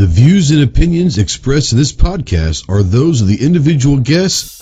The views and opinions expressed in this podcast are those of the individual guests.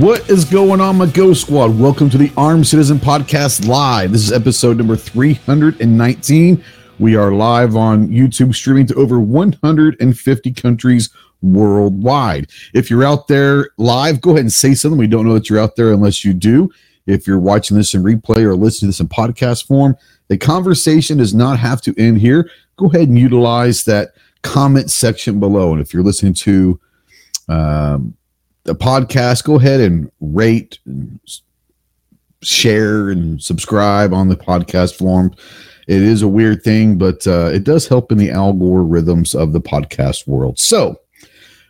What is going on, my Ghost Squad? Welcome to the Armed Citizen Podcast Live. This is episode number 319. We are live on YouTube, streaming to over 150 countries worldwide. If you're out there live, go ahead and say something. We don't know that you're out there unless you do. If you're watching this in replay or listening to this in podcast form, the conversation does not have to end here. Go ahead and utilize that comment section below. And if you're listening to um, the podcast, go ahead and rate and share and subscribe on the podcast form. It is a weird thing, but uh, it does help in the algorithms of the podcast world. So,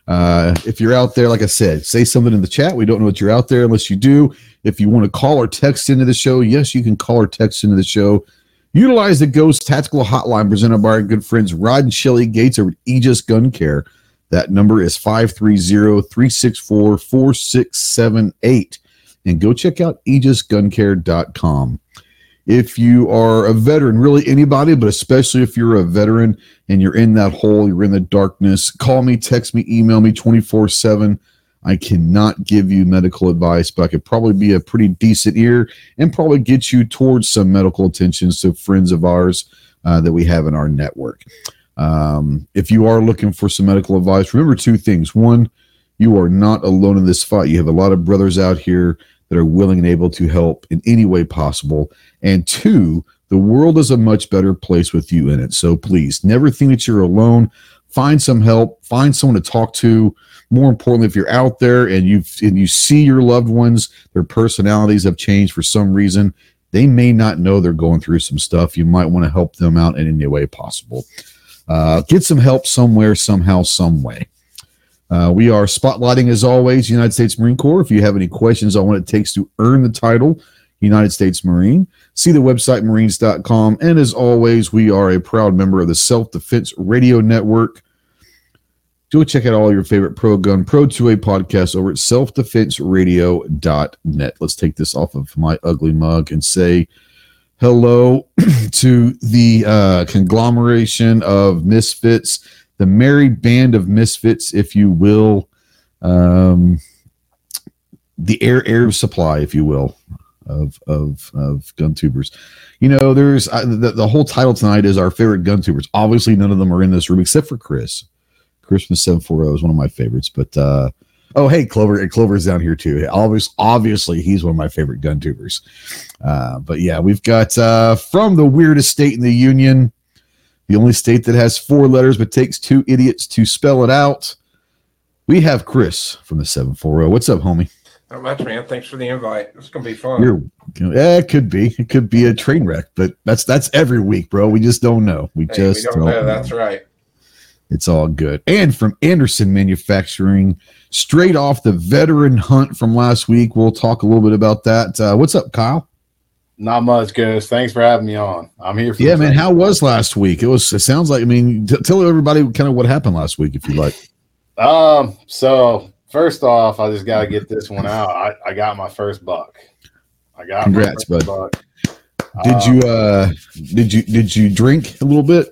uh, if you're out there, like I said, say something in the chat. We don't know that you're out there unless you do. If you want to call or text into the show, yes, you can call or text into the show. Utilize the Ghost Tactical Hotline presented by our good friends Rod and Shelly Gates over at Aegis Gun Care. That number is 530 364 4678. And go check out aegisguncare.com. If you are a veteran, really anybody, but especially if you're a veteran and you're in that hole, you're in the darkness, call me, text me, email me 24 7. I cannot give you medical advice, but I could probably be a pretty decent ear and probably get you towards some medical attention. So, friends of ours uh, that we have in our network. Um, if you are looking for some medical advice, remember two things. One, you are not alone in this fight. You have a lot of brothers out here that are willing and able to help in any way possible. And two, the world is a much better place with you in it. So please never think that you're alone. Find some help, find someone to talk to. More importantly, if you're out there and you and you see your loved ones, their personalities have changed for some reason, they may not know they're going through some stuff. You might want to help them out in any way possible. Uh, get some help somewhere, somehow, some way. Uh, we are spotlighting, as always, United States Marine Corps. If you have any questions on what it takes to earn the title, United States Marine, see the website marines.com. And as always, we are a proud member of the Self Defense Radio Network. Go check out all your favorite pro gun, pro 2A podcasts over at selfdefenseradio.net. Let's take this off of my ugly mug and say, hello to the uh, conglomeration of misfits, the merry band of misfits, if you will, um, the air air supply, if you will, of of of gun tubers. You know, there's uh, the, the whole title tonight is our favorite gun tubers. Obviously, none of them are in this room except for Chris. Chris from 740 is one of my favorites, but uh, Oh, hey, Clover. Clover's down here too. Obviously, obviously, he's one of my favorite gun tubers. Uh, but yeah, we've got uh, from the weirdest state in the union, the only state that has four letters but takes two idiots to spell it out. We have Chris from the 740. What's up, homie? Not much, man. Thanks for the invite. It's gonna be fun. You're, yeah, it could be. It could be a train wreck, but that's that's every week, bro. We just don't know. We Hey, just we don't know. That's right. It's all good. And from Anderson Manufacturing, straight off the veteran hunt from last week. We'll talk a little bit about that. Uh, what's up, Kyle? Not much, guys. Thanks for having me on. I'm here for Yeah, man. How was last week? It was. It sounds like. I mean, t- tell everybody kind of what happened last week, if you like. Um. So first off, I just got to get this one out. I, I got my first buck. I got my Congrats, first bud. buck. Did Um, you? uh Did you? Did you drink a little bit?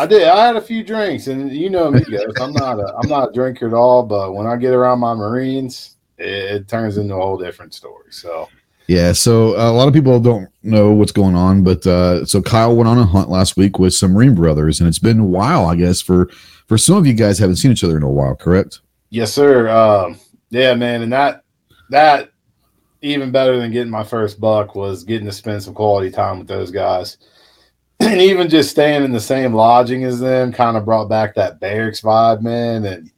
I did. I had a few drinks, and you know me, guys. I'm not a I'm not a drinker at all. But when I get around my Marines, it, it turns into a whole different story. So Yeah. So uh, a lot of people don't know what's going on, but uh so Kyle went on a hunt last week with some Marine brothers, and it's been a while, I guess, for for some of you guys haven't seen each other in a while, correct? yes, sir. Um. Yeah, man. And that that even better than getting my first buck was getting to spend some quality time with those guys. And even just staying in the same lodging as them kind of brought back that barracks vibe, man. And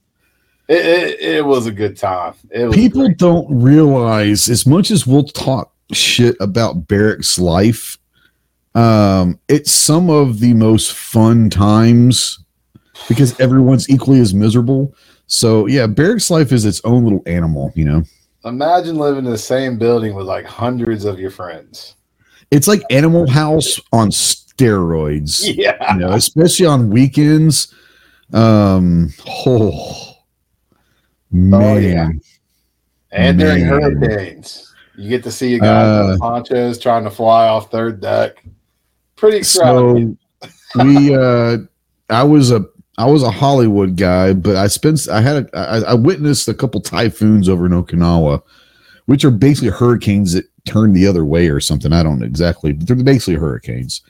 it, it, it was a good time. It was people great. don't realize as much as we'll talk shit about barracks life Um, it's some of the most fun times because everyone's equally as miserable. So yeah, barracks life is its own little animal, you know. Imagine living in the same building with like hundreds of your friends. It's like Animal House on steroids. Yeah. You know, especially on weekends. Um, oh man. yeah. And during hurricanes, you get to see you guys Uh, in ponchos trying to fly off third deck. Pretty extravagant. So we uh I was a I was a Hollywood guy, but I spent I had a, I, I witnessed a couple typhoons over in Okinawa, which are basically hurricanes that turn the other way or something. I don't know exactly, but they're basically hurricanes.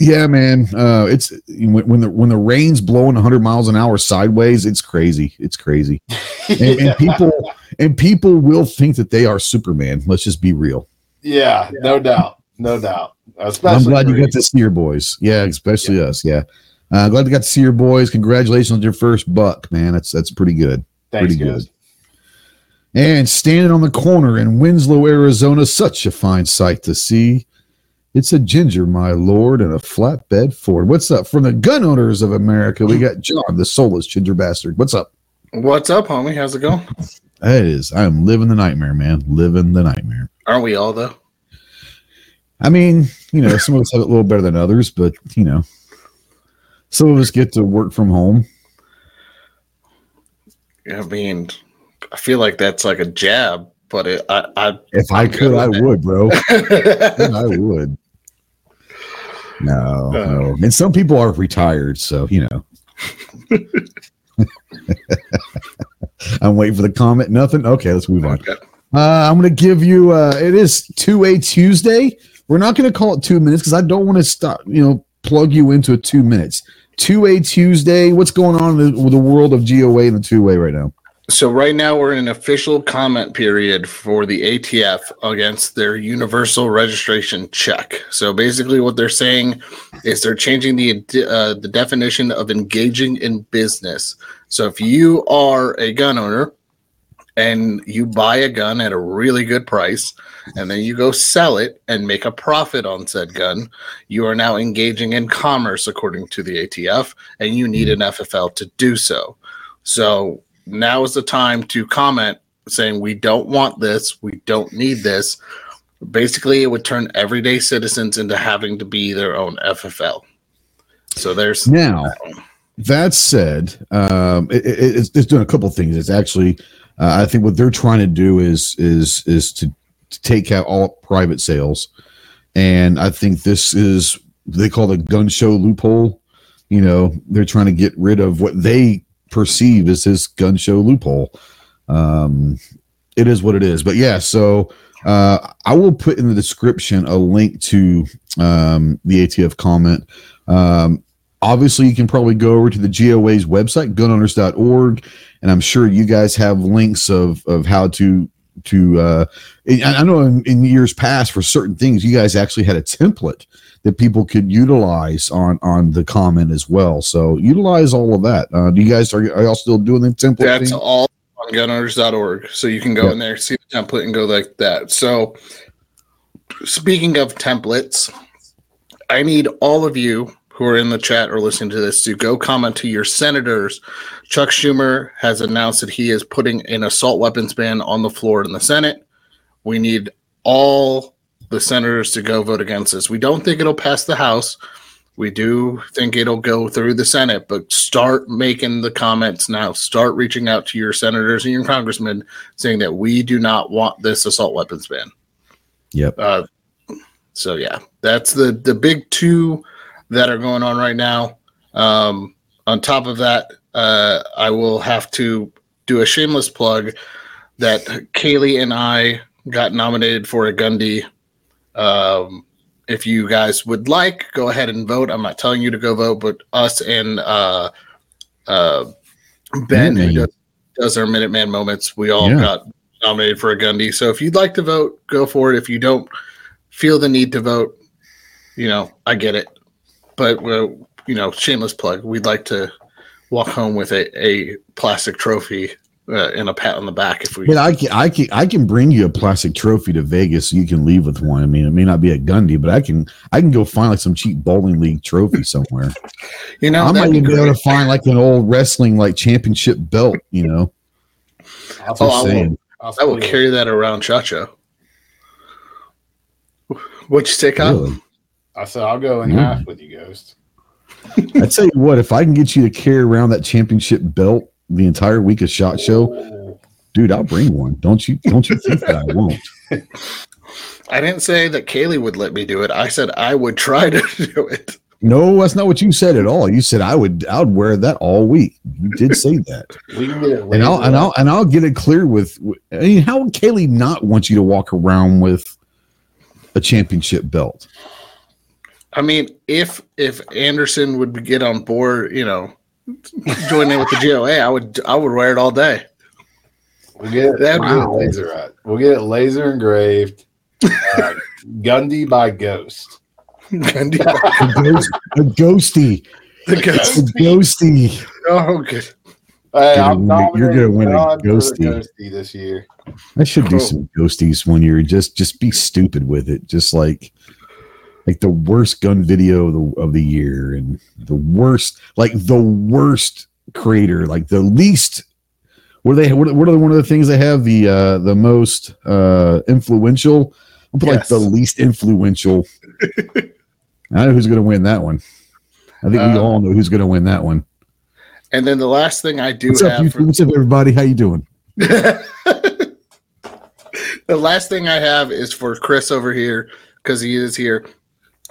Yeah, man. Uh, it's when, when the when the rain's blowing 100 miles an hour sideways, it's crazy. It's crazy, and, and people and people will think that they are Superman. Let's just be real. yeah, no doubt. No doubt. Especially I'm glad you got to see your boys. Yeah, especially us. Yeah, uh, glad you got to see your boys. Congratulations on your first buck, man. That's that's pretty good. Thanks, pretty guys. good. And standing on the corner in Winslow, Arizona, such a fine sight to see. It's a ginger, my lord, and a flatbed Ford. What's up from the gun owners of America? We got John, the soulless ginger bastard. What's up? What's up, homie? How's it going? That is, I am living the nightmare, man. Living the nightmare. Aren't we all though? I mean, you know, some of us have it a little better than others, but you know, some of us get to work from home. I mean, I feel like that's like a jab, but it, I, I, If I I'm could, I would, bro. I would. No, no. And some people are retired, so you know. I'm waiting for the comment. Nothing. Okay, let's move on. Okay. Uh, I'm going to give you. Uh, it is two a Tuesday. We're not going to call it two minutes because I don't want to stop. You know, plug you into a two minutes. Two a Tuesday. What's going on in the, with the world of GOA and the two way right now? So right now we're in an official comment period for the ATF against their universal registration check. So basically, what they're saying is they're changing the uh, the definition of engaging in business. So if you are a gun owner and you buy a gun at a really good price and then you go sell it and make a profit on said gun, you are now engaging in commerce according to the ATF and you need an FFL to do so. So now is the time to comment saying we don't want this, we don't need this. Basically, it would turn everyday citizens into having to be their own FFL. So there's Now, that said, um, it, it, it's, it's doing a couple things. It's actually, uh, I think what they're trying to do is is is to, to take out all private sales, and I think this is they call the gun show loophole. You know, they're trying to get rid of what they perceive as this gun show loophole. Um, it is what it is, but yeah. So uh, I will put in the description a link to um, the ATF comment. Um, obviously you can probably go over to the GOA's website, gunowners.org, and I'm sure you guys have links of of how to to uh I I know in, in years past for certain things you guys actually had a template that people could utilize on on the comment as well. So utilize all of that. Uh do you guys are, are y'all still doing the template That's thing? all on gunowners.org. So you can go Yeah. in there, see the template, and go like that. So, speaking of templates, I need all of you who are in the chat or listening to this to go comment to your senators. Chuck Schumer has announced that he is putting an assault weapons ban on the floor in the Senate. We need all the senators to go vote against this. We don't think it'll pass the House. We do think it'll go through the Senate, but start making the comments now. Start reaching out to your senators and your congressmen saying that we do not want this assault weapons ban. Yep. Uh, so yeah, that's the the big two that are going on right now. Um, on top of that, uh, I will have to do a shameless plug that Kaylee and I got nominated for a Gundy. Um, if you guys would like, go ahead and vote. I'm not telling you to go vote, but us and uh, uh, Ben, who does, does our Minuteman moments, we all Yeah. got nominated for a Gundy. So if you'd like to vote, go for it. If you don't feel the need to vote, you know, I get it. But, well, you know, shameless plug. We'd like to walk home with a, a plastic trophy uh, and a pat on the back if we. But I can, I can, I can bring you a plastic trophy to Vegas so you can leave with one. I mean, it may not be a Gundy, but I can, I can go find like some cheap bowling league trophy somewhere. you know, I might be even be able to find like an old wrestling like championship belt. You know, I'll, Oh, I will- I'll I will split it. carry that around, Chacho. What'd you say, Kyle? Really. I said I'll go in Mm. half with you, Ghost. I tell you what, if I can get you to carry around that championship belt the entire week of Shot Show, dude, I'll bring one. Don't you? Don't you think that I won't? I didn't say that Kaylee would let me do it. I said I would try to do it. No, that's not what you said at all. You said I would. I would wear that all week. You did say that. We can and I'll and I'll and I'll get it clear with. I mean, how would Kaylee not want you to walk around with a championship belt? I mean, if if Anderson would get on board, you know, join in with the GOA, I would I would wear it all day. We'll get it, That'd we'll be get it laser at. We'll get it laser engraved. Uh, Gundy by Ghost. Gundy. A, ghost, a ghosty, The ghost. a ghosty. Oh, good. Hey, You're I'm gonna win- you're gonna win a John for Ghosty. Ghosty this year. I should do Cool. some ghosties one year. Just just be stupid with it. Just like like the worst gun video of the of the year and the worst like the worst creator like the least. What are they? What, what are one of the things they have? The uh the most uh influential. I'll put like the least influential. I don't know who's going to win that one. I think we Um, all know who's going to win that one. And then the last thing I do What's up, you, for, what's up, everybody? How you doing? the last thing I have is for Chris over here because he is here.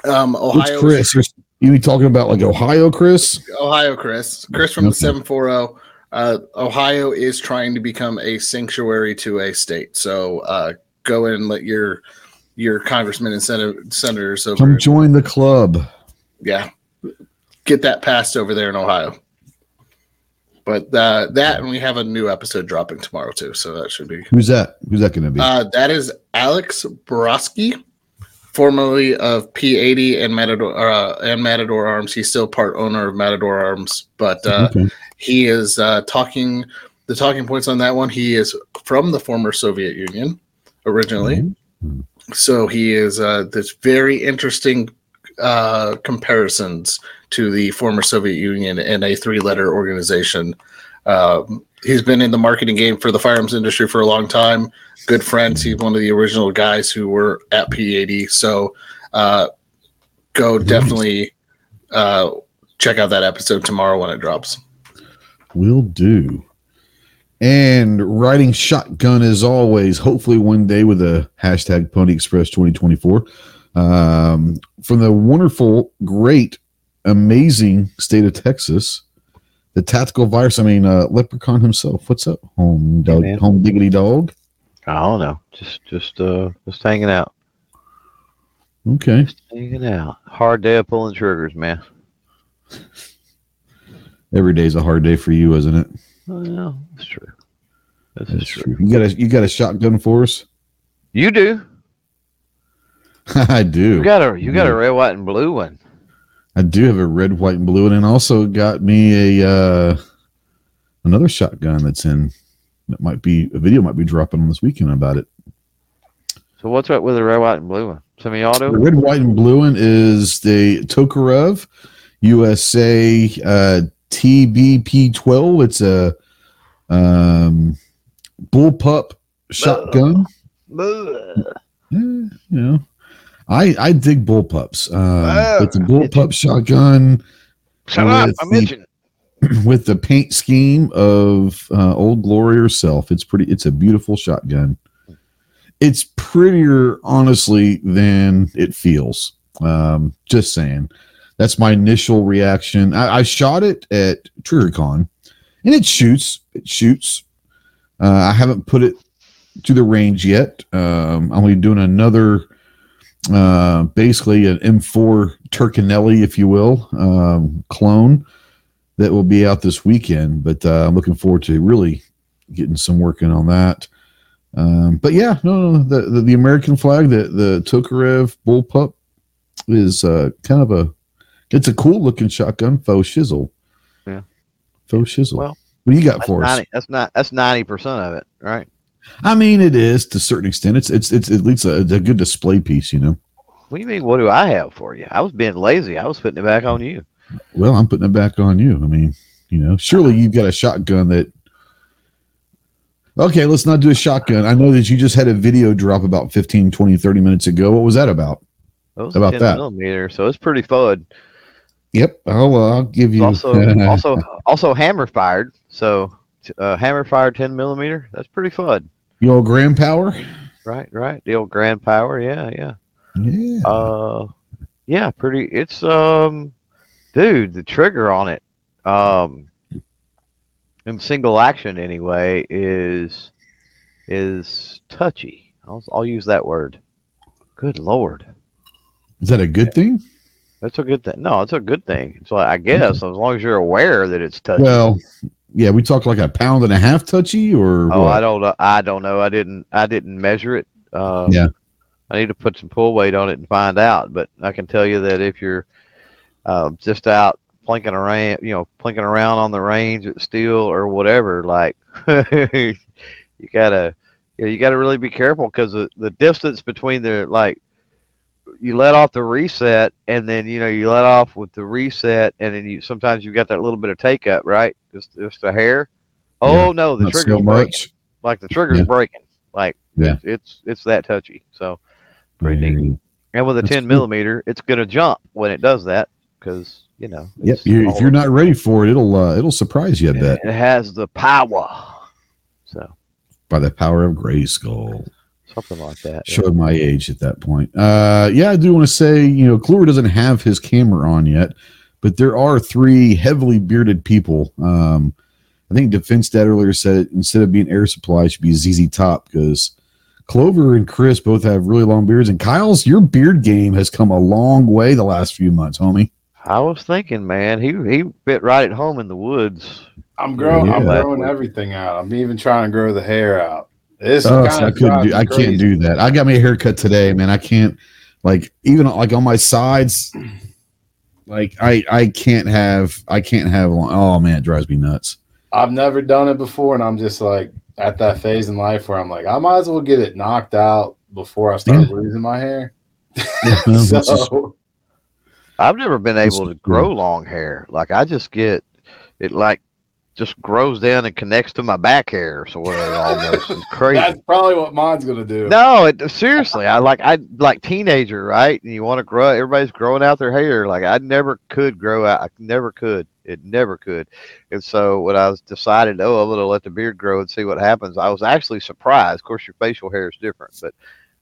Um, Ohio, Chris? You're- You be talking about like Ohio, Chris? Ohio, Chris, Chris from the seven four zero. Uh, Ohio is trying to become a sanctuary to a state, so uh, go in and let your your congressmen and senator, senators over, Come join the club. yeah, get that passed over there in Ohio. But uh, that and we have a new episode dropping tomorrow too, so that should be Who's that? Who's that going to be? Uh, that is Alex Borowski, formerly of P80 and Matador uh, and Matador Arms. He's still part owner of Matador Arms, but uh, okay. he is uh, talking. The talking points on that one. He is from the former Soviet Union originally, Mhm. so he is uh, this very interesting uh, comparisons to the former Soviet Union and a three-letter organization. Um, he's been in the marketing game for the firearms industry for a long time. Good friends. He's one of the original guys who were at P80. So uh, go definitely uh, check out that episode tomorrow when it drops. Will do. And riding shotgun as always, hopefully one day with a hashtag Pony Express 2024. Um, from the wonderful, great, amazing state of Texas, the tactical virus, I mean, uh, Leprechaun himself. What's up, home dog, man. home diggity dog? I don't know. Just just uh just hanging out. Okay. Hanging out. Hard day of pulling triggers, man. Every day's a hard day for you, isn't it? Well, that's true. This That's true. true. You got a you got a shotgun for us? You do. I do. You got a you got a red, white, and blue one. I do have a red, white, and blue, and then also got me a uh, another shotgun that's in. That might be a video might be dropping on this weekend about it. So what's up with the red, white, and blue one? The Semi-auto. The red, white, and blue one is the Tokarev USA uh, TBP12. It's a um, bullpup shotgun. Ugh. Yeah, you know, I I dig bullpups. Um, Oh, it's a bullpup shotgun. Shut up! With I'm the- itching. with the paint scheme of uh, Old Glory herself. It's pretty. It's a beautiful shotgun. It's prettier, honestly, than it feels. Um, just saying. That's my initial reaction. I, I shot it at TriggerCon, and it shoots. It shoots. Uh, I haven't put it to the range yet. Um, I'm going to be doing another, uh, basically an M4 Turcanelli, if you will, um, clone that will be out this weekend. But uh, I'm looking forward to really getting some working on that. Um, but yeah, no, no the, the the American flag, the the Tokarev bullpup is uh, kind of a it's a cool looking shotgun, faux shizzle. Yeah. faux shizzle. Well, What do you got for us? ninety. That's not. That's ninety percent of it, right? I mean, it is to a certain extent. It's it's it's at least a, a good display piece, you know. What do you mean? What do I have for you? I was being lazy. I was putting it back on you. Well, I'm putting it back on you. I mean, you know, surely you've got a shotgun that. Okay, let's not do a shotgun. I know that you just had a video drop about 15, 20, 30 minutes ago. What was that about? It was about 10 that? millimeter, so it's pretty fun. Yep, I'll, uh, I'll give you. Also, also, also hammer fired. So, uh, hammer fired ten millimeter. That's pretty fun. Your old grand power. Right, right. The old grand power. Yeah, yeah. Yeah. Uh, yeah. Pretty. It's um, dude, the trigger on it, um, in single action anyway, is is touchy. I'll I'll use that word. Good lord. Is that a good thing? That's a good thing. No, it's a good thing. So I guess as long as you're aware that it's touchy. Well, yeah, we talk like a pound and a half touchy, or oh, what? I don't know. I don't know. I didn't. I didn't measure it. Uh, Yeah. I need to put some pull weight on it and find out. But I can tell you that if you're uh, just out plinking around, you know, plinking around on the range at steel or whatever, like you gotta, you, know, you gotta really be careful because the, the distance between the like you let off the reset and then you know you let off with the reset and then you sometimes you've got that little bit of take up right just just a hair oh Yeah, no the not trigger's so breaking like the trigger's Yeah. breaking like Yeah. it's, it's it's that touchy so pretty neat and with a That's 10 cool. millimeter it's gonna jump when it does that because you know Yep. it's You, if you're not ready for it, it'll uh, it'll surprise you. I bet it has the power so by the power of Grayskull. Something like that yeah. Showed my age at that point. Uh, yeah, I do want to say, you know, Clover doesn't have his camera on yet, but there are three heavily bearded people. Um, I think Defense Dad earlier said instead of being Air Supply, it should be ZZ Top because Clover and Chris both have really long beards. And Kyle's, your beard game has come a long way the last few months, homie. i was thinking man he he fit right at home in the woods I'm growing. I'm growing everything out. I'm even trying to grow the hair out. This Oh, so I couldn't do. me I can't do that. I got me a haircut today, man. I can't like even like on my sides. Like I I can't have I can't have long. Oh man, it drives me nuts. I've never done it before, and I'm just like at that phase in life where I'm like, I might as well get it knocked out before I start Yeah. losing my hair. Yeah, well, this is- so I've never been able to grow long hair. Like I just get it like just grows down and connects to my back hair. So whatever, almost it's crazy. that's probably what mine's gonna do. No, it, seriously, I like I like teenager, right? And you want to grow. Everybody's growing out their hair. Like I never could grow out. I never could. It never could. And so when I was decided, oh, I'm gonna let the beard grow and see what happens. I was actually surprised. Of course, your facial hair is different, but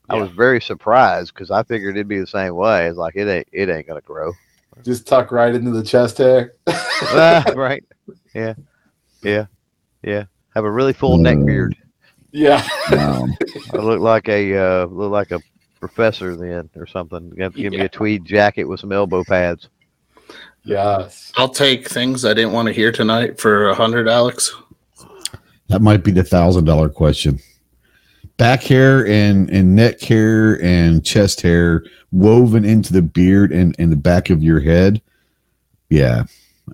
I was very surprised because I figured it'd be the same way. It's like it ain't. It ain't gonna grow. Just tuck right into the chest hair. Ah, right? Yeah, yeah, yeah. Have a really full neck Mm. beard. yeah. Wow. I look like a uh, look like a professor then or something. You have to give me a tweed jacket with some elbow pads. Yes. I'll take things I didn't want to hear tonight for a hundred, Alex. That might be the thousand dollar question. Back hair and and neck hair and chest hair woven into the beard and and the back of your head. Yeah.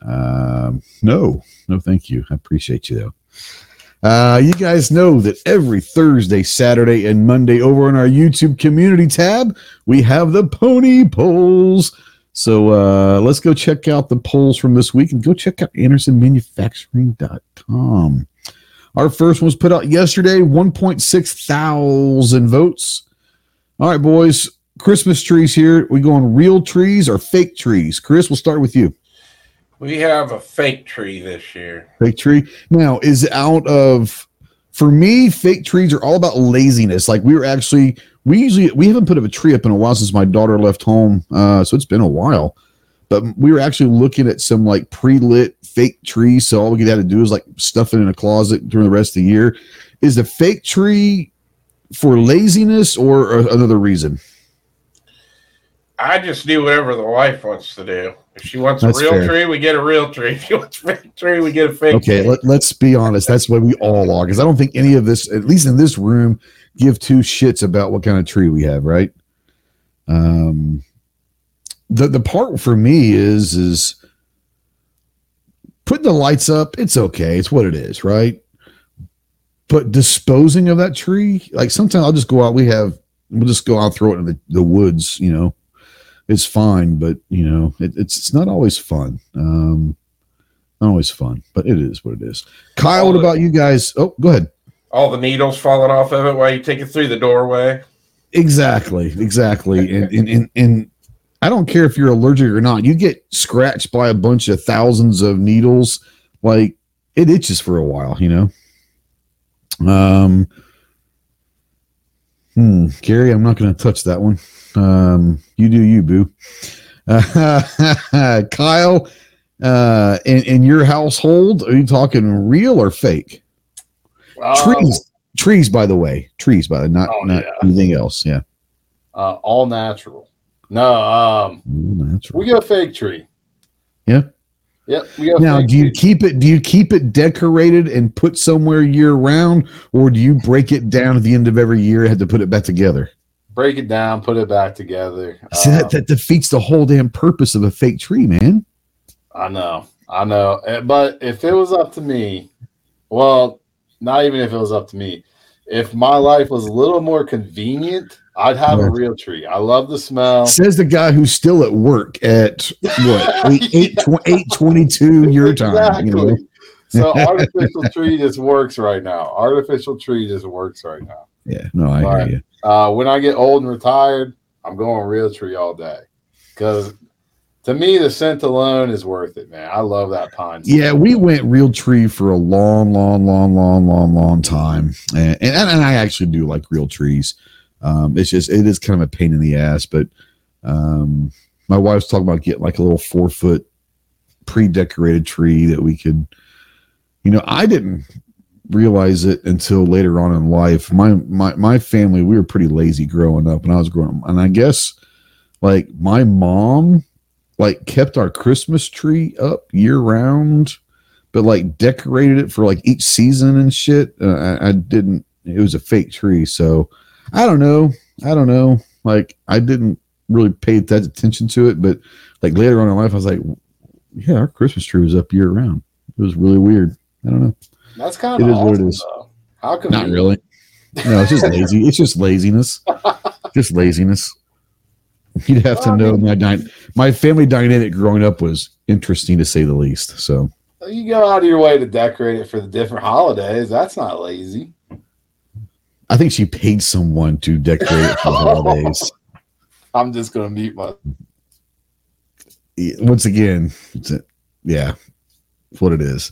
Um, no, no, thank you. I appreciate you though. Uh, you guys know that every Thursday, Saturday, and Monday over on our YouTube community tab, we have the pony polls. So uh, let's go check out the polls from this week and go check out AndersonManufacturing.com. Our first one was put out yesterday, 1.6 thousand votes. All right, boys. Christmas trees here. We go on real trees or fake trees? Chris, we'll start with you. We have a fake tree this year. Fake tree. Now, is out of for me, fake trees are all about laziness. Like we were actually we usually we haven't put up a tree up in a while since my daughter left home. Uh, so it's been a while. But we were actually looking at some like pre-lit fake trees. So all we had to do is like stuff it in a closet during the rest of the year. Is the fake tree for laziness or another reason? I just do whatever the wife wants to do. If she wants That's a real fair. tree, we get a real tree. If she wants a fake tree, we get a fake Okay, tree. let, let's be honest. That's what we all are. Because I don't think any of this, at least in this room, give two shits about what kind of tree we have, right? Um, the the part for me is is putting the lights up, it's okay. It's what it is, right? But disposing of that tree, like sometimes I'll just go out. We have we'll just go out and throw it in the, the woods, you know. It's fine, but you know, it, it's it's not always fun. Um not always fun, but it is what it is. Kyle, what about you guys? Oh, go ahead. All the needles falling off of it while you take it through the doorway. Exactly, exactly. and, and, and, and I don't care if you're allergic or not. You get scratched by a bunch of thousands of needles, like it itches for a while, you know. Um, hmm, Gary, I'm not going to touch that one. Um, you do you, boo. Uh, Kyle, uh, in, in your household, are you talking real or fake? Um, trees, trees. By the way, trees. By the not Oh, not yeah. anything else. Yeah, uh, all natural. No, um, Ooh, natural. we go fake tree. Yeah. Yep. Now, do you keep it? Do you keep it decorated and put somewhere year round, or do you break it down at the end of every year and have to put it back together? break it down, put it back together? See, Um, that, that defeats the whole damn purpose of a fake tree, man. I know, I know. Eh, But if it was up to me, well, not even if it was up to me, if my life was a little more convenient, I'd have a real tree. I love the smell. Says the guy who's still at work at what eight eight tw- eight twenty two your time. You know, So artificial tree just works right now. Artificial tree just works right now. yeah. No, I Right. hear you. Uh, when I get old and retired, I'm going real tree all day because to me the scent alone is worth it, man. I love that pine. scent. Yeah, we went real tree for a long, long, long, long, long, long time, and and, and I actually do like real trees. Um, it's just it is kind of a pain in the ass, but um, my wife's talking about getting like a little four foot pre-decorated tree that we could. You know, I didn't realize it until later on in life. My my my family, we were pretty lazy growing up, and I was growing and I guess like my mom like kept our Christmas tree up year round, but like decorated it for like each season and shit. Uh, I, I didn't. It was a fake tree, so I don't know. I don't know. Like I didn't really pay that attention to it, but like later on in life, I was like, yeah, our Christmas tree was up year round. It was really weird. I don't know. That's kind It of is what it is. though. How come Not really. No, it's just lazy. It's just laziness. Just laziness. You'd have to Well, I know mean- my dy- my family dynamic growing up was interesting to say the least. So You go out of your way to decorate it for the different holidays. That's not lazy. I think she paid someone to decorate for the holidays. I'm just gonna mute my. Once again, yeah, it's what it is.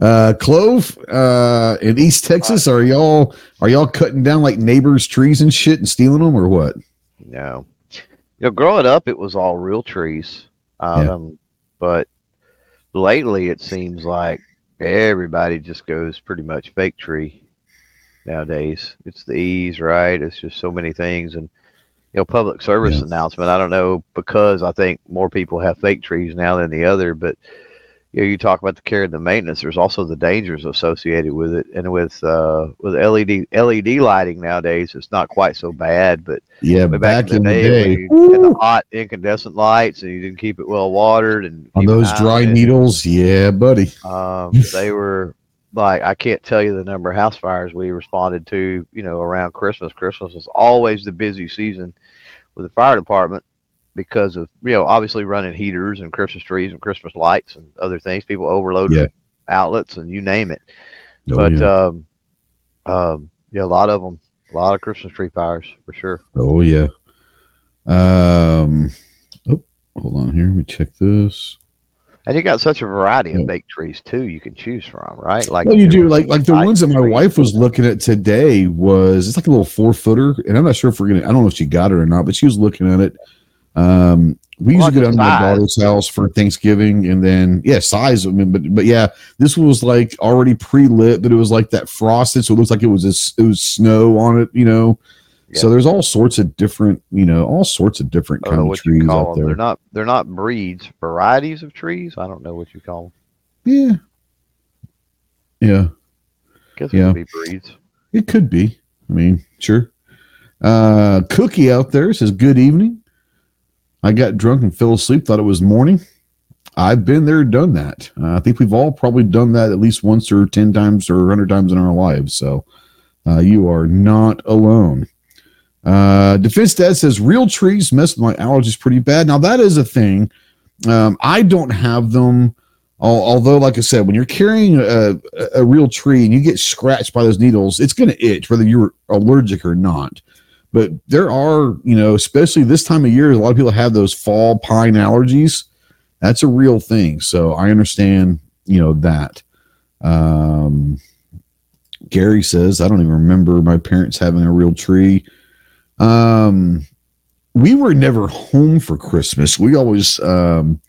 Uh, Clove, uh, in East Texas, are y'all are y'all cutting down like neighbors' trees and shit and stealing them or what? No. You know, growing up, it was all real trees. Um, But lately, it seems like everybody just goes pretty much fake tree nowadays. It's the ease, right? It's just so many things. And, you know, public service Yeah. announcement, I don't know, because I think more people have fake trees now than the other, but you know, you talk about the care and the maintenance. There's also the dangers associated with it, and with uh, with LED LED lighting nowadays, it's not quite so bad. But Yeah, but back, in the day, when had the hot incandescent lights, and you didn't keep it well watered, and on those dry on it, needles, yeah, buddy. um, they were like I can't tell you the number of house fires we responded to. You know, around Christmas. Christmas is always the busy season with the fire department because of you know obviously running heaters and Christmas trees and Christmas lights and other things. People overload Yeah. outlets and you name it. Oh, but yeah. um, um, yeah, a lot of them, a lot of Christmas tree fires for sure. oh yeah. Um, oh, hold on here. Let me check this. And you got such a variety of fake trees too. You can choose from, right? Like Well, you do like like the ones that my wife was looking at today was it's like a little four footer, and I'm not sure if we're gonna. I don't know if she got it or not, but she was looking at it. Um, we Well, used to go down to my daughter's house for Thanksgiving, and then yeah, size. I mean, but but yeah, this was like already pre lit, but it was like that frosted, so it looks like it was a it was snow on it, you know. So there's all sorts of different, you know, all sorts of different kind of trees out them. They're there. not they're not breeds, varieties of trees. I don't know what you call them. Yeah, yeah. guess it Yeah. could be breeds. It could be. I mean, sure. Uh, Cookie out there says, Good evening. I got drunk and fell asleep, thought it was morning. I've been there, done that. Uh, I think we've all probably done that at least once or 10 times or 100 times in our lives. So uh, you are not alone. Uh, Defense Dad says real trees mess with my allergies pretty bad. Now, that is a thing. Um, I don't have them. Although, like I said, when you're carrying a, a real tree and you get scratched by those needles, it's going to itch whether you're allergic or not. But there are, you know, especially this time of year, a lot of people have those fall pine allergies that's a real thing. So I understand, you know, that. Um, Gary says, I don't even remember my parents having a real tree. Um, we were never home for Christmas. We always um,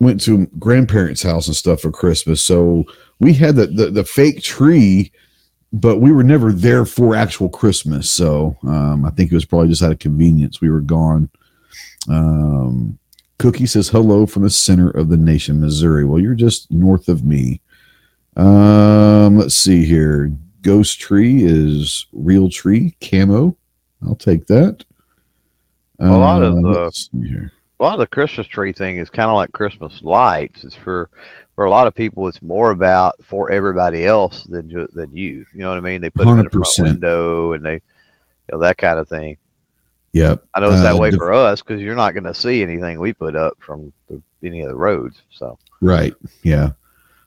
went to grandparents' house and stuff for Christmas. So we had the, the, the fake tree, but we were never there for actual Christmas. So um, I think it was probably just out of convenience. We were gone. Um, Cookie says hello from the center of the nation, Missouri. Well, you're just north of me. Um, let's see here. Ghost tree is real tree camo. I'll take that. a lot of uh, the a lot of the Christmas tree thing is kind of like Christmas lights. It's for for a lot of people. It's more about for everybody else than than you. You know what I mean? They put 100%. them in a front window and they, you know, that kind of thing. Yep. I know it's that uh, way def- for us because you're not going to see anything we put up from the, any of the roads. So right, yeah.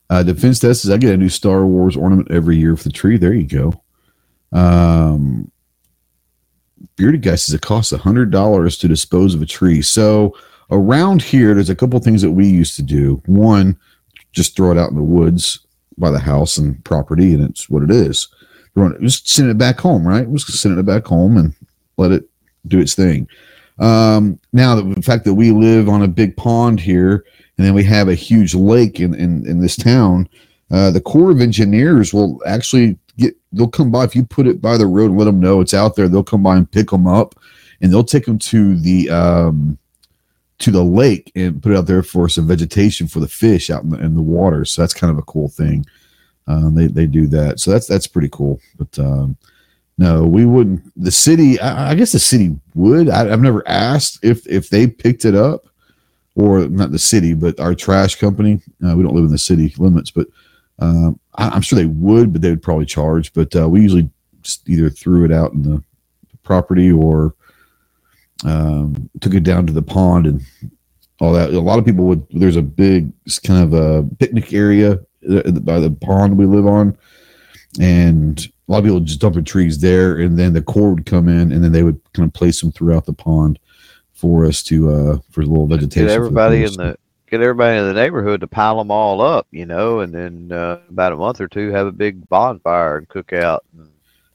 Uh, Defense Test says I get a new Star Wars ornament every year for the tree. There you go. Um, Bearded guy says it costs a hundred dollars to dispose of a tree. So around here, there's a couple things that we used to do. One, just throw it out in the woods by the house and property, and it's what it is. Just send it back home, right? Just send it back home and let it do its thing. Um, now, the fact that we live on a big pond here, and then we have a huge lake in in, in this town, uh, the Corps of Engineers will actually get. They'll come by if you put it by the road and let them know it's out there. They'll come by and pick them up, and they'll take them to the um, to the lake and put it out there for some vegetation for the fish out in the, in the water. So that's kind of a cool thing. Um, they they do that. So that's that's pretty cool. But um, no, we wouldn't. The city, I, I guess the city would. I, have never asked if if they picked it up, or not the city, but our trash company. Uh, we don't live in the city limits, but um, I, am sure they would, but they would probably charge. But uh, we usually just either threw it out in the property or um, took it down to the pond and all that. A lot of people would. There's a big kind of a picnic area uh, by the pond we live on, and a lot of people just dump dumping trees there, and then the Corps would come in, and then they would kind of place them throughout the pond for us to uh for a little vegetation. Get everybody the in the get everybody in the neighborhood to pile them all up, you know, and then uh, about a month or two have a big bonfire and cook out.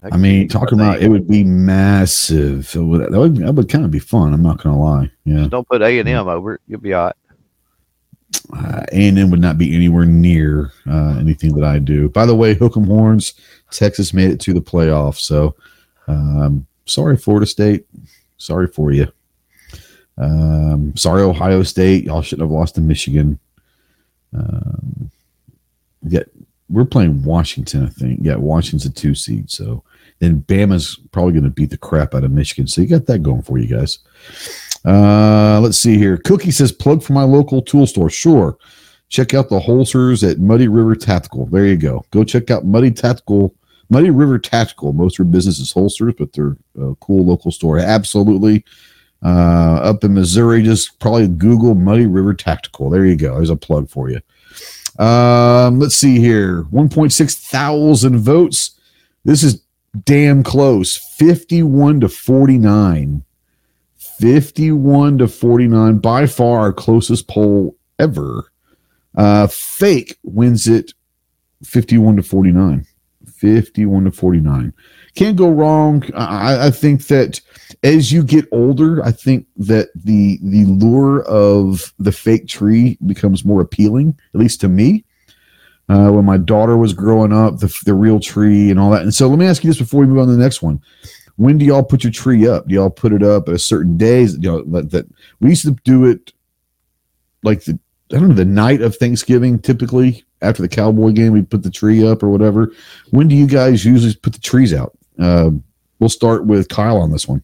I mean, talking about it would be massive. So that would that would kind of be fun. I'm not gonna lie. Yeah. Just don't put A and M over it. You'll be all right uh, A&M would not be anywhere near uh, anything that I do. By the way, Hook'em Horns, Texas made it to the playoffs. So, um, sorry, Florida State. Sorry for you. Um, sorry, Ohio State. Y'all shouldn't have lost to Michigan. Um, yeah, we're playing Washington, I think. Yeah, Washington's a two seed. So then Bama's probably going to beat the crap out of Michigan. So you got that going for you guys. Uh, let's see here. Cookie says plug for my local tool store. Sure. Check out the holsters at Muddy River Tactical. There you go. Go check out Muddy Tactical, Muddy River Tactical. Most of their business is holsters, but they're a cool local store. Absolutely. Uh, up in Missouri, just probably Google Muddy River Tactical. There you go. There's a plug for you. Um, let's see here. 1.6 thousand votes. This is damn close. 51 to 49. 51 to 49, by far our closest poll ever. Uh, fake wins it 51 to 49. 51 to 49. Can't go wrong. I, I think that as you get older, I think that the the lure of the fake tree becomes more appealing, at least to me. Uh, when my daughter was growing up, the, the real tree and all that. And so let me ask you this before we move on to the next one when do y'all put your tree up? Do y'all put it up at a certain days? You know, that, we used to do it like the I don't know the night of Thanksgiving. Typically after the Cowboy game, we put the tree up or whatever. When do you guys usually put the trees out? Uh, we'll start with Kyle on this one.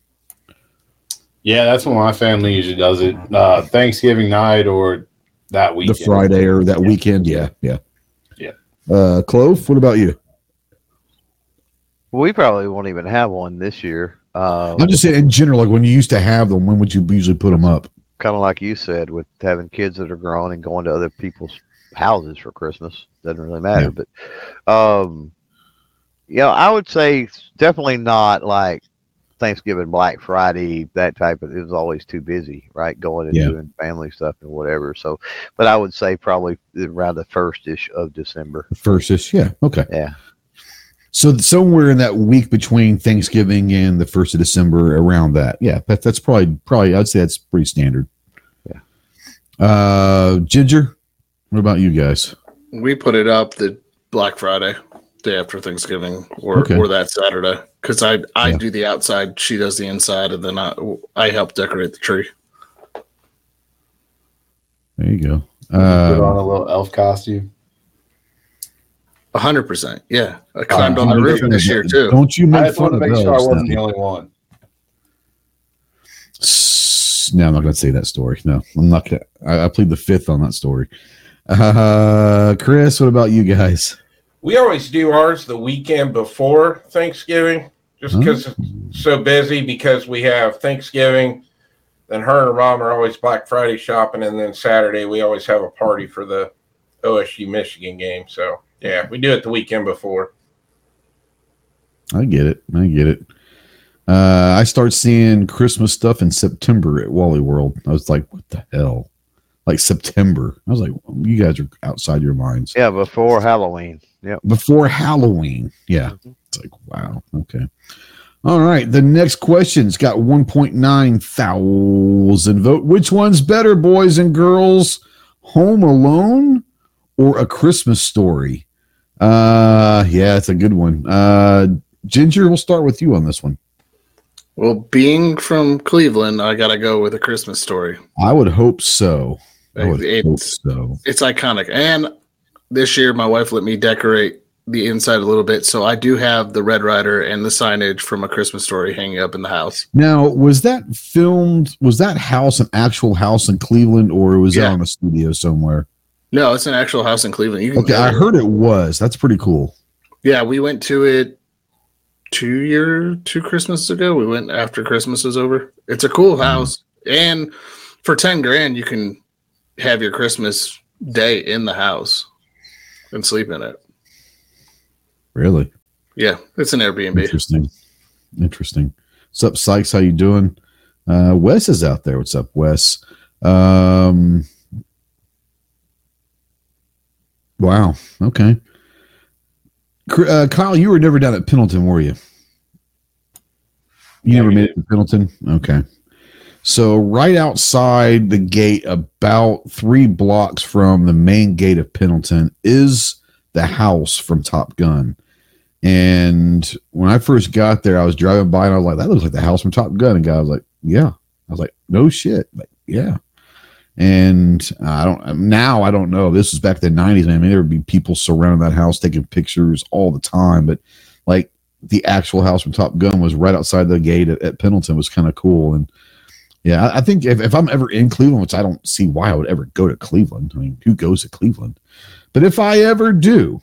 Yeah, that's when my family usually does it. Uh, Thanksgiving night or that week. the Friday or that Yeah. weekend. Yeah, yeah, Yeah. Uh, Clove, what about you? We probably won't even have one this year. Um, I'm just saying in general, like when you used to have them, when would you usually put them up? kind of like you said, with having kids that are grown and going to other people's houses for Christmas. Doesn't really matter. But, um, you know, I would say definitely not like Thanksgiving, Black Friday, that type of. It was always too busy, right? Going and Yeah. doing family stuff and whatever. So, but I would say probably around the first ish of December. The first is yeah, okay. Yeah. So somewhere in that week between Thanksgiving and the first of December, around that, yeah, that, that's probably probably I'd say that's pretty standard. Yeah. Uh, Ginger, what about you guys? We put it up the Black Friday, day after Thanksgiving, or Okay. or that Saturday, because I I Yeah. do the outside, she does the inside, and then I I help decorate the tree. There you go. Put on Uh, a little elf costume. A hundred percent, yeah. I climbed on the roof this year too. Don't you make just fun wanted of to make sure I wasn't now. the only one. S- No, I'm not going to say that story. No, I'm not. Gonna, I, I plead the fifth on that story. Uh, Chris, what about you guys? We always do ours the weekend before Thanksgiving, just because it's so busy. Because we have Thanksgiving, then her and her mom are always Black Friday shopping, and then Saturday we always have a party for the OSU Michigan game. So yeah, we do it the weekend before. I get it. I get it. Uh, I start seeing Christmas stuff in September at Wally World. I was like, what the hell? Like September. I was like, you guys are outside your minds. Yeah, before Halloween. Yep. Before Halloween. Yeah. It's like, wow. Okay. All right. The next question's got 1.9 thousand vote. Which one's better, boys and girls? Home Alone or A Christmas Story? Uh, yeah, it's a good one. Uh, Ginger, we'll start with you on this one. Well, being from Cleveland, I gotta go with a Christmas story. I would hope so. I would hope It's so. it's iconic, and this year my wife let me decorate the inside a little bit, so I do have the Red Ryder and the signage from a Christmas story hanging up in the house. Now, was that filmed? Was that house an actual house in Cleveland, or was it on a studio somewhere? No, it's an actual house in Cleveland. Okay, I heard it was. That's pretty cool. Yeah, we went to it two year two Christmases ago. We went after Christmas was over. It's a cool mm. house, and for ten grand, you can have your Christmas day in the house and sleep in it. Really Yeah, it's an Airbnb. interesting. Interesting. What's up, Sykes? How you doing? Uh, Wes is out there. What's up, Wes? Um, wow. Okay. Uh, Kyle, you were never down at Pendleton, were you? You Yeah, never made it to Pendleton? Okay. So, right outside the gate, about three blocks from the main gate of Pendleton, is the house from Top Gun. And when I first got there, I was driving by and I was like, that looks like the house from Top Gun. And guy was like, yeah. I was like, no shit. Like, yeah. And I don't now I don't know. This was back in the 90s, man. I mean, there would be people surrounding that house taking pictures all the time. But like the actual house from Top Gun was right outside the gate at, at Pendleton was kind of cool. And yeah, I, think if, if I'm ever in Cleveland, which I don't see why I would ever go to Cleveland. I mean, who goes to Cleveland? But if I ever do,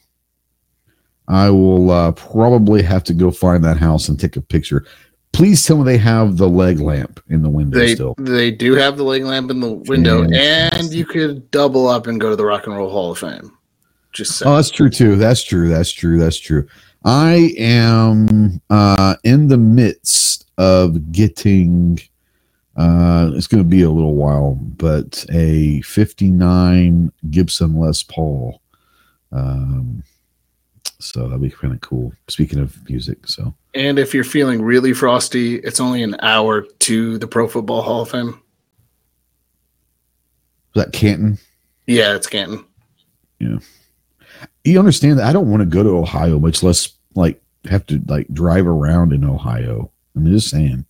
I will uh, probably have to go find that house and take a picture. Please tell me they have the leg lamp in the window They still. they do have the leg lamp in the window, Yeah. and you could double up and go to the Rock and Roll Hall of Fame. Just saying. Oh, that's true too. That's true. That's true. That's true. I am uh, in the midst of getting. Uh, it's going to be a little while, but a '59 Gibson Les Paul. Um, so that'll be kind of cool. Speaking of music, so and if you're feeling really frosty, it's only an hour to the Pro Football Hall of Fame. was that Canton? Yeah, it's Canton. Yeah. You understand that I don't want to go to Ohio, much less like have to like drive around in Ohio. I'm just saying.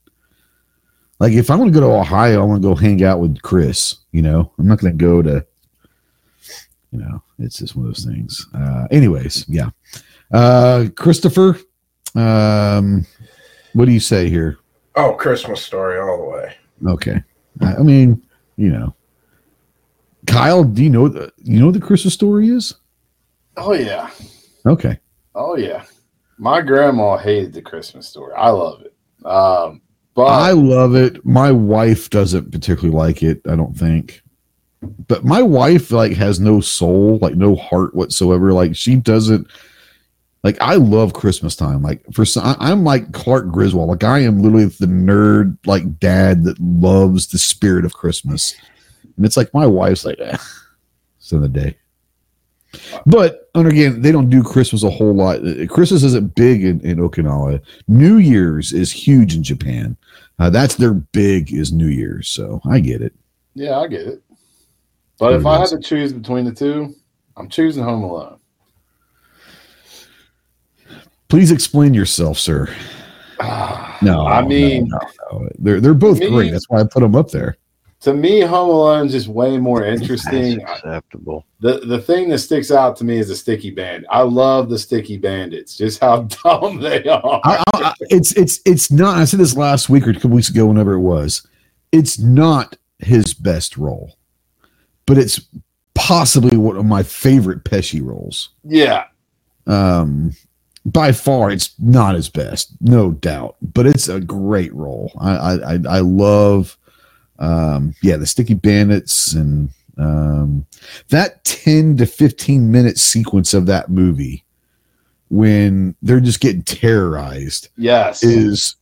Like if I want to go to Ohio, I want to go hang out with Chris. You know, I'm not going to go to. You know, it's just one of those things. Uh, anyways, yeah. Uh, Christopher, um, what do you say here? Oh, Christmas story all the way. Okay, I, I mean, you know, Kyle, do you know the you know what the Christmas story is? Oh yeah. Okay. Oh yeah. My grandma hated the Christmas story. I love it. Um, but I love it. My wife doesn't particularly like it, I don't think. But my wife like has no soul, like no heart whatsoever. Like she doesn't like I love Christmas time. Like for some, I'm like Clark Griswold. Like I am literally the nerd like dad that loves the spirit of Christmas. And it's like my wife's like, eh, it's in the day. But and again, they don't do Christmas a whole lot. Christmas isn't big in, in Okinawa. New Year's is huge in Japan. Uh, that's their big is New Year's. So I get it. yeah, I get it. But if I had to choose between the two, I'm choosing Home Alone. Please explain yourself, sir. No, I no, mean, no, no. they're they're both Me- great. That's why I put them up there. To me, Home Alone is just way more interesting. That's acceptable. the the thing that sticks out to me is the sticky band. I love the sticky bandits. Just how dumb they are. I, I, I- it's it's it's not. I said this last week or a couple weeks ago, whenever it was. It's not his best role, but it's possibly one of my favorite Pesci roles. yeah, Um, by far, it's not his best, no doubt, but it's a great role. I I I, I love, um, yeah, the Sticky Bandits and um, that ten to fifteen minute sequence of that movie when they're just getting terrorized yes, is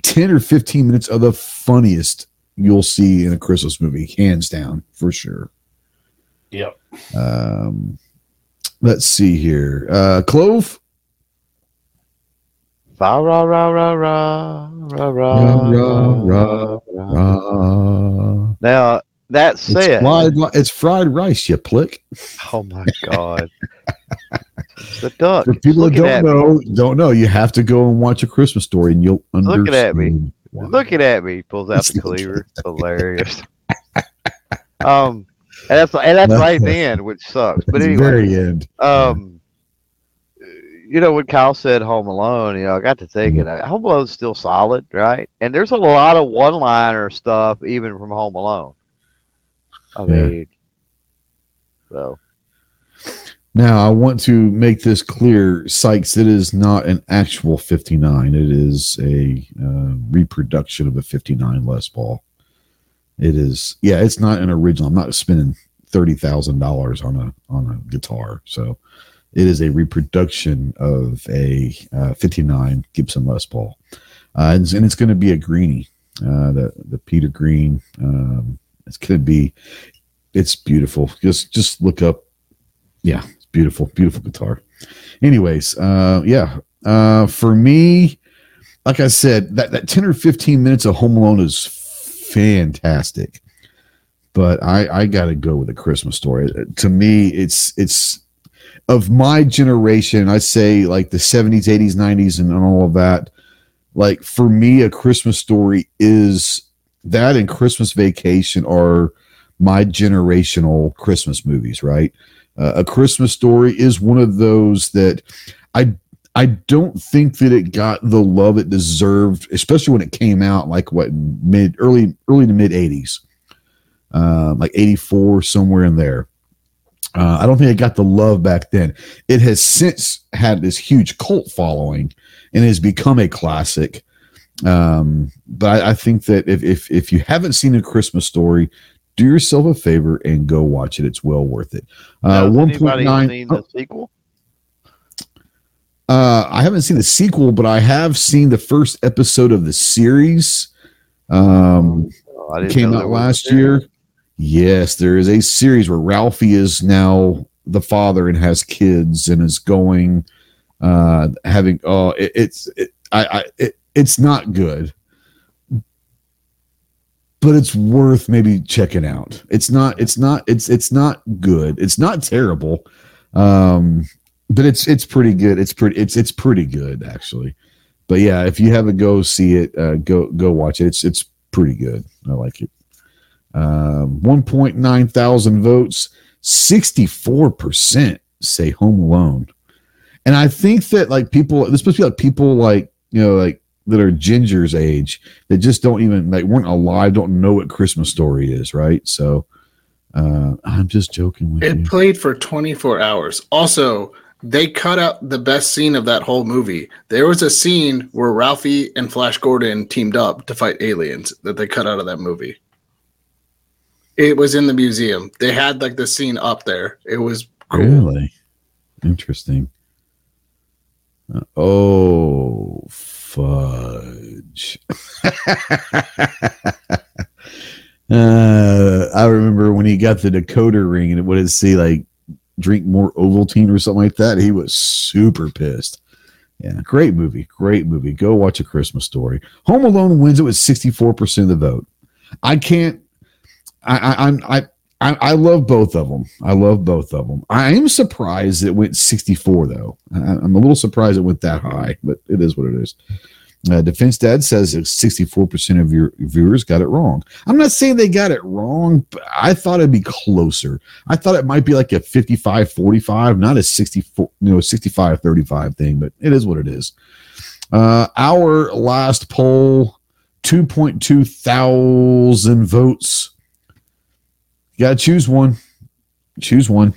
10 or 15 minutes of the funniest you'll see in a Christmas movie, hands down, for sure. yep. Um, let's see here. Uh, Clove. Fa ra ra ra ra ra ra Ra, ra, ra, Now that it's, said, fried, it's fried rice, you plick. oh my god, the duck. For people that don't me. know, don't know, you have to go and watch a Christmas story and you'll understand. Looking at me. why. looking at me, pulls out the It's cleaver. Hilarious. um, and that's and that's right at the end, which sucks. But anyway, very end. um, you know when Kyle said Home Alone, you know I got to thinking uh, Home Alone's still solid, right? And there's a lot of one-liner stuff even from Home Alone. I Yeah. mean, so Now, I want to make this clear, Sykes. It is not an actual 59. It is a uh, reproduction of a 59 Les Paul. It is, yeah, it's not an original. I'm not spending thirty thousand dollars on a on a guitar. So, it is a reproduction of a uh, 59 Gibson Les Paul, uh, and, and it's going to be a greenie, uh, the the Peter Green. Um, it's going to be, it's beautiful. Just just look up yeah it's beautiful beautiful guitar anyways uh yeah uh for me like i said that that 10 or 15 minutes of home alone is fantastic but i i gotta go with a christmas story to me it's it's of my generation I'd say like the 70s 80s 90s and all of that like for me a christmas story is that and christmas vacation are my generational christmas movies right uh, a Christmas Story is one of those that I I don't think that it got the love it deserved, especially when it came out like what mid early early to mid '80s, uh, like '84 somewhere in there. Uh, I don't think it got the love back then. It has since had this huge cult following and has become a classic. Um, but I, I think that if, if if you haven't seen a Christmas Story, do yourself a favor and go watch it. It's well worth it. Uh, one point nine. seen the sequel? Uh, I haven't seen the sequel, but I have seen the first episode of the series. Um, Oh, I didn't came out last year. Yes, there is a series where Ralphie is now the father and has kids and is going, uh, having. Oh, it, it's it, I, I it, it's not good, but it's worth maybe checking out. It's not. It's not. It's it's not good. It's not terrible, um, but it's it's pretty good. It's pretty. It's it's pretty good actually. But yeah, if you haven't go see it, uh, go go watch it. It's it's pretty good. I like it. Um, 1.9 thousand votes, 64% say Home Alone. And I think that like people, this supposed to be like people like, you know, like that are Ginger's age that just don't even like weren't alive, don't know what Christmas story is, right? So Uh, I'm just joking with It you. played for 24 hours. Also, they cut out the best scene of that whole movie. There was a scene where Ralphie and Flash Gordon teamed up to fight aliens that they cut out of that movie. It was in the museum. They had like the scene up there. It was cool. Really interesting. Oh fudge! uh, I remember when he got the decoder ring and it say like drink more Ovaltine or something like that. He was super pissed. Yeah, great movie, great movie. Go watch a Christmas story. Home Alone wins it with sixty four percent of the vote. I can't. I, I'm I I, I love both of them. I love both of them. I am surprised it went 64 though. I, I'm a little surprised it went that high, but it is what it is. Uh, Defense Dad says 64% of your viewers got it wrong. I'm not saying they got it wrong, but I thought it'd be closer. I thought it might be like a 55 45, not a 64, you know, 65 35 thing, but it is what it is. Uh, our last poll 2.2 thousand votes. You gotta choose one. Choose one.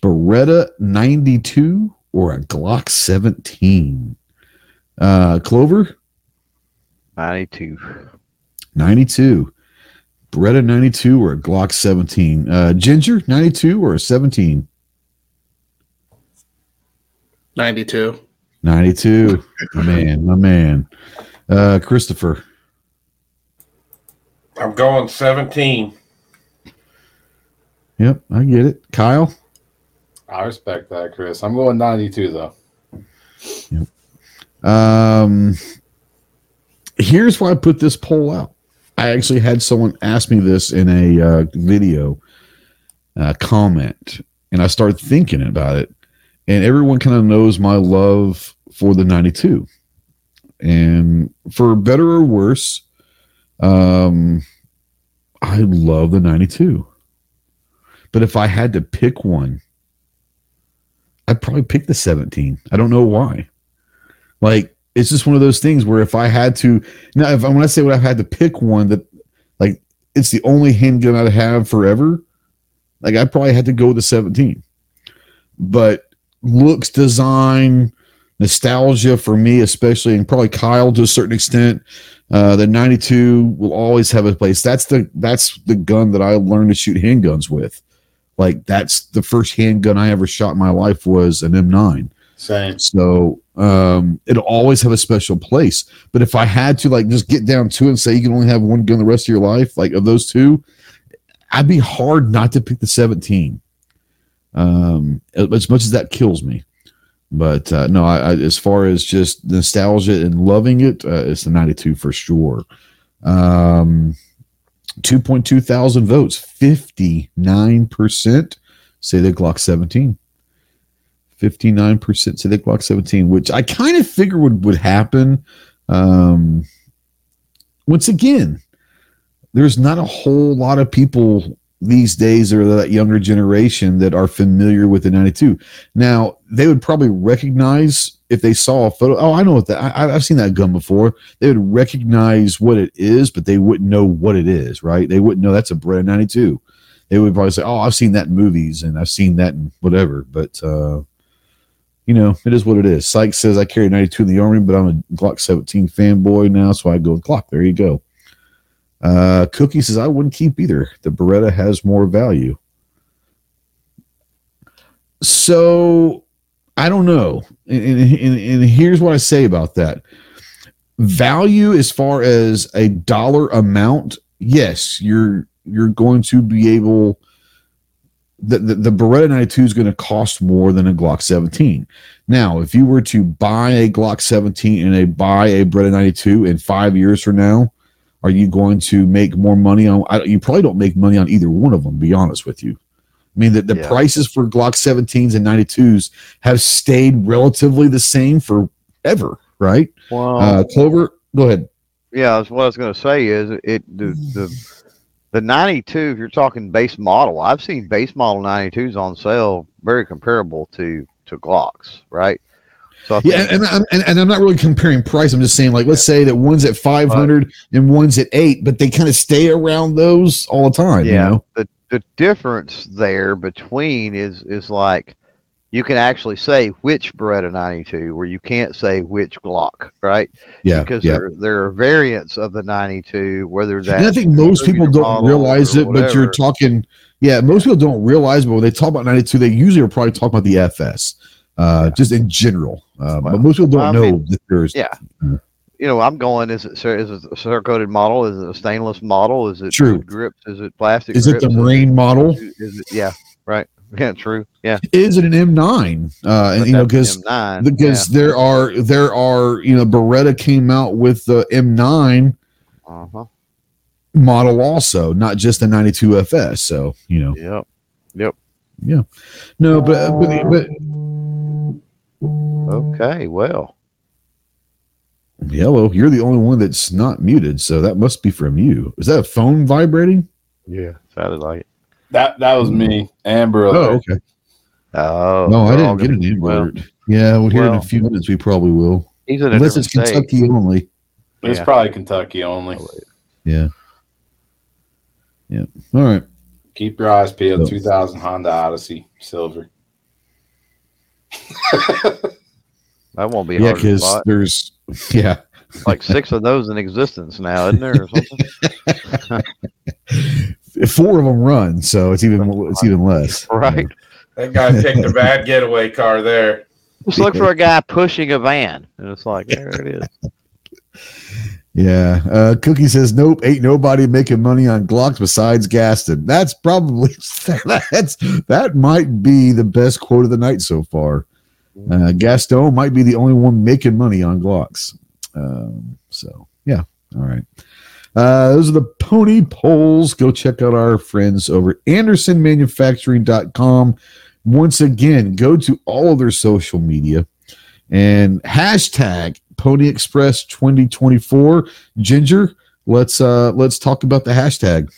Beretta 92 or a Glock 17. Uh, Clover 92. 92. Beretta 92 or a Glock 17. Uh, Ginger 92 or a 17. 92. 92. my man, my man. Uh, Christopher. I'm going 17. Yep, I get it. Kyle. I respect that, Chris. I'm going 92 though. Yep. Um, here's why I put this poll out. I actually had someone ask me this in a uh, video uh, comment, and I started thinking about it. And everyone kind of knows my love for the 92. And for better or worse, um, I love the 92. But if I had to pick one, I'd probably pick the 17. I don't know why. Like it's just one of those things where if I had to now if I when I say what I've had to pick one that like it's the only handgun I'd have forever, like I probably had to go with the 17. But looks, design, nostalgia for me, especially, and probably Kyle to a certain extent, uh, the 92 will always have a place. That's the that's the gun that I learned to shoot handguns with. Like that's the first handgun I ever shot in my life was an M9. Same. So um, it'll always have a special place. But if I had to like just get down to it and say you can only have one gun the rest of your life, like of those two, I'd be hard not to pick the 17. Um, as much as that kills me. But uh, no, I, I, as far as just nostalgia and loving it, uh, it's the 92 for sure. Um, 2.2 thousand votes, 59% say the Glock 17. 59% say the Glock 17, which I kind of figure would, would happen. Um, once again, there's not a whole lot of people these days or that younger generation that are familiar with the 92. Now, they would probably recognize if they saw a photo. Oh, I know what that I, I've seen that gun before. They would recognize what it is, but they wouldn't know what it is, right? They wouldn't know that's a Beretta 92. They would probably say, "Oh, I've seen that in movies and I've seen that in whatever." But uh, you know, it is what it is. Sykes says I carry 92 in the army, but I'm a Glock 17 fanboy now, so I go with Glock. There you go. Uh, Cookie says I wouldn't keep either. The Beretta has more value. So I don't know. And, and, and here's what I say about that value as far as a dollar amount. Yes, you're you're going to be able. The, the, the Beretta 92 is going to cost more than a Glock 17. Now, if you were to buy a Glock 17 and a buy a Beretta 92 in five years from now, are you going to make more money on? I, you probably don't make money on either one of them. Be honest with you. I mean, the, the Yeah. prices for Glock 17s and 92s have stayed relatively the same forever, right? Well, Uh, Clover, go ahead. yeah, that's what I was going to say is it the the the 92. If you're talking base model, I've seen base model 92s on sale, very comparable to to Glocks, right? So Yeah, and, and, I'm, and, and I'm not really comparing price. I'm just saying, like, let's say that one's at 500 and one's at eight, but they kind of stay around those all the time. yeah, You know? the the difference there between is is like you can actually say which Beretta 92, where you can't say which Glock, right? Yeah, because yeah. there there are variants of the 92, whether that I think most people don't realize it, but you're talking. Yeah, most people don't realize, but when they talk about 92, they usually are probably talking about the FS, uh, just in general. Uh, but most people don't I know mean, that there's. yeah. You know, I'm going. Is it is it a Cerakoted model? Is it a stainless model? Is it True. grips? Is it plastic? Is it the grips? Marine model? Is it? Yeah, right. Yeah, true. Yeah, Is it an M9? Uh, and you know, because M9. because there are there are you know Beretta came out with the M9 uh-huh. model also, not just the 92 FS. So you know, Yep. Yep. Yeah. No, but but but Okay. Well, hello, you're the only one that's not muted, so that must be from you. Is that a phone vibrating? yeah, sounded like it. That that was me, Amber. Oh, okay. Oh No, I they're all didn't get an Amber well, Alert. Yeah, well, here in a few minutes we probably will, He's in a unless it's different state. Kentucky only. It's Yeah. probably Kentucky only. Oh, yeah. Yeah. All right. Keep your eyes peeled. No. 2000 Honda Odyssey Silver. That won't be Yeah, hard to because there's yeah. Like six of those in existence now, isn't there? Or something? Four of them run, so it's even it's even less. right. That guy picked a bad getaway car there. Just look for a guy pushing a van, and it's like there it is. Yeah. Uh, Cookie says, "Nope, ain't nobody making money on Glocks besides Gaston." That's probably that's that might be the best quote of the night so far. Uh, Gaston might be the only one making money on Glocks. Um, so yeah, all right. Uh, those are the pony polls. Go check out our friends over at AndersonManufacturing.com. Once again, go to all of their social media and hashtag Pony Express 2024. Ginger, let's uh let's talk about the hashtag.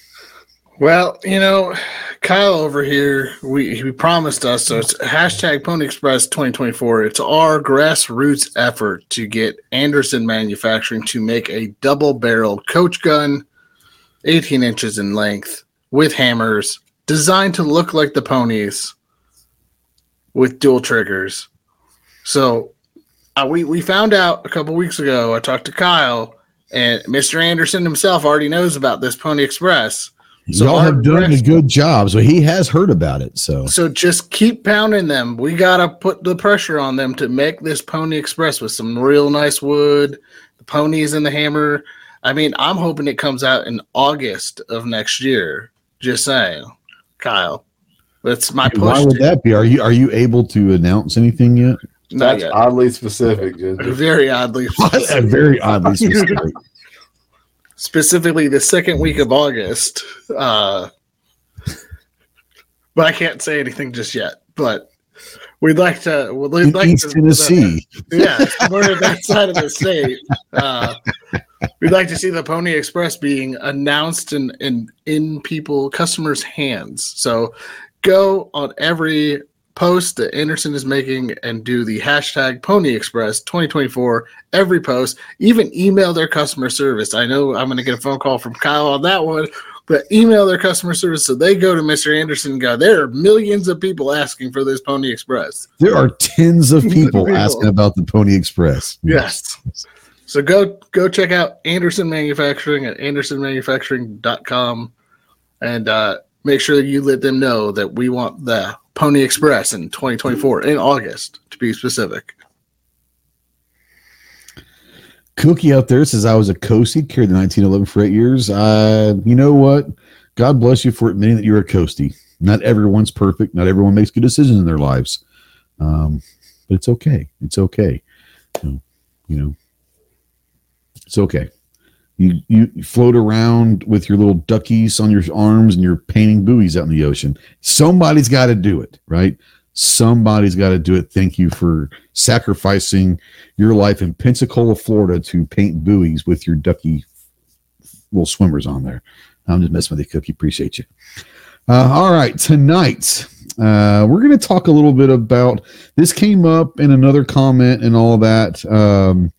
Well, you know, Kyle over here, we he promised us so it's hashtag Pony Express 2024. It's our grassroots effort to get Anderson Manufacturing to make a double barreled coach gun, 18 inches in length, with hammers, designed to look like the ponies with dual triggers. So uh, we, we found out a couple weeks ago. I talked to Kyle, and Mr. Anderson himself already knows about this Pony Express. So Y'all have done a good job. So he has heard about it. So So just keep pounding them. We gotta put the pressure on them to make this Pony Express with some real nice wood, the ponies and the hammer. I mean, I'm hoping it comes out in August of next year. Just saying, Kyle. That's my push. why would that be? Are you are you able to announce anything yet? Not That's yet. oddly specific, Ginger. Very oddly, specific. Very oddly specific. specifically the second week of August. Uh, but I can't say anything just yet. But we'd like to. We'd In like East to, Tennessee. yeah, we're at that side of the state. Uh, we'd like to see the Pony Express being announced and in, in people customers' hands. So go on every post that Anderson is making and do the hashtag Pony Express 2024 every post. Even email their customer service. I know I'm going to get a phone call from Kyle on that one. But email their customer service so they go to Mr. Anderson and go, there are millions of people asking for this Pony Express. There are tens of people asking about the Pony Express. Yes. So go go check out Anderson Manufacturing at andersonmanufacturing.com and uh, make sure that you let them know that we want the Pony Express in 2024 in August to be specific. Cookie out there says I was a coastie, carried the 1911 for eight years. Uh, you know what? God bless you for admitting that you're a coastie. Not everyone's perfect. Not everyone makes good decisions in their lives. Um, but it's okay. It's okay. You know, it's okay. You you float around with your little duckies on your arms and you're painting buoys out in the ocean. Somebody's got to do it, right? Somebody's got to do it. Thank you for sacrificing your life in Pensacola, Florida, to paint buoys with your ducky little swimmers on there. I'm just messing with you, Cookie. Appreciate you. Uh, all right, tonight uh, we're going to talk a little bit about this. Came up in another comment and all that, um,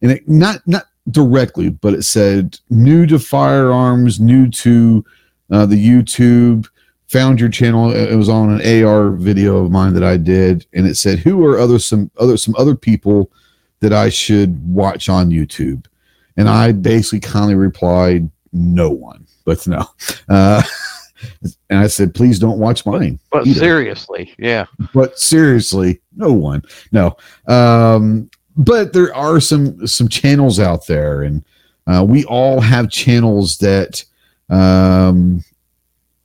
and it not not directly, but it said new to firearms, new to uh, the YouTube found your channel. It was on an AR video of mine that I did, and it said, "Who are other some other some other people that I should watch on YouTube?" And I basically kindly replied, "No one." But no, uh, and I said, "Please don't watch mine." But either." seriously, yeah. but seriously, no one. No. Um, but there are some some channels out there, and uh, we all have channels that um,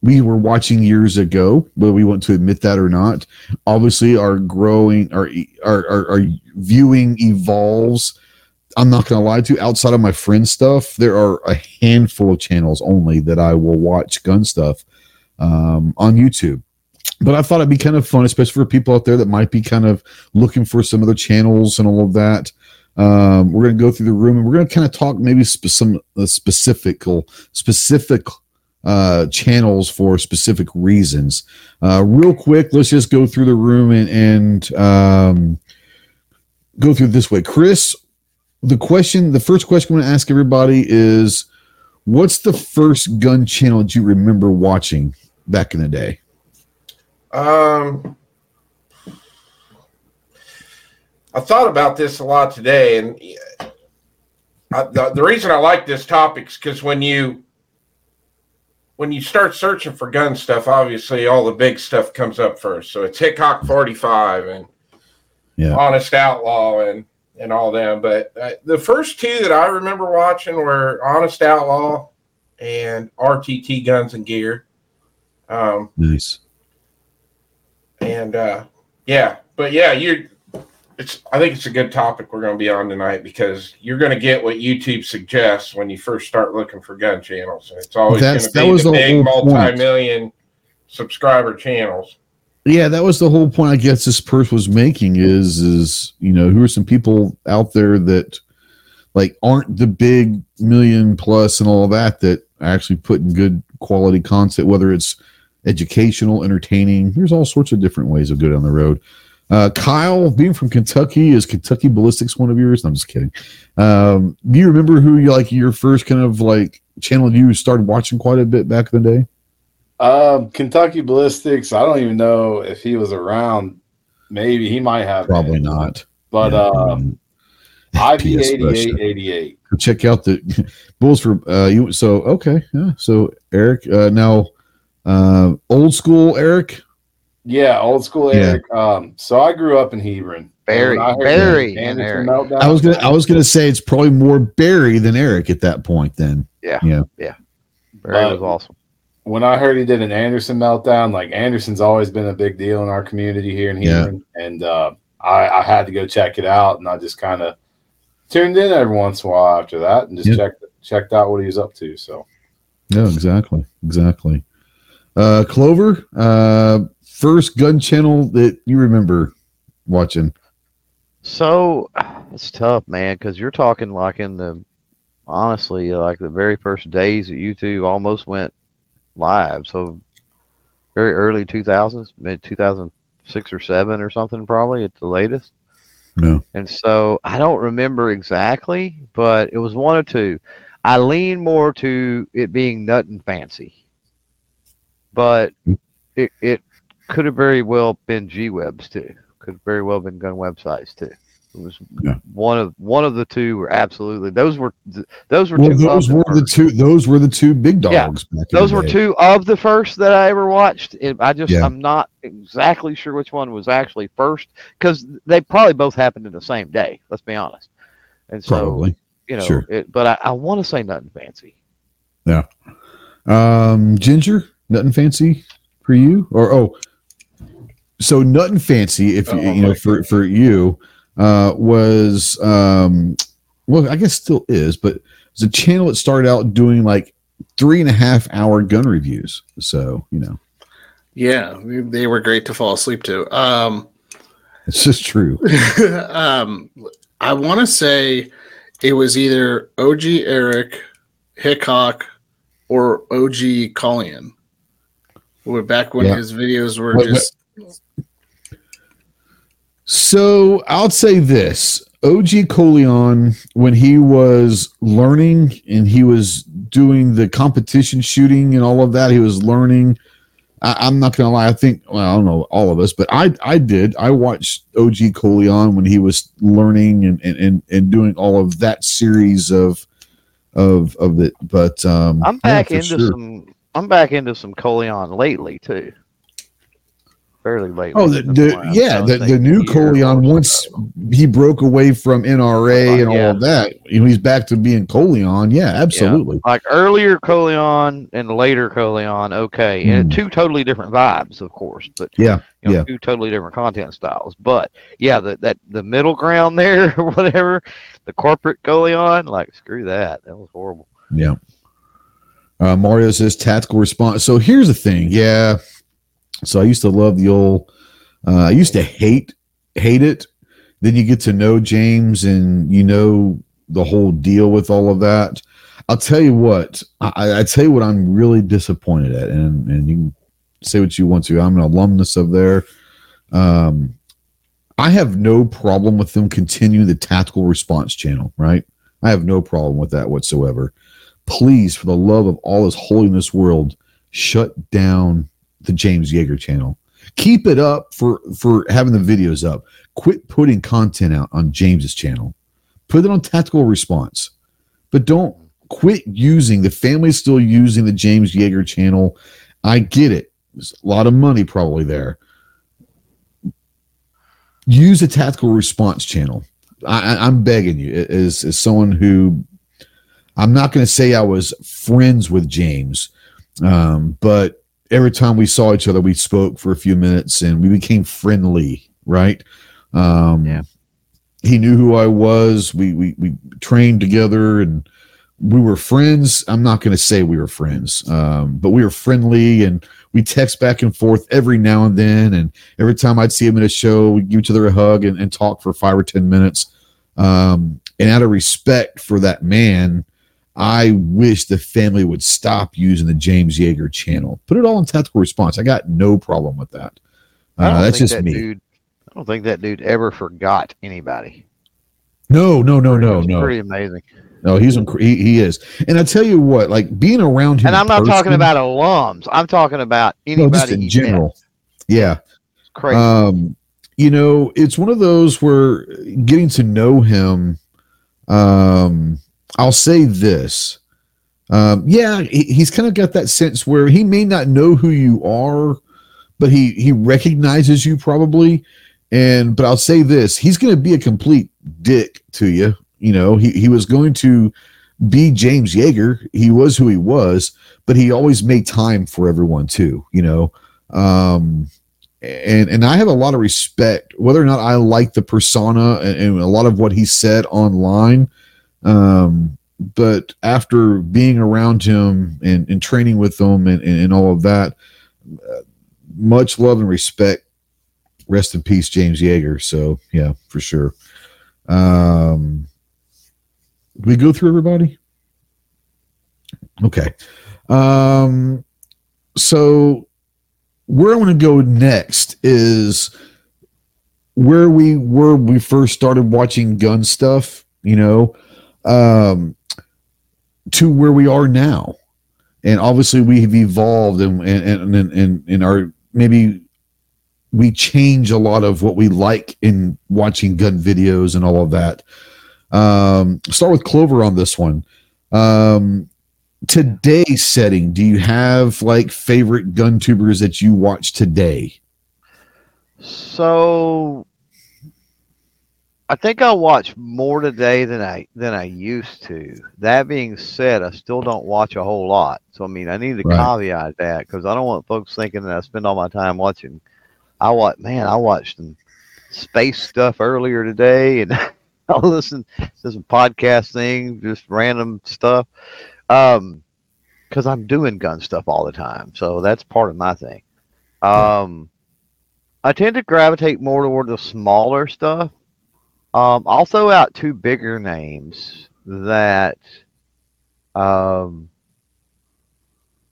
we were watching years ago, whether we want to admit that or not. Obviously, our growing, our our our, our viewing evolves. I'm not going to lie to you. Outside of my friend stuff, there are a handful of channels only that I will watch gun stuff um, on YouTube but I thought it'd be kind of fun, especially for people out there that might be kind of looking for some other channels and all of that. Um, we're going to go through the room and we're going to kind of talk maybe sp- some uh, specific specific uh, channels for specific reasons. Uh, real quick, let's just go through the room and, and um, go through this way. Chris, the question, the first question I'm going to ask everybody is, what's the first gun channel that you remember watching back in the day? Um, I thought about this a lot today, and I, the, the reason I like this topic is because when you when you start searching for gun stuff, obviously all the big stuff comes up first. So it's Hickok 45 and Yeah. Honest Outlaw and and all them. But uh, the first two that I remember watching were Honest Outlaw and RTT Guns and Gear. Um, Nice. And uh yeah but yeah you're it's i think it's a good topic we're going to be on tonight because you're going to get what youtube suggests when you first start looking for gun channels and it's always going to be the big multi-million subscriber channels Yeah, that was the whole point. I guess this person was making is is you know who are some people out there that like aren't the big million plus and all that that actually putting good quality content, whether it's educational, entertaining. There's all sorts of different ways of go down the road. Uh, Kyle, being from Kentucky, is Kentucky Ballistics one of yours? I'm just kidding. Um, do you remember who you like your first kind of like channel you started watching quite a bit back in the day? Um, Kentucky Ballistics. I don't even know if he was around. Maybe he might have. Probably been. not. But Yeah, um, um, IP PS eighty eight eighty eight. check out the bulls for uh you so okay yeah so eric uh now uh old school eric Yeah, old school Yeah. Eric. Um, so I grew up in Hebron. Barry, I Barry, and Anderson Eric. meltdown- i was gonna i was gonna say it's probably more barry than eric at that point then yeah, yeah, yeah. Barry But- was awesome. when I heard he did an Anderson meltdown, like Anderson's always been a big deal in our community here in Yeah. Hebron, and uh, I, I had to go check it out, and I just kind of tuned in every once in a while after that, and just Yeah. checked checked out what he was up to. So yeah, exactly exactly uh clover uh first gun channel that you remember watching So it's tough, man, because you're talking like in the honestly, like the very first days that YouTube almost went live. So very early 2000s, mid 2006 or seven or something, probably at the latest. no And so I don't remember exactly, but it was one or two. I lean more to it being Nutnfancy, but it, it could have very well been G webs too. Could have very well been gun websites too. It was Yeah. one of one of the two were absolutely those were th- those were well two. those were the two those were the two big Yeah, dogs back Those were day. two of the first that I ever watched. And I just Yeah. I'm not exactly sure which one was actually first because they probably both happened in the same day. Let's be honest. And so probably you know, Sure. it, but I, I want to say Nutnfancy. Yeah. Um, Ginger, Nutnfancy for you, or oh, so Nutnfancy. If you, Oh, you know, for for you, uh, was um, well, I guess still is, but it's a channel that started out doing like three and a half hour gun reviews. So you know, Yeah, they were great to fall asleep to. Um, it's just true. um, I want to say it was either OG Eric, Hickok, or OG Colion. Were back when Yeah. his videos were Wait, wait. just So I'll say this: OG Colion, when he was learning and he was doing the competition shooting and all of that, he was learning I, I'm not gonna lie. I think well, I don't know all of us, but I I did. I watched OG Colion when he was learning and and and, and doing all of that series of of of it. But um, I'm back for into sure. some. I'm back into some Colion lately too. Fairly lately. Oh, the, the yeah, the, the new Colion once he broke away from NRA and all of that, you know, he's back to being Colion. Yeah, absolutely. like earlier Colion and later Colion, okay, and Hmm. two totally different vibes, of course, but Yeah, you know, yeah. two totally different content styles. But yeah, the, that the middle ground there or whatever, the corporate Colion, like screw that, that was horrible. Yeah. Uh, Mario says tactical response. So here's the thing. Yeah. So I used to love the old. Uh, I used to hate hate it. Then you get to know James, and you know the whole deal with all of that. I'll tell you what. I, I tell you what. I'm really disappointed at, and and you can say what you want to. I'm an alumnus of there. Um, I have no problem with them continuing the tactical response channel. Right. I have no problem with that whatsoever please, for the love of all this holiness world, shut down the James Yeager channel. Keep it up for for having the videos up. Quit putting content out on James's channel. Put it on tactical response. But don't quit using the family's still using the James Yeager channel. I get it. There's a lot of money probably there. Use a tactical response channel. I, I'm begging you, as, as someone who I'm not going to say I was friends with James, um, but every time we saw each other, we spoke for a few minutes and we became friendly, right? Um, Yeah. He knew who I was. We, we, we trained together and we were friends. I'm not going to say we were friends, um, but we were friendly and we text back and forth every now and then. And every time I'd see him at a show, we'd give each other a hug and, and talk for five or 10 minutes. Um, and out of respect for that man, I wish the family would stop using the James Yeager channel. Put it all in tactical response. I got no problem with that. Uh, that's just that me. Dude, I don't think that dude ever forgot anybody. No, no, no, no, no, pretty amazing. no. He's he, he is, and I tell you what, like being around him. And I'm not talking about alums. I'm talking about no, anybody just in he met. general. Yeah, It's crazy. um, you know, it's one of those where getting to know him. Um, I'll say this. Um, yeah, he, he's kind of got that sense where he may not know who you are, but he he recognizes you probably. And but I'll say this: he's going to be a complete dick to you. You know, he he was going to be James Yeager. He was who he was, but he always made time for everyone too. You know, um, and and I have a lot of respect, whether or not I like the persona and, and a lot of what he said online. Um, but after being around him and, and training with him and, and, and all of that, uh, much love and respect. Rest in peace, James Yeager. So yeah, for sure. Um, we go through everybody. Okay. Um, so where I want to go next is where we were we first started watching gun stuff, you know, um, to where we are now. And obviously we have evolved and and and and, and our maybe we change a lot of what we like in watching gun videos and all of that. Um, start with Clover on this one. Um, today's setting, do you have like favorite gun tubers that you watch today? So I think I watch more today than I than I used to. That being said, I still don't watch a whole lot. So I mean, I need to Right. caveat that because I don't want folks thinking that I spend all my time watching. I watch, man, I watched some space stuff earlier today, and I listen to some podcast things, just random stuff. Um, because I'm doing gun stuff all the time, so that's part of my thing. Um. I tend to gravitate more toward the smaller stuff. Um, I'll throw out two bigger names that, um,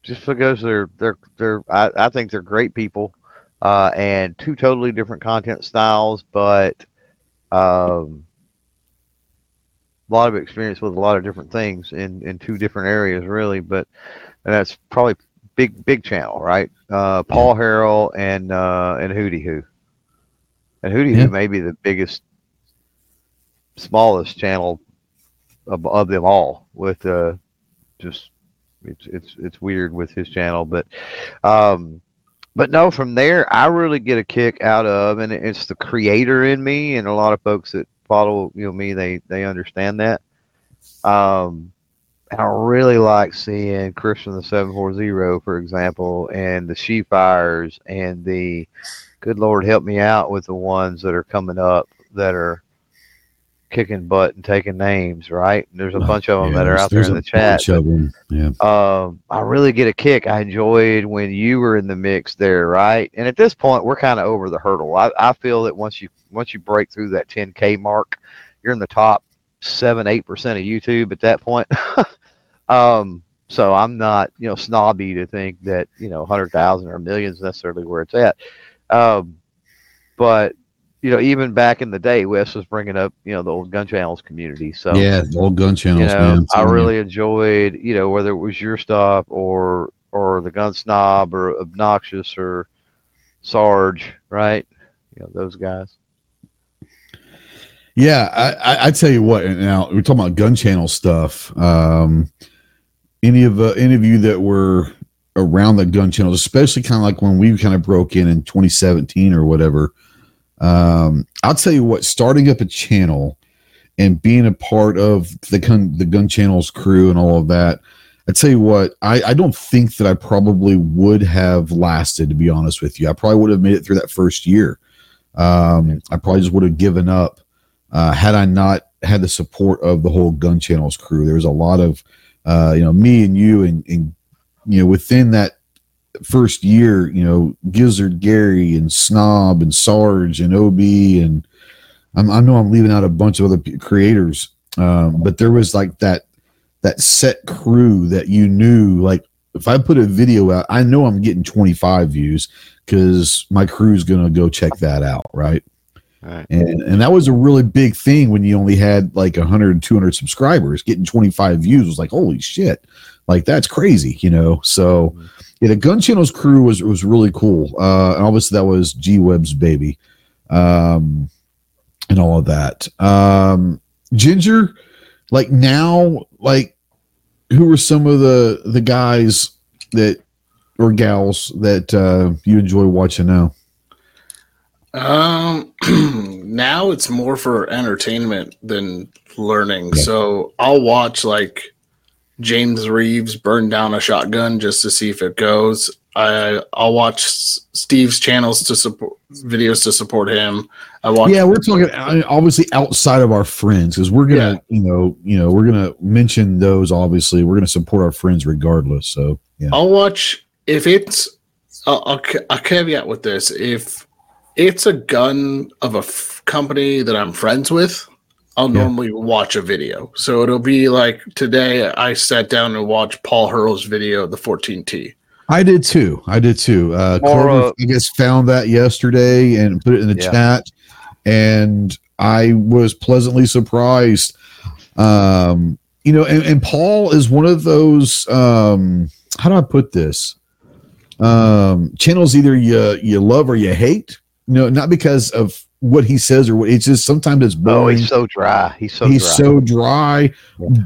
just because they're they're they're I, I think they're great people, uh, and two totally different content styles, but um, a lot of experience with a lot of different things in in two different areas, really. But and that's probably big big channel, right? Uh, Paul Harrell and uh, and Hootie Who, and Hootie Yeah. Who may be the biggest, smallest channel of, of them all. With uh, just it's it's it's weird with his channel, but um, but no, from there I really get a kick out of, and it's the creator in me, and a lot of folks that follow you know me, they they understand that. Um, and I really like seeing Christian the seven four zero, for example, and the She Fires, and the good Lord help me out with the ones that are coming up that are kicking butt and taking names. Right? And there's a bunch of them that are out there in the chat. bunch of 'em, Yeah. um, I really get a kick. I enjoyed when you were in the mix there, right? And at this point, we're kind of over the hurdle. I, I feel that once you once you break through that 10k mark, you're in the top seven eight percent of YouTube at that point. um, so I'm not you know snobby to think that you know hundred thousand or millions necessarily where it's at. Um, but you know, even back in the day, Wes was bringing up you know the old gun channels community. So yeah, the old gun channels, you know, man. I really enjoyed, you know, whether it was your stuff or or the gun snob or obnoxious or Sarge, right? You know, those guys. Yeah, I, I, I tell you what. Now we're talking about gun channel stuff. Um, any of uh, any of you that were around the gun channels, especially kind of like when we kind of broke in in 2017 or whatever. Um, I'll tell you what. Starting up a channel and being a part of the gun the gun channels crew and all of that. I tell you what, I, I don't think that I probably would have lasted. To be honest with you, I probably would have made it through that first year. Um, I probably just would have given up uh, had I not had the support of the whole gun channels crew. There was a lot of, uh, you know, me and you and, and, you know, within that first year, you know, Gizzard Gary and Snob and Sarge and OB and I'm, I know I'm leaving out a bunch of other p- creators, um, but there was like that that set crew that you knew. Like if I put a video out, I know I'm getting 25 views because my crew's gonna go check that out, right? Right. and and that was a really big thing when you only had like 100 200 subscribers getting 25 views was like holy shit like that's crazy you know so yeah the gun channels crew was was really cool uh and obviously that was g web's baby um and all of that um ginger like now like who are some of the the guys that or gals that uh you enjoy watching now Um, now it's more for entertainment than learning. Yeah. So I'll watch like James Reeves burn down a shotgun just to see if it goes. I I'll watch Steve's channels to support videos to support him. I watch. yeah we're talking I mean, obviously outside of our friends because we're gonna you know you know we're gonna mention those obviously we're gonna support our friends regardless so yeah I'll watch if it's. Ca- I'll caveat with this: if it's a gun of a f- company that I'm friends with, I'll Yeah. normally watch a video. So it'll be like today, I sat down and watched Paul Harrell's video of the 14T. i did too i did too uh Or, Clover, uh, i guess found that yesterday and put it in the Yeah. chat and i was pleasantly surprised um you know and, and paul is one of those um how do i put this um channels either you you love or you hate you know not because of what he says or what it's just sometimes it's Oh, boring he's so dry. He's so he's dry. so dry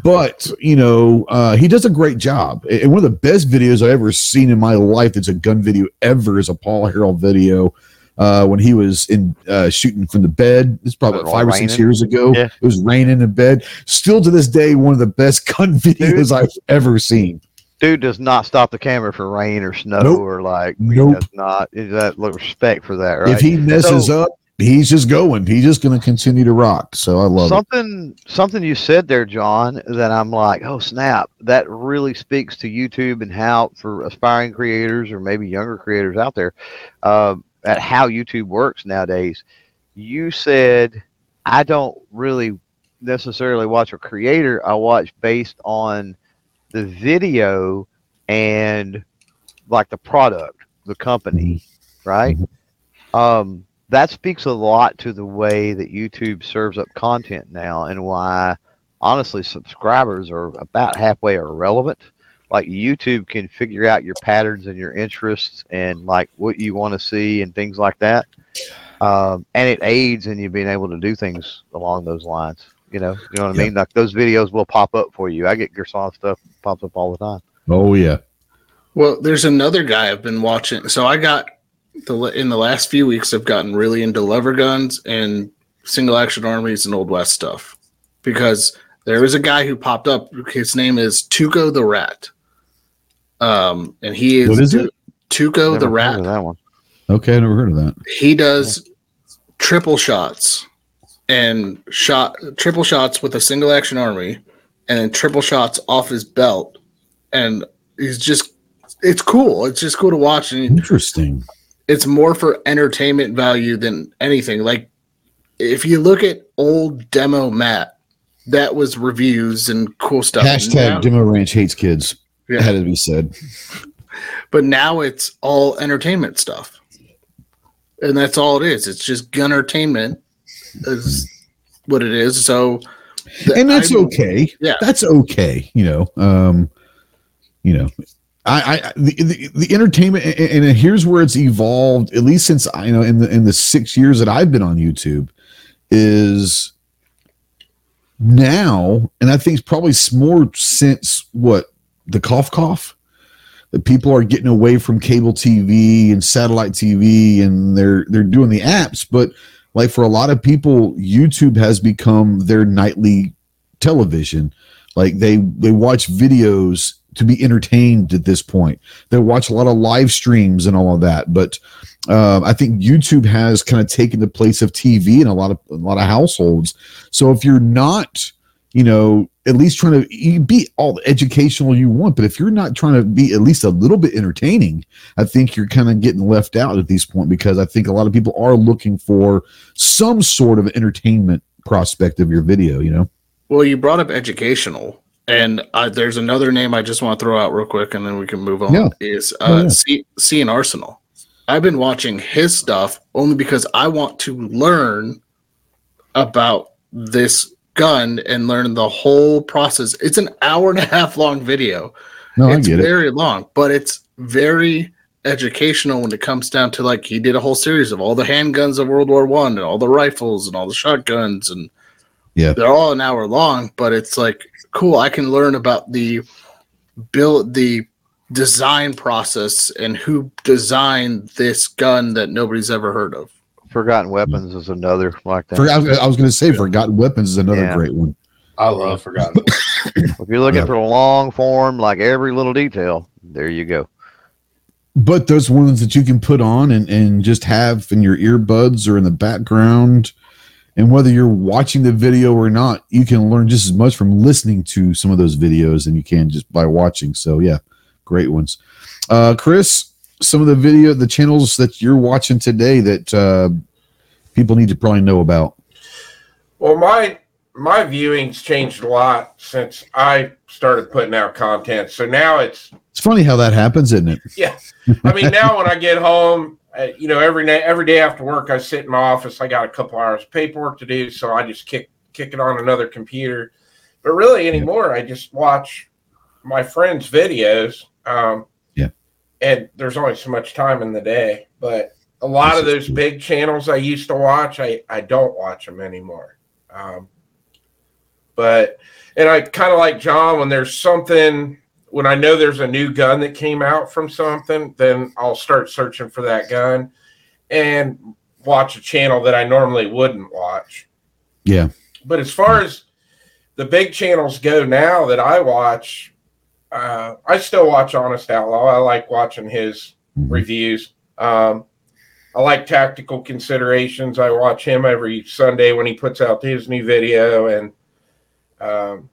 but you know uh he does a great job and one of the best videos i've ever seen in my life that's a gun video ever is a paul harrell video uh when he was in uh shooting from the bed it's probably five or six years ago Yeah. it was raining in bed still to this day one of the best gun videos i've ever seen Dude does not stop the camera for rain or snow Nope. or like. Nope. does not. Is that look respect for that, right? if he messes So- up he's just going. He's just going to continue to rock. So i love it. Something something you said there john that i'm like oh snap that really speaks to youtube and how for aspiring creators or maybe younger creators out there uh, at how youtube works nowadays. You said i don't really necessarily watch a creator. I watch based on the video and like the product the company right? Um that speaks a lot to the way that YouTube serves up content now and why honestly subscribers are about halfway irrelevant like YouTube can figure out your patterns and your interests and like what you want to see and things like that. Um, and it aids in you being able to do things along those lines. You know, you know what I Yeah. mean? Like those videos will pop up for you. I get Gerson stuff pops up all the time. Oh yeah. Well, there's another guy I've been watching. So I got the in the last few weeks, I've gotten really into lever guns and single action armies and old west stuff because there is a guy who popped up. His name is Tuco the Rat. Um, and he is, What is it? Tuco Never the heard Rat. of that one. Okay, I never heard of that. He does triple shots and shot triple shots with a single action army and then triple shots off his belt. And he's just it's cool. It's just cool to watch and Interesting. It's more for entertainment value than anything. Like if you look at old demo Matt, that was reviews and cool stuff. Hashtag Now- Demo Ranch hates kids. Yeah. Had to be said. but now it's all entertainment stuff. And that's all it is. It's just gun entertainment is what it is. So and that's I- okay. Yeah. that's okay. You know, um, you know, I, I the, the, the entertainment, and, and here's where it's evolved. At least since I you know in the in the six years that I've been on YouTube, is now, and I think it's probably more since what the cough cough. That people are getting away from cable TV and satellite TV, and they're they're doing the apps, but like for a lot of people youtube has become their nightly television like they they watch videos to be entertained at this point they watch a lot of live streams and all of that but um, i think youtube has kind of taken the place of tv in a lot of a lot of households so if you're not you know at least trying to be all educational you want but if you're not trying to be at least a little bit entertaining I think you're kind of getting left out at this point because I think a lot of people are looking for some sort of entertainment prospect of your video, you know? well, you brought up educational. And uh, there's another name I just want to throw out real quick, and then we can move on. Yeah. Is Oh, uh, yeah. C, C&Rsenal. I've been watching his stuff only because I want to learn about this gun and learn the whole process. It's an hour and a half long video. No, it's I get it. very long, but it's very educational when it comes down to like he did a whole series of all the handguns of World War One and all the rifles and all the shotguns and Yeah. they're all an hour long, but it's like cool. I can learn about the build the design process and who designed this gun that nobody's ever heard of. Forgotten Weapons is another like that. For, I was, was going to say, Forgotten Weapons is another Yeah. great one. I love Forgotten. If you're looking Yeah. for a long form, like every little detail, there you go. But those ones that you can put on and, and just have in your earbuds or in the background, and whether you're watching the video or not, you can learn just as much from listening to some of those videos than you can just by watching. So, yeah, great ones. Uh, Chris, some of the video, the channels that you're watching today that uh, people need to probably know about. Well, my my viewing's changed a lot since I started putting out content. So now it's It's funny how that happens, isn't it? yeah. I mean, now when I get home, uh, you know, every day every day after work, I sit in my office. I got a couple hours of paperwork to do, so I just kick kick it on another computer. But really, anymore, I just watch my friends' videos. Um, Yeah. And there's only so much time in the day, but a lot of those true. big channels I used to watch, I I don't watch them anymore. Um, but and I kind of like John when there's something when I know there's a new gun that came out from something, then I'll start searching for that gun and watch a channel that I normally wouldn't watch. Yeah. But as far as the big channels go now that I watch, uh, I still watch Honest Outlaw. I like watching his Mhm. reviews. Um, I like tactical considerations. I watch him every Sunday when he puts out his new video, and um,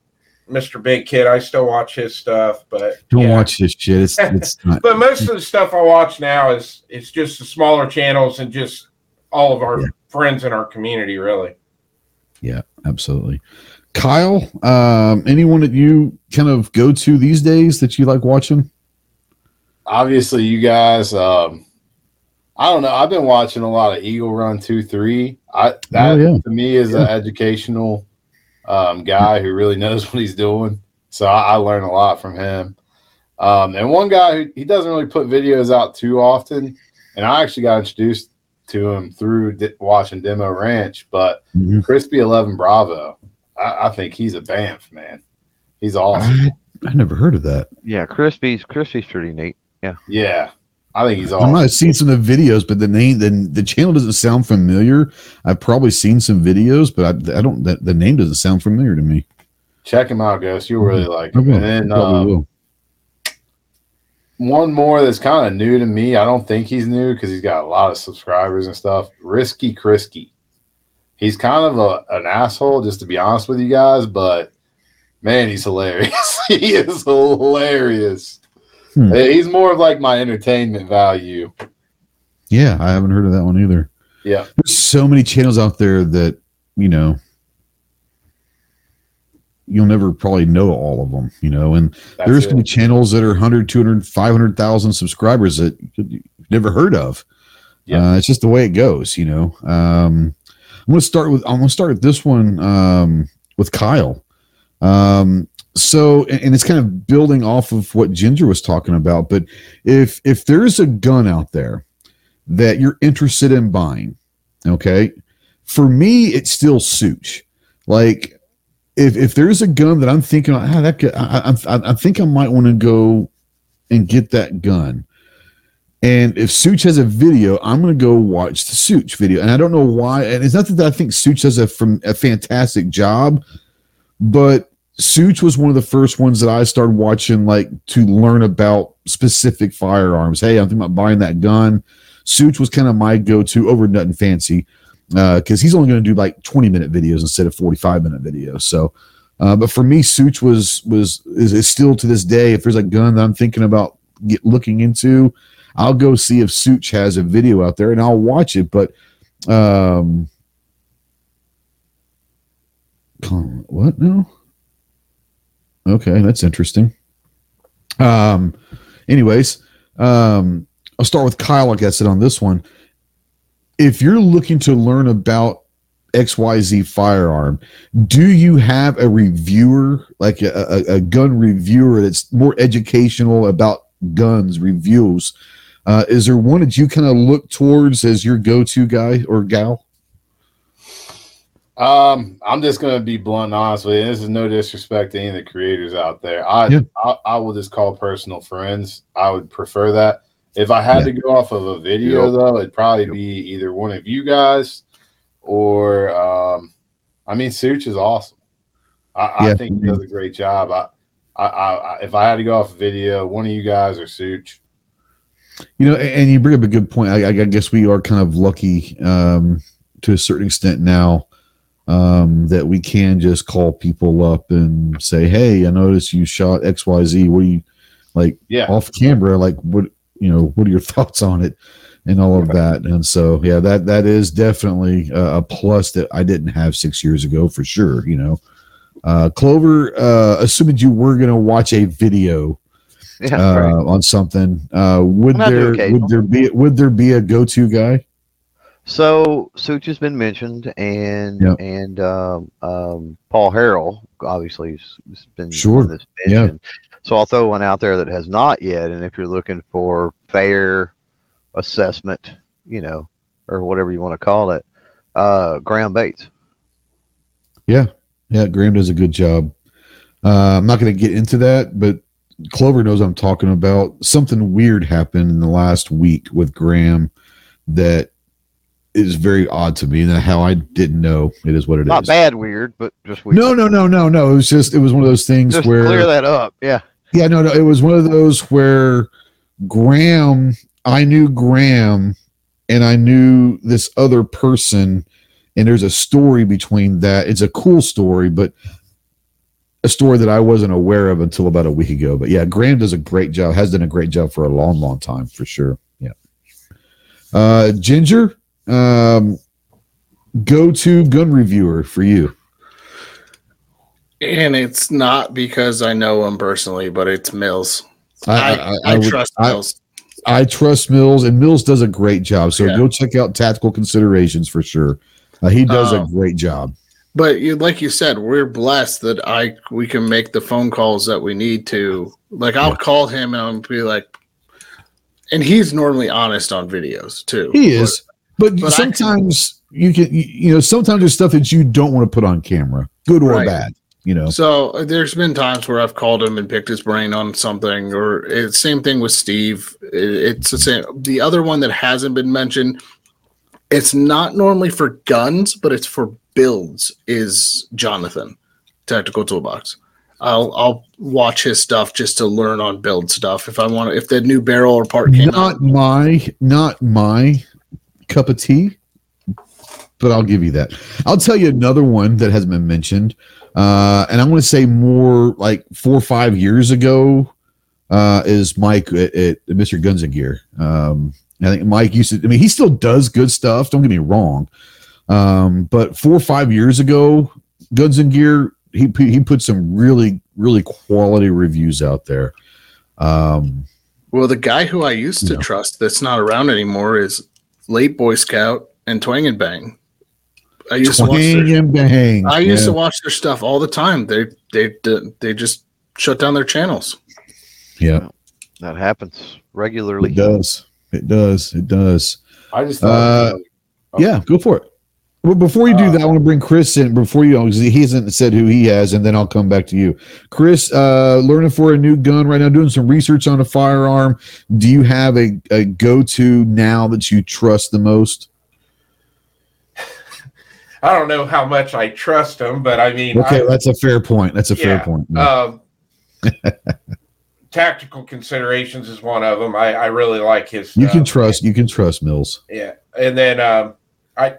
Mr. Big Kid. I still watch his stuff, but Don't yeah. watch this shit. It's, it's not. But most of the stuff I watch now is is just the smaller channels and just all of our Yeah. friends in our community, really. Yeah, absolutely. Kyle, um, anyone that you kind of go to these days that you like watching? Obviously, you guys. Um, I don't know. I've been watching a lot of Eagle Run Two Three. I that Oh, yeah. to me is Yeah. an educational um, guy who really knows what he's doing. So I, I learn a lot from him. Um, and one guy who he doesn't really put videos out too often, and I actually got introduced to him through di- watching Demo Ranch, but Mhm. Crispy Eleven Bravo, I, I think he's a Banff man. He's awesome. I, I never heard of that. Yeah, Crispy's Crispy's pretty neat. Yeah. Yeah, I think he's I might have seen some of the videos, but the name, the, the channel doesn't sound familiar. I've probably seen some videos, but I, I don't. The, the name doesn't sound familiar to me. Check him out, Ghost. You'll really like him. will. And then Probably um, will. one more that's kind of new to me. I don't think he's new because he's got a lot of subscribers and stuff. Risky Krisky. He's kind of a, an asshole, just to be honest with you guys, but man, he's hilarious. he is hilarious. Hmm. He's more of like my entertainment value. Yeah, I haven't heard of that one either. Yeah. There's so many channels out there that you know you'll never probably know all of them. You know, and That's there's going to be channels that are 100 200 500,000 subscribers that you've never heard of. Yeah. Uh, it's just the way it goes, you know. Um, I'm going to start with I'm going to start with this one um, with Kyle. Um, so and, it's kind of building off of what Ginger was talking about, but if if there's a gun out there that you're interested in buying, okay? For me, it's still Sootch. Like if if there's a gun that I'm thinking, ah, that could, I, I, I I think I might want to go and get that gun. And if Sootch has a video, I'm going to go watch the Sootch video. And I don't know why. And it's not that I think Sootch does a from a fantastic job, but Sootch was one of the first ones that I started watching, like to learn about specific firearms. Hey, I'm thinking about buying that gun. Sootch was kind of my go-to over Nutnfancy because he's only going to do like 20 minute videos instead of 45 minute videos. So, uh, but for me, Sootch was was is, is still to this day. If there's a gun that I'm thinking about get, looking into, I'll go see if Sootch has a video out there and I'll watch it. But um, what now? Okay, that's interesting. Um, anyways, um, I'll start with Kyle. I guess, it on this one, if you're looking to learn about XYZ firearm, do you have a reviewer, like a, a, a gun reviewer that's more educational about guns reviews? Uh, is there one that you kind of look towards as your go-to guy or gal? Um, I'm just gonna be blunt and honest with you. This is no disrespect to any of the creators out there. I Yeah. I, I will just call personal friends. I would prefer that. If I had Yeah. to go off of a video Yep. though, it'd probably Yep. be either one of you guys or um I mean Sootch is awesome. I, I think he does a great job. I, I, I if I had to go off a video, one of you guys or Sootch. You know, and you bring up a good point. I, I guess we are kind of lucky um, to a certain extent now um, that we can just call people up and say, "Hey, I noticed you shot X, Y, Z. What do you like Yeah. off camera? Like, what you know? What are your thoughts on it?" And all of that. And so, yeah, that that is definitely a, a plus that I didn't have six years ago for sure. You know, uh, Clover, uh, assuming you were going to watch a video Yeah, uh, right. on something. Uh, would Well, I do there occasional. would there be would there be a go to guy? So Sootch has been mentioned, and Yep. and um, um, Paul Harrell obviously has, been Sure. this Yeah. mentioned. So I'll throw one out there that has not yet, and if you're looking for fair assessment, you know, or whatever you want to call it, uh, Graham Bates. Yeah, yeah, Graham does a good job. Uh, I'm not going to get into that, but Clover knows I'm talking about. Something weird happened in the last week with Graham that is very odd to me, and how I didn't know it is what it is. Not bad, weird, but just weird. No, no, no, no, no. It was just it was one of those things just where clear that up. Yeah. Yeah, no, no. It was one of those where Graham, I knew Graham and I knew this other person, and there's a story between that. It's a cool story, but a story that I wasn't aware of until about a week ago. But yeah, Graham does a great job, has done a great job for a long, long time for sure. Yeah. Uh Ginger, um go to gun reviewer for you. And it's not because I know him personally, but it's Mills. I, I, I would- trust I- Mills. I trust Mills, and Mills does a great job. So Yeah. go check out Tactical Considerations for sure. Uh, he does a Um, great job. But you, like you said, we're blessed that I we can make the phone calls that we need to Like I'll Yeah. call him and I'll be like, and he's normally honest on videos too. He is, but, but I can- sometimes you can, you, know, sometimes there's stuff that you don't want to put on camera, good or Right. bad. You know, So uh, there's been times where I've called him and picked his brain on something, or it's same thing with Steve. It- It's the same. The other one that hasn't been mentioned, it's not normally for guns, but it's for builds. Is Jonathan Tactical Toolbox? I'll I'll watch his stuff just to learn on build stuff. If I want to, if the new barrel or part came not out, my, not my cup of tea, but I'll give you that. I'll tell you another one that has been mentioned, uh, and I want to say more like four or five years ago. Uh, is Mike at, at Mr. Guns and Gear? Um, I think Mike used to. I mean, he still does good stuff. Don't get me wrong, um, but four or five years ago, Guns and Gear, he he put some really really quality reviews out there. Um, well, the guy who I used to No. trust that's not around anymore is late Boy Scout and Twang and Bang. I used to watch their and bang. I used Yeah. to watch their stuff all the time. They they they just shut down their channels. Yeah, That happens regularly. it does. It does. It does. I just Uh, thought, Yeah, go for it. Well, before you do that, I want to bring Chris in. Before you, because he hasn't said who he has, and then I'll come back to you. Chris, uh, learning for a new gun right now, doing some research on a firearm. Do you have a, a go to now that you trust the most? I don't know how much I trust him, but I mean, Okay, I, that's a fair point. That's a fair Yeah, point. um, tactical considerations is one of them. I, I really like his. you can trust. You can trust Mills. Yeah, and then um, I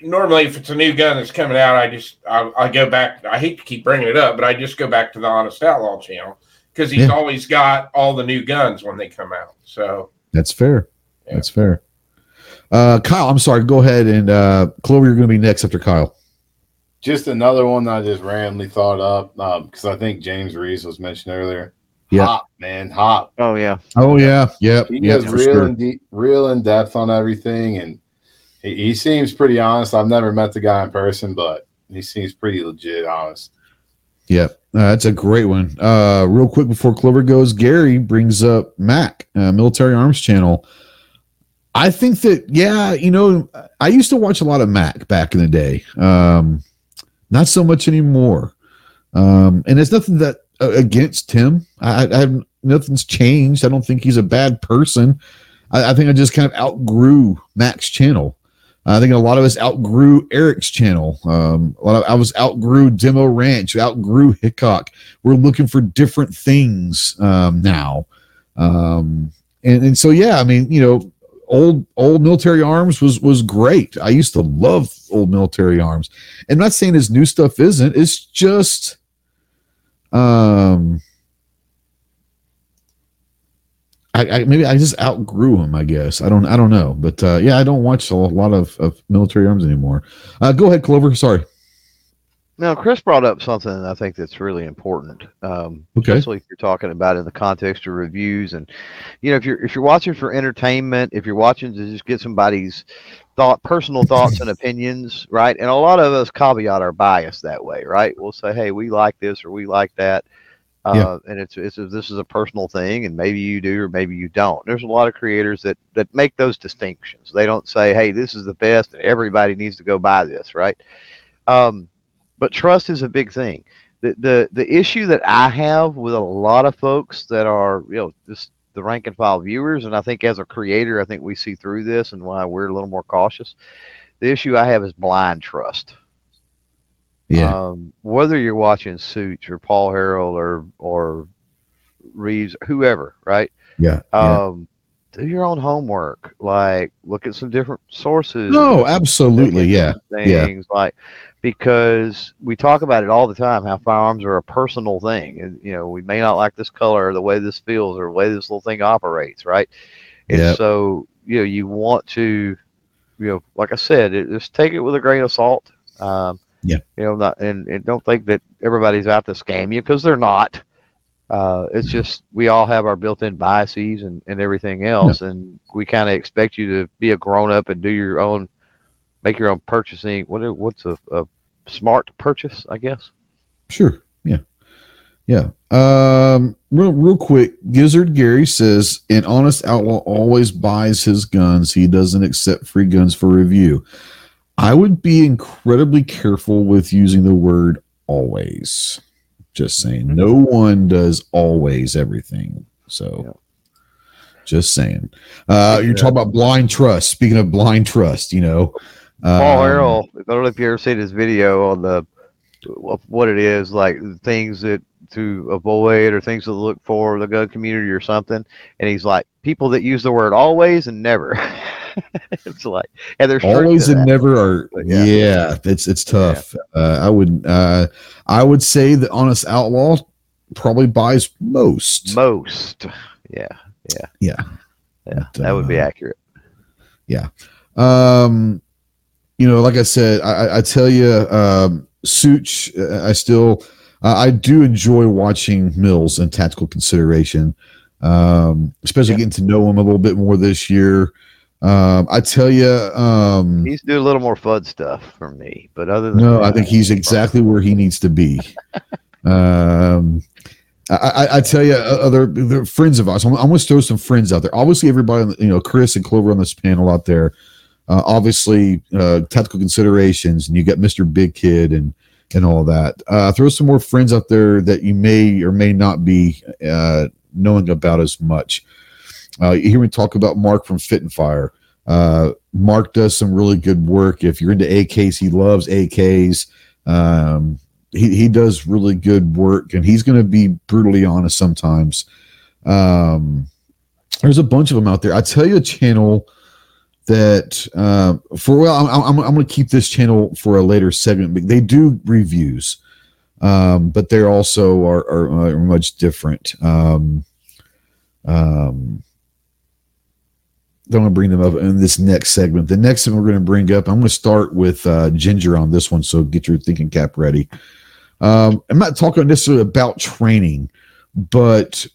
normally if it's a new gun that's coming out, I just I, I go back. I hate to keep bringing it up, but I just go back to the Honest Outlaw channel because he's Yeah. always got all the new guns when they come out. So That's fair. Yeah. That's fair. Uh, Kyle, I'm sorry. Go ahead and uh, Clover, you're going to be next after Kyle. just another one that I just randomly thought up because I think James Reeves was mentioned earlier. Yeah. Hot, man, hot. Oh yeah. Oh yeah, yep, He yep, goes real sure. in deep, real in depth on everything, and he, he seems pretty honest. I've never met the guy in person, but he seems pretty legit honest. Yep, uh, that's a great one. Uh, real quick before Clover goes, Gary brings up Mac, uh, Military Arms Channel. I think that yeah, you know, I used to watch a lot of Mac back in the day. Um, not so much anymore. Um, and it's nothing that uh, against him. I, I have nothing's changed. I don't think he's a bad person. I, I think I just kind of outgrew Mac's channel. I think a lot of us outgrew Eric's channel. Um, a lot of I was outgrew Demo Ranch, outgrew Hickok. We're looking for different things um, now, um, and and so yeah, I mean, you know, old old military arms was was great. I used to love old military arms. And I'm not saying his new stuff isn't. It's just, um, I, I maybe I just outgrew him. I guess I don't I don't know, but uh, yeah, I don't watch a lot of, of military arms anymore. Uh, go ahead, Clover. Sorry. Now, Chris brought up something I think that's really important, um, Okay. especially if you're talking about in the context of reviews. And you know, if you're if you're watching for entertainment, if you're watching to just get somebody's thought, personal thoughts and opinions, right? And a lot of us caveat our bias that way, right? We'll say, "Hey, we like this or we like that," uh, Yeah. and it's it's this is a personal thing, and maybe you do or maybe you don't. There's a lot of creators that that make those distinctions. They don't say, "Hey, this is the best, and everybody needs to go buy this," right? Um, but trust is a big thing. The, the the issue that I have with a lot of folks that are you know just the rank and file viewers, and I think as a creator, I think we see through this and why we're a little more cautious. The issue I have is blind trust. Yeah. Um, whether you're watching Sootch or Paul Harrell or or Reeves, whoever, right? yeah. yeah. Um, do your own homework. Like look at some different sources. no, absolutely. Yeah. Yeah. things like because we talk about it all the time how firearms are a personal thing and you know we may not like this color or the way this feels or the way this little thing operates right and Yep. so you know you want to you know like i said it, just take it with a grain of salt um Yeah. you know not and, and don't think that everybody's out to scam you because they're not uh, it's just we all have our built-in biases and, and everything else, and we kind of expect you to be a grown-up and do your own, make your own purchasing. What what's a, a smart purchase? I guess. Sure. Yeah. Yeah. Um, real, real quick, Gizzard Gary says an honest outlaw always buys his guns. He doesn't accept free guns for review. I would be incredibly careful with using the word always. Just saying, no one does always everything. So, Yeah. just saying. Uh, you're talking about blind trust. Speaking of blind trust, you know, Paul um, Harrell, I don't know if you ever seen his video on the what it is, like things that to avoid or things to look for the gun community or something. And he's like, people that use the word always and never. it's like, and there's always and never are yeah. yeah. it's it's tough uh, i would uh i would say the honest outlaw probably buys most most. Yeah, yeah yeah, But, that would be uh, accurate. um you know like i said i I- i tell you um sootch uh, i still uh, i do enjoy watching mills and tactical consideration um especially Yeah. getting to know him a little bit more this year um i tell you um He's doing a little more fun stuff for me, but other than No, that, I think he's exactly where he needs to be. um, I, I, I tell you, other the friends of ours. I'm, I'm going to throw some friends out there. Obviously, everybody, you know, Chris and Clover on this panel out there. Uh, obviously, uh, tactical considerations, and you got Mister Big Kid and and all that. Uh, throw some more friends out there that you may or may not be uh, knowing about as much. Uh, you hear me talk about Mark from Fit and Fire. Uh, Mark does some really good work. If you're into AKs, he loves AKs. Um, he, he does really good work and he's going to be brutally honest sometimes. Um, there's a bunch of them out there. I tell you a channel that uh, for well, I'm, I'm, I'm going to keep this channel for a later segment. But they do reviews, um, but they also are, are, are much different. Um, um, I'm going to bring them up in this next segment. The next one we're going to bring up, I'm going to start with uh, Ginger on this one. So get your thinking cap ready. Um, I'm not talking necessarily about training, but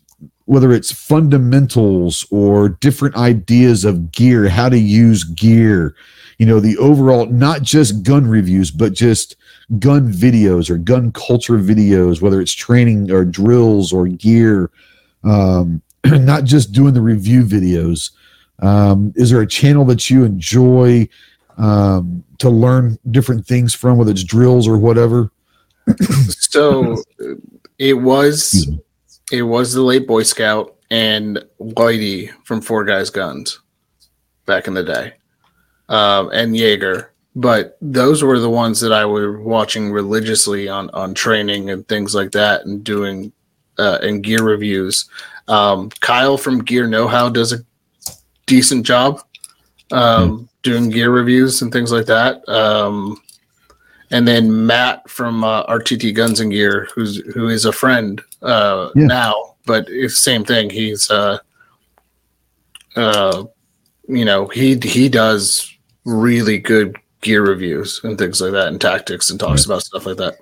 whether it's fundamentals or different ideas of gear, how to use gear, you know, the overall, not just gun reviews, but just gun videos or gun culture videos, whether it's training or drills or gear, um, not just doing the review videos. Um, is there a channel that you enjoy um, to learn different things from, whether it's drills or whatever? So it was it was the late Boy Scout and Whitey from Four Guys Guns back in the day, um, and Jaeger. But those were the ones that I was watching religiously on on training and things like that, and doing uh, and gear reviews. Um, Kyle from Gear Know How does a decent job um, doing gear reviews and things like that. Um, and then Matt from uh, RTT Guns and Gear, who's who is a friend uh, Yeah. now, but it's same thing. He's uh, uh, you know, he he does really good gear reviews and things like that, and tactics, and talks about stuff like that.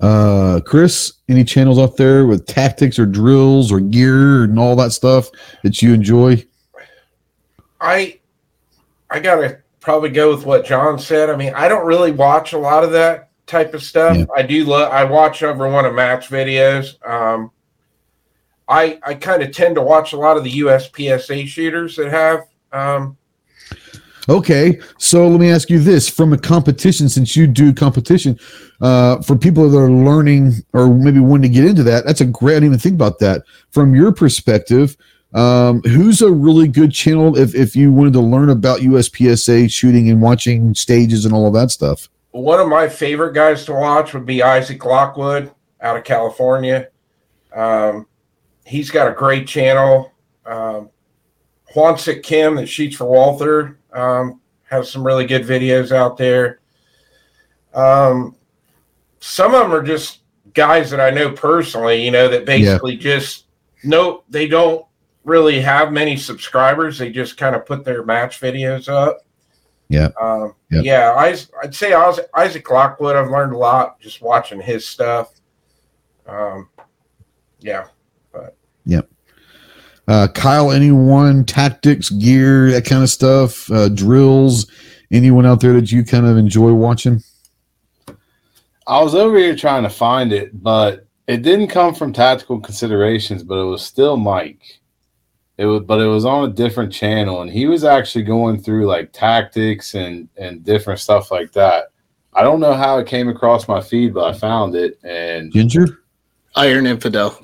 Uh, Chris, any channels out there with tactics or drills or gear and all that stuff that you enjoy? I I gotta probably go with what John said. I mean, I don't really watch a lot of that type of stuff. Yeah. I do love I watch over one of Matt's videos. Um I I kind of tend to watch a lot of the USPSA shooters that have um Okay, so let me ask you this: from a competition, since you do competition, uh, for people that are learning or maybe wanting to get into that, that's a great. I didn't even think about that. From your perspective, um, who's a really good channel if if you wanted to learn about USPSA shooting and watching stages and all of that stuff? one of my favorite guys to watch would be Isaac Lockwood out of California. Um, he's got a great channel. Um, Hwansik Kim that shoots for Walther um, has some really good videos out there. Um, some of them are just guys that I know personally, you know, that basically just no, they don't really have many subscribers. They just kind of put their match videos up. Yeah. Um, Yeah. yeah. I, I'd say Isaac, Isaac Lockwood, I've learned a lot just watching his stuff. Um, yeah. Uh, Kyle, anyone tactics, gear, that kind of stuff, uh, drills? Anyone out there that you kind of enjoy watching? I was over here trying to find it, but it didn't come from tactical considerations, but it was still Mike. It was, but it was on a different channel, and he was actually going through like tactics and and different stuff like that. I don't know how it came across my feed, but I found it, and Ginger. Iron Infidel.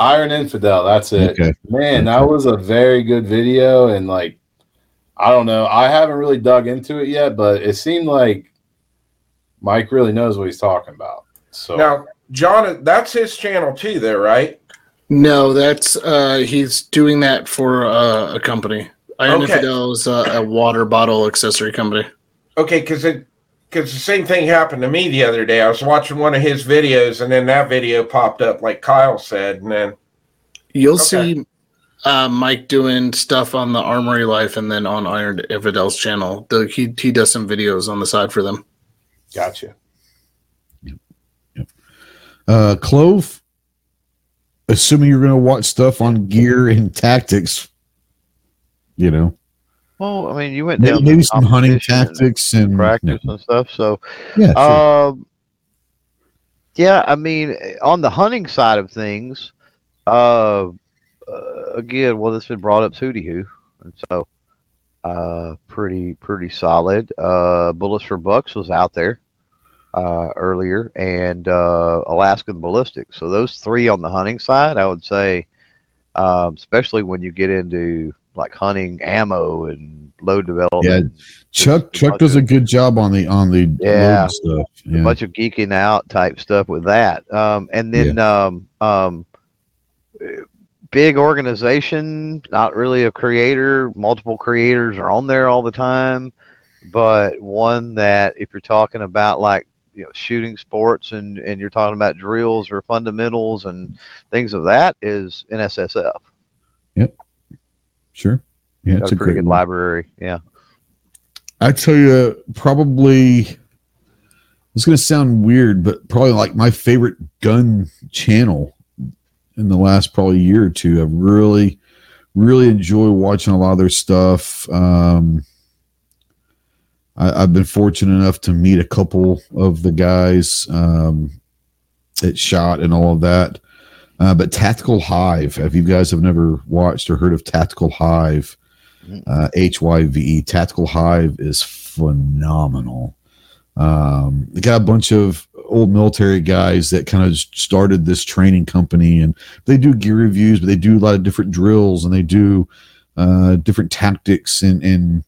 Iron Infidel. That's it. Okay. Man, that was a very good video, and like, I don't know, I haven't really dug into it yet, but it seemed like Mike really knows what he's talking about. So Now, John, that's his channel too, there, right? No, that's uh he's doing that for uh, a company. Iron Okay. Infidel is a, a water bottle accessory company. Okay, because it because the same thing happened to me the other day. I was watching one of his videos, and then that video popped up, like Kyle said, and then You'll Okay. see uh, Mike doing stuff on the Armory Life and then on Iron Infidel's channel. The, he he does some videos on the side for them. gotcha. Uh, Clove. Assuming you're going to watch stuff on gear and tactics, you know, Well, I mean, you went down maybe to some hunting competition and tactics and practice and stuff. So, Yeah, sure. um, yeah, I mean, on the hunting side of things, uh, uh again, well, this has been brought up Hootie Hoo, and so, uh, pretty pretty solid. Uh, Bullets for Bucks was out there uh, earlier, and uh, Alaskan Ballistics. So those three on the hunting side, I would say, um, especially when you get into like hunting ammo and load development. Chuck just Chuck bunch does a good job on the on the Yeah. load stuff. a bunch of geeking out type stuff with that. Um, and then um, um, uh, big organization, not really a creator. Multiple creators are on there all the time, but one that if you're talking about like you know shooting sports and and you're talking about drills or fundamentals and things of that is NSSF. Sure. Yeah, it's a pretty great good one. library. Yeah. I tell you, probably it's going to sound weird, but probably like my favorite gun channel in the last probably year or two. I've really, really enjoy watching a lot of their stuff. Um, I, I've been fortunate enough to meet a couple of the guys um, that shot and all of that. Uh, but Tactical Hyve, if you guys have never watched or heard of Tactical Hyve, uh, HYVE. Tactical Hyve is phenomenal. Um, they got a bunch of old military guys that kind of started this training company, and they do gear reviews, but they do a lot of different drills and they do uh, different tactics and and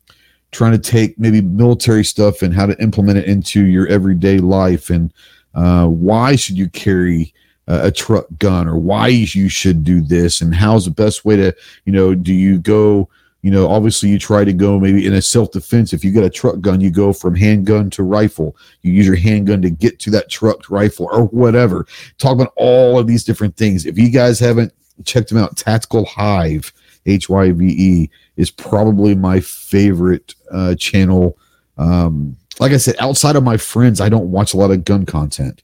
trying to take maybe military stuff and how to implement it into your everyday life and uh, why should you carry a truck gun or why you should do this and how's the best way to you know do you go you know obviously you try to go maybe in a self-defense. If you got a truck gun you go from handgun to rifle. You use your handgun to get to that truck rifle or whatever. Talk about all of these different things. If you guys haven't checked them out tactical hyve h-y-v-e is probably my favorite uh, channel. Um, like i said outside of my friends i don't watch a lot of gun content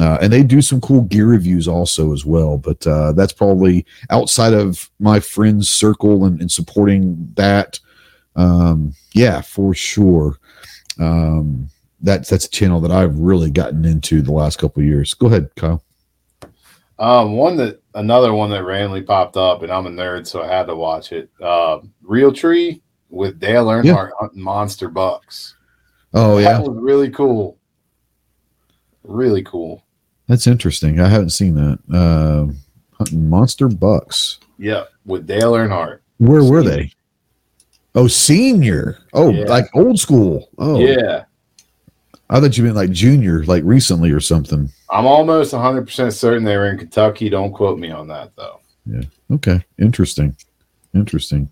uh, and they do some cool gear reviews also as well but uh, that's probably outside of my friends circle and, and supporting that um, yeah for sure um, that's that's a channel that i've really gotten into the last couple of years go ahead kyle Um, one that another one that randomly popped up, and I'm a nerd, so I had to watch it. Uh, Realtree with Dale Earnhardt hunting monster bucks. oh yeah that was really cool. Really cool. That's interesting i haven't seen that uh, hunting monster bucks Yeah, with Dale Earnhardt. where were they oh senior oh Yeah. like old school oh Yeah, i thought you meant like junior like recently or something I'm almost 100 percent certain they were in Kentucky. Don't quote me on that though. Yeah. Okay, interesting, interesting.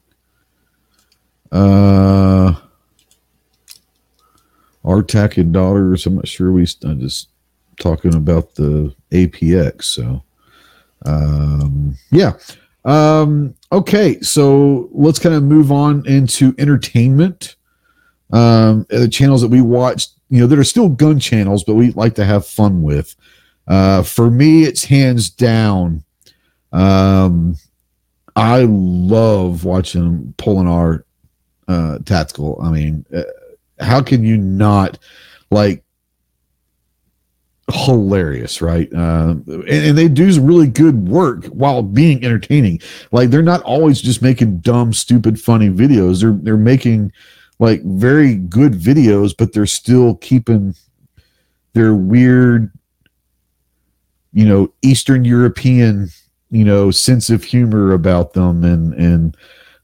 Uh, Artak and daughters. I'm not sure. We I'm just talking about the APX. So, um, yeah. Um, okay, so let's kind of move on into entertainment. Um, the channels that we watch, you know, that are still gun channels, but we like to have fun with. Uh, for me, it's hands down. Um, I love watching pulling Polenar uh, tactical. I mean, uh, how can you not like? Hilarious, right? Uh, and, and they do really good work while being entertaining. Like they're not always just making dumb, stupid, funny videos. They're they're making like very good videos, but they're still keeping their weird, you know, Eastern European, you know, sense of humor about them, and and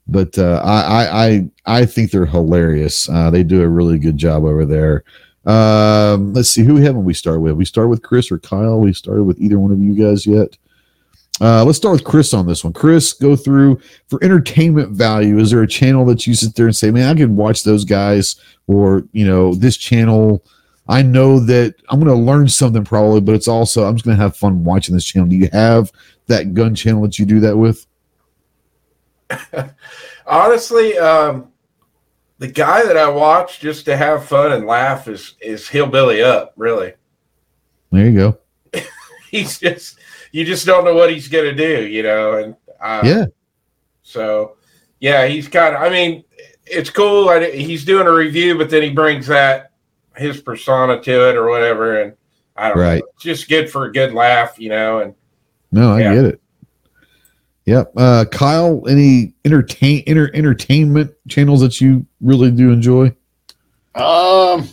but uh, I I I think they're hilarious. Uh, they do a really good job over there. Um, let's see, who haven't we started with? We start with Chris or Kyle. We started with either one of you guys yet. Uh, let's start with Chris on this one. Chris, go through for entertainment value. Is there a channel that you sit there and say, "Man, I can watch those guys," or you know, this channel? I know that I'm going to learn something probably, but it's also I'm just going to have fun watching this channel. Do you have that gun channel that you do that with? Honestly, um, the guy that I watch just to have fun and laugh is is Hillbilly Up. Really, There you go. he's just you just don't know what he's gonna do, you know. And uh, Yeah. so yeah, he's kind of. I mean, it's cool. I, he's doing a review, but then he brings that his persona to it or whatever, and I don't Right. know. It's just good for a good laugh, you know. And No, I Yeah. get it. Yep. Uh, Kyle, any entertain inter, entertainment channels that you really do enjoy? Um,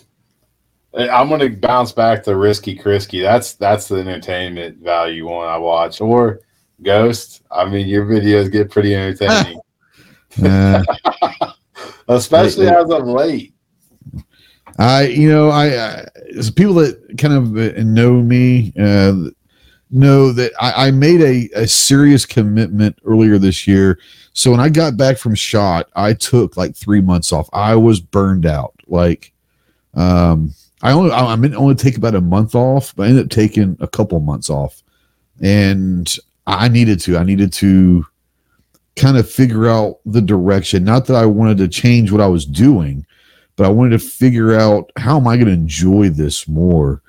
I'm gonna bounce back to Risky Krisky. That's that's the entertainment value one I watch. Or Ghost. I mean, your videos get pretty entertaining, Uh, especially Wait, wait. as of late. I, you know, I, I people that kind of know me, uh, know that I, I made a, a serious commitment earlier this year. So when I got back from shot, I took like three months off. I was burned out. Like, um, I only, I, I meant only take about a month off, but I ended up taking a couple months off, and I needed to. I needed to kind of figure out the direction. Not that I wanted to change what I was doing, but I wanted to figure out how am I going to enjoy this more.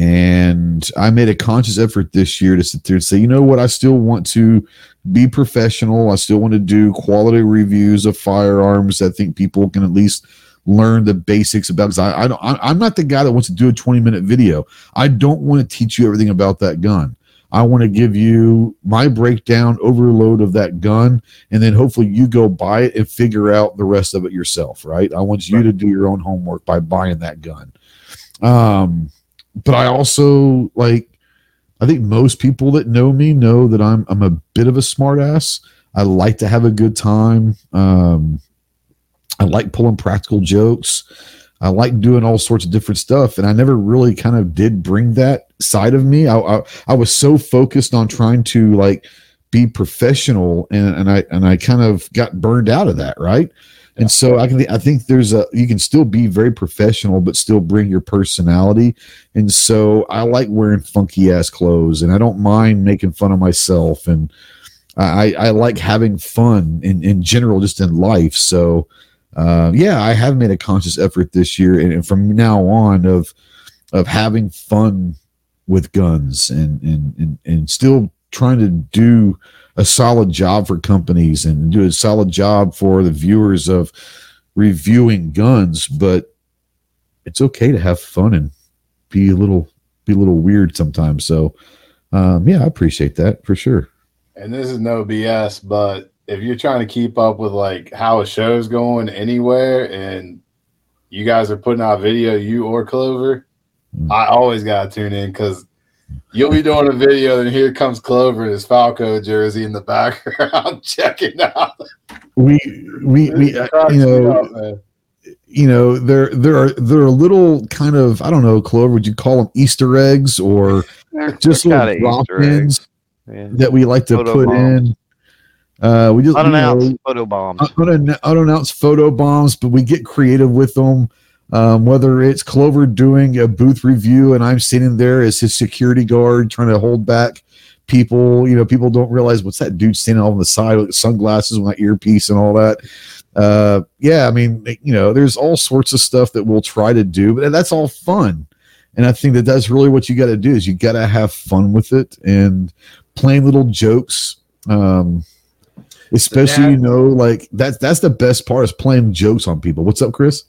And I made a conscious effort this year to sit there and say, you know what, I still want to be professional. I still want to do quality reviews of firearms. I think people can at least learn the basics about. Because I, I don't, I'm not the guy that wants to do a 20 minute video. I don't want to teach you everything about that gun. I want to give you my breakdown, overload of that gun, and then hopefully you go buy it and figure out the rest of it yourself. Right? I want you Right. to do your own homework by buying that gun. Um, but I also like. I think most people that know me know that I'm I'm a bit of a smartass. I like to have a good time. Um, I like pulling practical jokes. I like doing all sorts of different stuff, and I never really kind of did bring that side of me. I I, I was so focused on trying to like be professional, and and I and I kind of got burned out of that, right? And so I can I think there's a you can still be very professional, but still bring your personality. And so I like wearing funky ass clothes, and I don't mind making fun of myself, and I I like having fun in in general, just in life. So uh, yeah, I have made a conscious effort this year, and, and from now on of of having fun with guns and and and, and still trying to do a solid job for companies and do a solid job for the viewers of reviewing guns but it's okay to have fun and be a little be a little weird sometimes so um yeah i appreciate that for sure And this is no BS, but if you're trying to keep up with like how a show's going anywhere and you guys are putting out video, you or Clover, Mm. I always gotta tune in because you'll be doing a video and here comes Clover in his Falco jersey in the background checking out. we we we uh, you know up, you know there there are there are little kind of i don't know clover would you call them easter eggs or just little kinda drop Easter eggs. ins Yeah. that we like to Photo put bombs. in uh we just you know, Unannounced photo bombs. un- unannounced photo bombs, but we get creative with them. Um, whether it's Clover doing a booth review and I'm sitting there as his security guard trying to hold back people, you know, people don't realize what's that dude standing on the side with sunglasses with that earpiece and all that. Uh, yeah, I mean, you know, there's all sorts of stuff that we'll try to do, but that's all fun. And I think that that's really what you got to do is you got to have fun with it and playing little jokes. Um, especially dad- you know like that's that's the best part is playing jokes on people what's up chris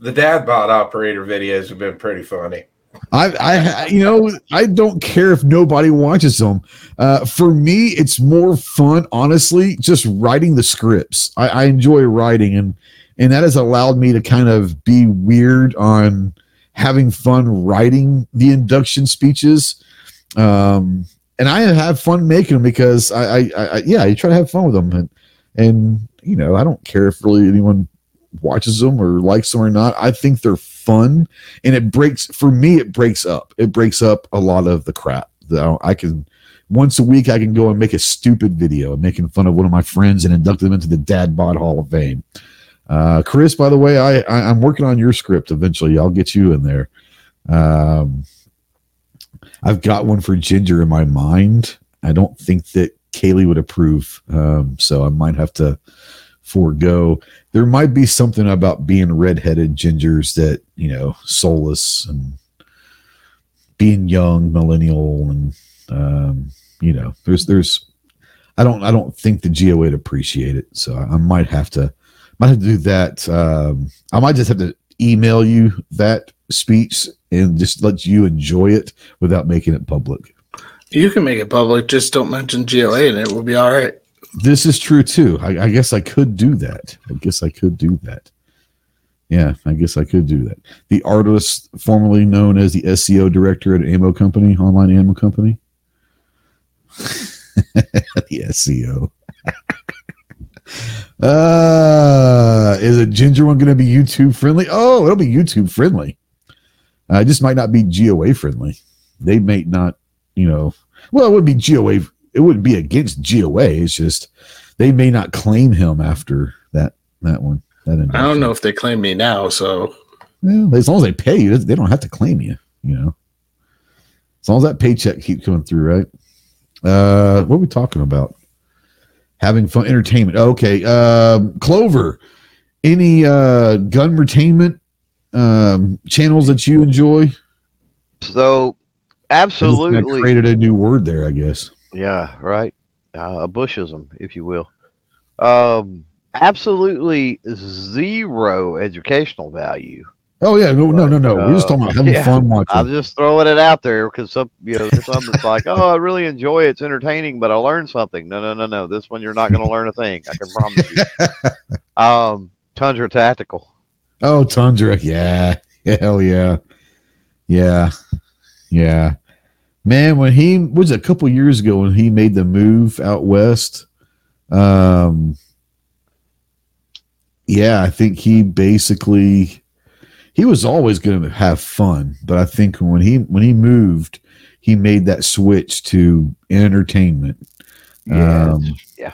the dad bot operator videos have been pretty funny. I, I, you know, I don't care if nobody watches them. Uh, for me, it's more fun, honestly, just writing the scripts. I, I enjoy writing, and and that has allowed me to kind of be weird on having fun writing the induction speeches. Um, and I have fun making them because I, I, I, yeah, I try to have fun with them, and and you know, I don't care if really anyone watches them or likes them or not. I think they're fun, and it breaks for me. It breaks up. It breaks up a lot of the crap that I can. Once a week, I can go and make a stupid video making fun of one of my friends and induct them into the Dad Bod Hall of Fame. Uh, Chris, by the way, I, I am working on your script. Eventually, I'll get you in there. Um, I've got one for Ginger in my mind. I don't think that Kaylee would approve, um, so I might have to forego. There might be something about being redheaded gingers that you know, soulless and being young, millennial, and um, you know, there's there's. I don't I don't think the GOA would appreciate it, so I, I might have to might have to do that. Um, I might just have to email you that speech and just let you enjoy it without making it public. You can make it public, just don't mention GOA and it will be all right. This is true too. I, I, guess I could do that. I guess I could do that. Yeah, I guess I could do that. The artist formerly known as the SEO director at Ammo Company, online ammo company. the SEO. uh, is a ginger one going to be YouTube friendly? Oh, it'll be YouTube friendly. Uh, it just might not be GOA friendly. They may not, you know, well, it would be GOA. It wouldn't be against GOA. It's just they may not claim him after that that one. That I don't know if they claim me now. So, well, as long as they pay you, they don't have to claim you. You know, as long as that paycheck keeps coming through, right? Uh, what are we talking about? Having fun, entertainment. Okay, um, Clover. Any uh, gun entertainment um, channels that you enjoy? So, absolutely created a new word there, I guess. Yeah, right. Uh, a bushism, if you will. Um, absolutely zero educational value. Oh yeah, no, no, no, no. We're just talking about having yeah, fun watching. I'm just throwing it out there because some, you know, some that's like, oh, I really enjoy it. It's entertaining, but I learned something. No, no, no, no. This one you're not going to learn a thing. I can promise you. um, Tundra Tactical. Oh, Tundra. Yeah. Hell yeah. Yeah. Yeah. Man, when he was a couple years ago when he made the move out west, um, yeah, I think he basically he was always going to have fun, but I think when he when he moved, he made that switch to entertainment. Yeah, um, yeah,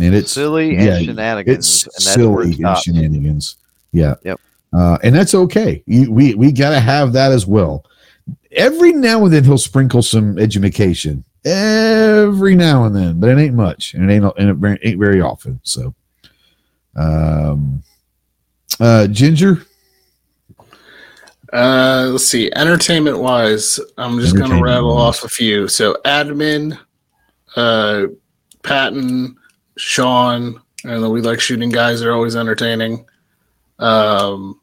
and it's silly and yeah, shenanigans. It's and silly and shenanigans. Yeah. Yep. Uh, and that's okay. You, we we got to have that as well. Every now and then he'll sprinkle some education. Every now and then, but it ain't much, and it ain't and it ain't very often. So, um, uh, Ginger. Uh, let's see. Entertainment wise, I'm just gonna rattle off a few. So, admin, uh, Patton, Sean, and we like shooting guys. They're always entertaining. Um,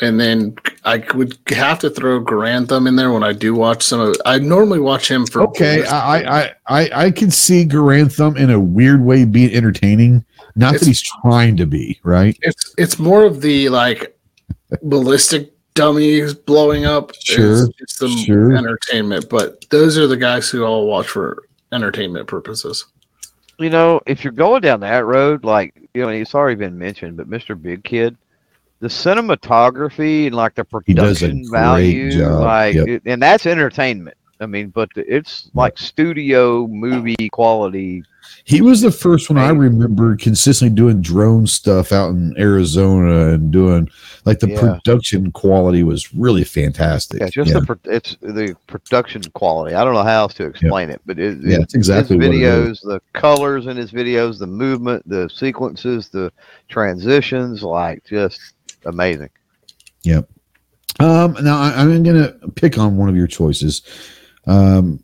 and then I would have to throw Garand Thumb in there when I do watch some of. I normally watch him for. Okay, I, I I I can see Garand Thumb in a weird way being entertaining. Not it's, that he's trying to be right. It's it's more of the like ballistic dummies blowing up. Sure, it's, it's some sure. entertainment, but those are the guys who I'll watch for entertainment purposes. You know, if you're going down that road, like you know, it's already been mentioned, but Mr. Big Kid, the cinematography and like the production value, job. like, yep. it, and that's entertainment. I mean, but it's like studio movie quality he was the first one I remember consistently doing drone stuff out in Arizona and doing like the yeah. production quality was really fantastic. Yeah, just yeah. the it's the production quality. I don't know how else to explain it, but it, yeah, it's exactly his videos, the colors in his videos, the movement, the sequences, the transitions, like just amazing. Yep. Um, now I, I'm going to pick on one of your choices. Um,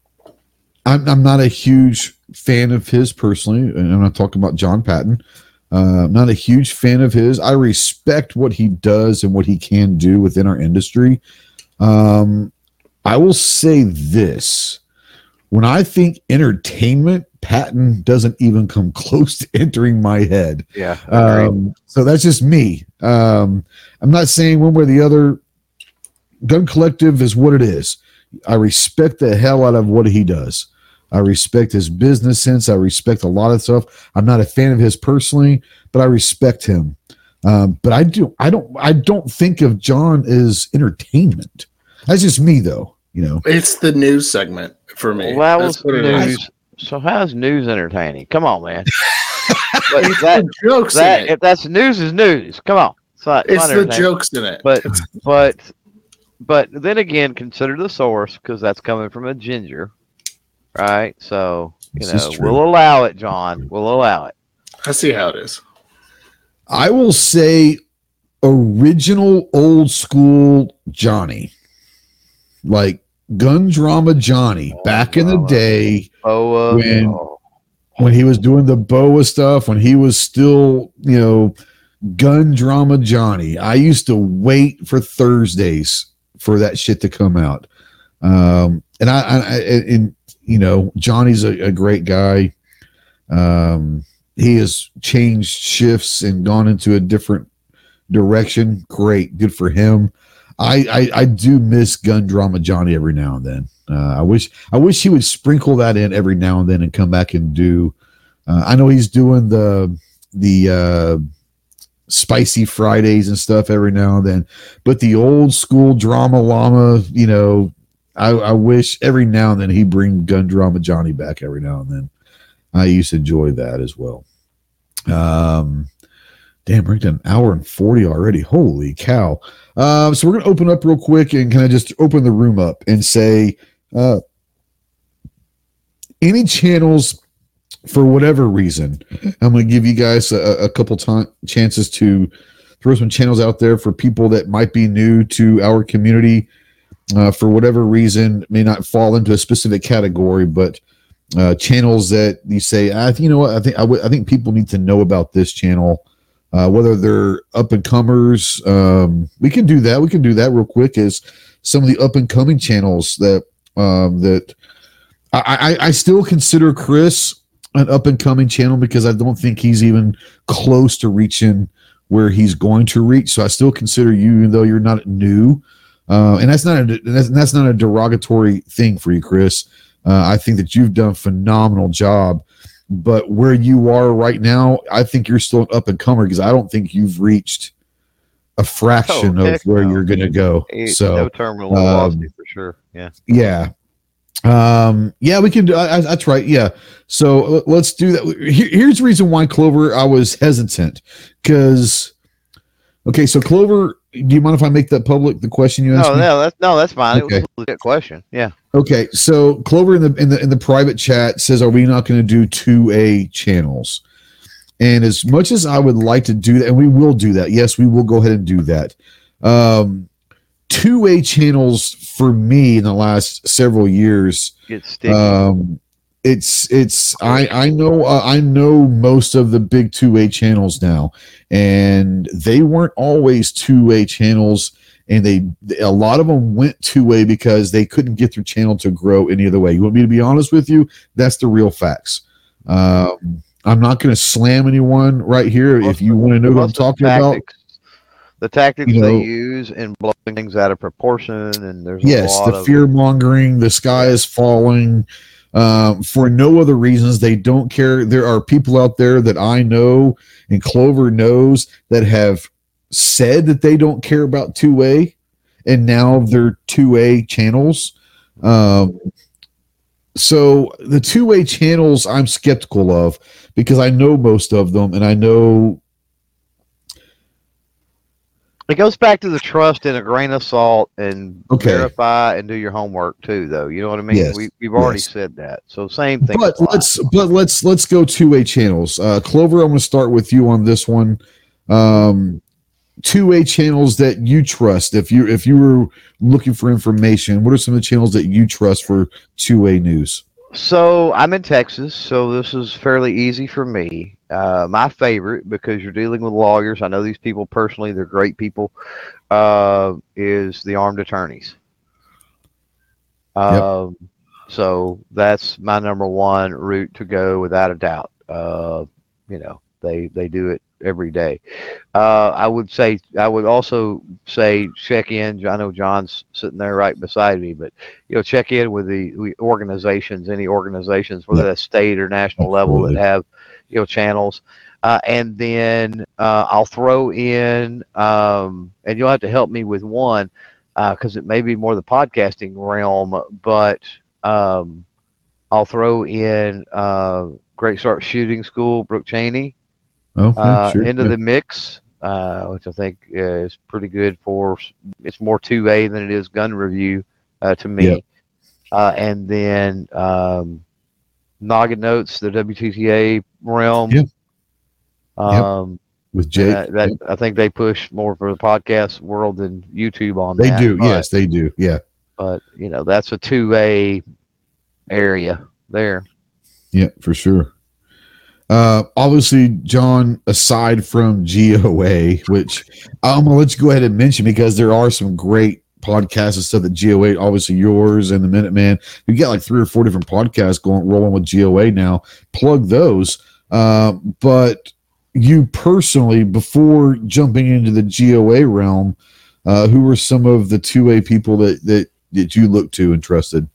I'm, I'm not a huge fan of his personally, and I'm not talking about John Patton. Uh, not a huge fan of his. I respect what he does and what he can do within our industry. Um, I will say this: when I think entertainment, Patton doesn't even come close to entering my head. Yeah. Um, so that's just me. Um, I'm not saying one way or the other. Gun Collective is what it is. I respect the hell out of what he does. I respect his business sense. I respect a lot of stuff. I'm not a fan of his personally, but I respect him. Um, but I do. I don't. I don't think of John as entertainment. That's just me, though. You know. It's the news segment for me. Well, that was what it is. news. So how's news entertaining? Come on, man. but It's that, the jokes that in it. if that's news is news. Come on. It's not. It's not the jokes in it. But but but then again, consider the source because that's coming from a ginger, right? So you This know we'll allow it, John. We'll allow it. I see how it is. I will say original old school Johnny. Like gun drama Johnny back in the day Oh, uh, When- oh. when he was doing the BOA stuff, when he was still, you know, gun drama Johnny. I used to wait for Thursdays for that shit to come out. Um, and I, I, I and you know, Johnny's a, a great guy. Um, he has changed shifts and gone into a different direction. Great, good for him. I, I, I do miss gun drama Johnny every now and then. Uh, I wish I wish he would sprinkle that in every now and then and come back and do. Uh, I know he's doing the the uh, spicy Fridays and stuff every now and then, but the old school drama llama, you know, I, I wish every now and then he bring gun drama Johnny back every now and then. I used to enjoy that as well. Um, damn, we're at an hour and forty already. Holy cow! Um, so we're gonna open up real quick and kind of just open the room up and say, uh, any channels for whatever reason. I'm gonna give you guys a, a couple time chances to throw some channels out there for people that might be new to our community. Uh, for whatever reason, may not fall into a specific category, but uh, channels that you say, I think you know what I think I would I think people need to know about this channel, uh, whether they're up and comers. Um, we can do that. We can do that real quick. Is some of the up and coming channels that um, that I, I I still consider Chris an up and coming channel because I don't think he's even close to reaching where he's going to reach. So I still consider you, even though you're not new. Uh, and that's not a that's, that's not a derogatory thing for you, Chris. Uh, I think that you've done a phenomenal job, but where you are right now, I think you're still an up and comer because I don't think you've reached a fraction Oh, of where no. you're going to go. Ain't So no terminal um, for sure. Yeah. yeah. Um, yeah, we can do I, I, that's right. Yeah. So let's do that. Here, here's the reason why Clover, I was hesitant because, okay, so Clover, do you mind if I make that public? The question you asked No, me? no, that's no, that's fine. It was a legit question. Yeah. Okay, so Clover in the in the in the private chat says, "Are we not going to do two A channels?" And as much as I would like to do that, and we will do that, yes, we will go ahead and do that. Um, two A channels for me in the last several years, Get um, it's it's I I know uh, I know most of the big two A channels now, and they weren't always two A channels and they a lot of them went two A because they couldn't get their channel to grow any other way. You want me to be honest with you? That's the real facts. Um, I'm not going to slam anyone right here. if you want to know what I'm Most talking about, tactics- The tactics you know- they use in blowing things out of proportion, and there's a yes, the fear mongering, the sky is falling. Um, for no other reasons, they don't care. There are people out there that I know and Clover knows that have said that they don't care about two A, and now they're two A channels. Um, so the two A channels I'm skeptical of because I know most of them, and I know It goes back to the trust in a grain of salt and Okay. verify and do your homework too, though. You know what I mean? Yes. We, we've already Yes. said that. So same thing. but applies. let's but let's let's go two A channels. Uh, Clover, I'm going to start with you on this one. Um, two A channels that you trust. If you if you were looking for information, what are some of the channels that you trust for two A news? So I'm in Texas, so this is fairly easy for me. Uh, my favorite, because you're dealing with lawyers, I know these people personally; they're great people. Uh, is the armed attorneys. Um, So that's my number one route to go without a doubt. Uh, you know, they they do it every day. Uh, I would say I would also say check in. I know John's sitting there right beside me, but you know, check in with the organizations, any organizations, whether that's state or national level, that have you know channels. Uh, and then uh, I'll throw in, um, and you'll have to help me with one because it may be more the podcasting realm, but um, I'll throw in uh, Great Start Shooting School, Brooke Cheney, Okay, uh, sure. into yeah. the mix, uh, which I think uh, is pretty good for. It's more two A than it is gun review uh, to me. Yep. Uh, and then um, Noggin Notes, the WTTA realm. Yep. Um, with Jake. uh, that I think they push more for the podcast world than YouTube on they that. do. but- Yes, they do. Yeah. but you know that's a two A area there. Yeah, for sure. Uh, obviously, John, aside from GOA, which I'm gonna let you go ahead and mention because there are some great podcasts and stuff that GOA, obviously yours and the Minuteman. You get like three or four different podcasts going rolling with GOA now. Plug those. Uh, but you personally, before jumping into the GOA realm, uh, who were some of the two A people that that that you looked to and trusted?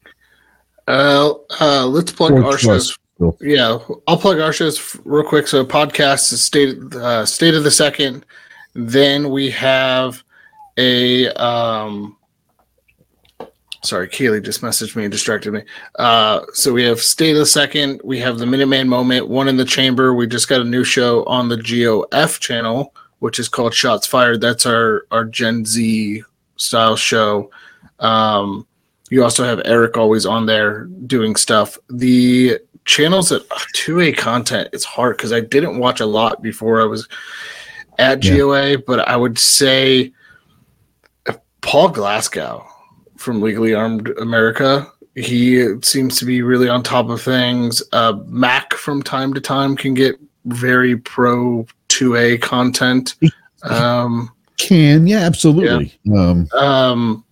Uh, uh, let's plug Or our trust. shows. Cool. Yeah, I'll plug our shows real quick. So, podcast is state uh, state of the second. Then we have a um. Sorry, Kaylee just messaged me and distracted me. Uh, so we have state of the second. We have the Minuteman moment. One in the chamber. We just got a new show on the GOF channel, which is called Shots Fired. That's our our Gen Z style show. Um, you also have Eric always on there doing stuff. The channels that 2A content it's hard because I didn't watch a lot before I was at Yeah. GOA, but I would say uh, Paul Glasgow from Legally Armed America. He seems to be really on top of things. Uh, Mac from time to time can get very pro 2A content. Um, Can yeah, absolutely. Um, um,